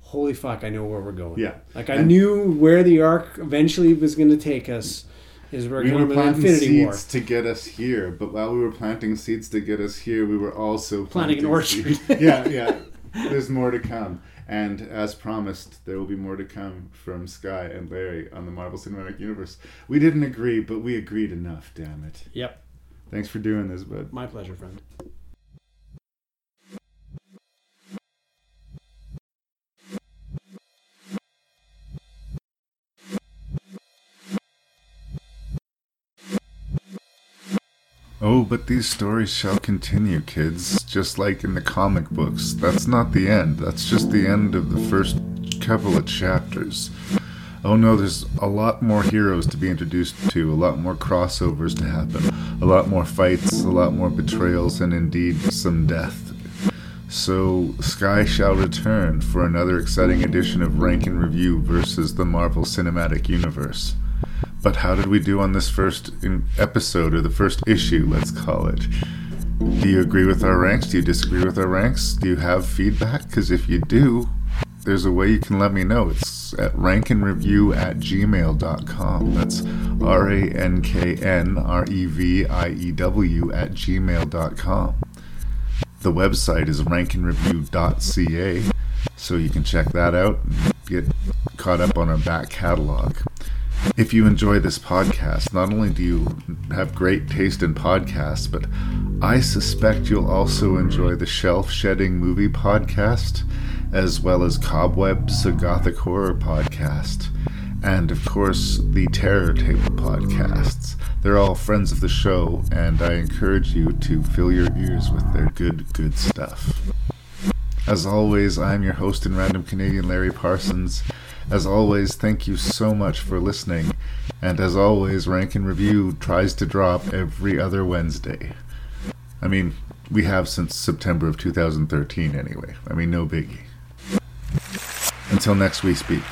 "Holy fuck! I know where we're going."
Yeah.
Like I
And-
knew where the arc eventually was going to take us. Is we're
we
going
were planting
Infinity War.
seeds to get us here, but while we were planting seeds to get us here, we were also
Planting an orchard. <laughs>
yeah, yeah. There's more to come, and as promised, there will be more to come from Skye and Larry on the Marvel Cinematic Universe. We didn't agree, but we agreed enough. Damn it!
Yep.
Thanks for doing this, bud.
My pleasure, friend.
Oh, but these stories shall continue, kids, just like in the comic books. That's not the end. That's just the end of the first couple of chapters. Oh no, there's a lot more heroes to be introduced to, a lot more crossovers to happen, a lot more fights, a lot more betrayals, and indeed some death. So, Skye shall return for another exciting edition of Rank N Review versus the Marvel Cinematic Universe. But how did we do on this first episode, or the first issue, let's call it? Do you agree with our ranks? Do you disagree with our ranks? Do you have feedback? Because if you do, there's a way you can let me know. It's at rankandreview at gmail.com. That's R A N K N R E V I E W at gmail.com. The website is rankandreview.ca, so you can check that out and get caught up on our back catalog. If you enjoy this podcast, not only do you have great taste in podcasts, but I suspect you'll also enjoy the Shelf Shedding Movie Podcast, as well as Cobwebs, a Gothic Horror Podcast, and of course the Terror Table Podcasts. They're all friends of the show, and I encourage you to fill your ears with their good, good stuff. As always, I'm your host and random Canadian, Larry Parsons. As always, thank you so much for listening. And as always, Rank N Review tries to drop every other Wednesday. I mean, we have since September of 2013 anyway. I mean, no biggie. Until next we speak.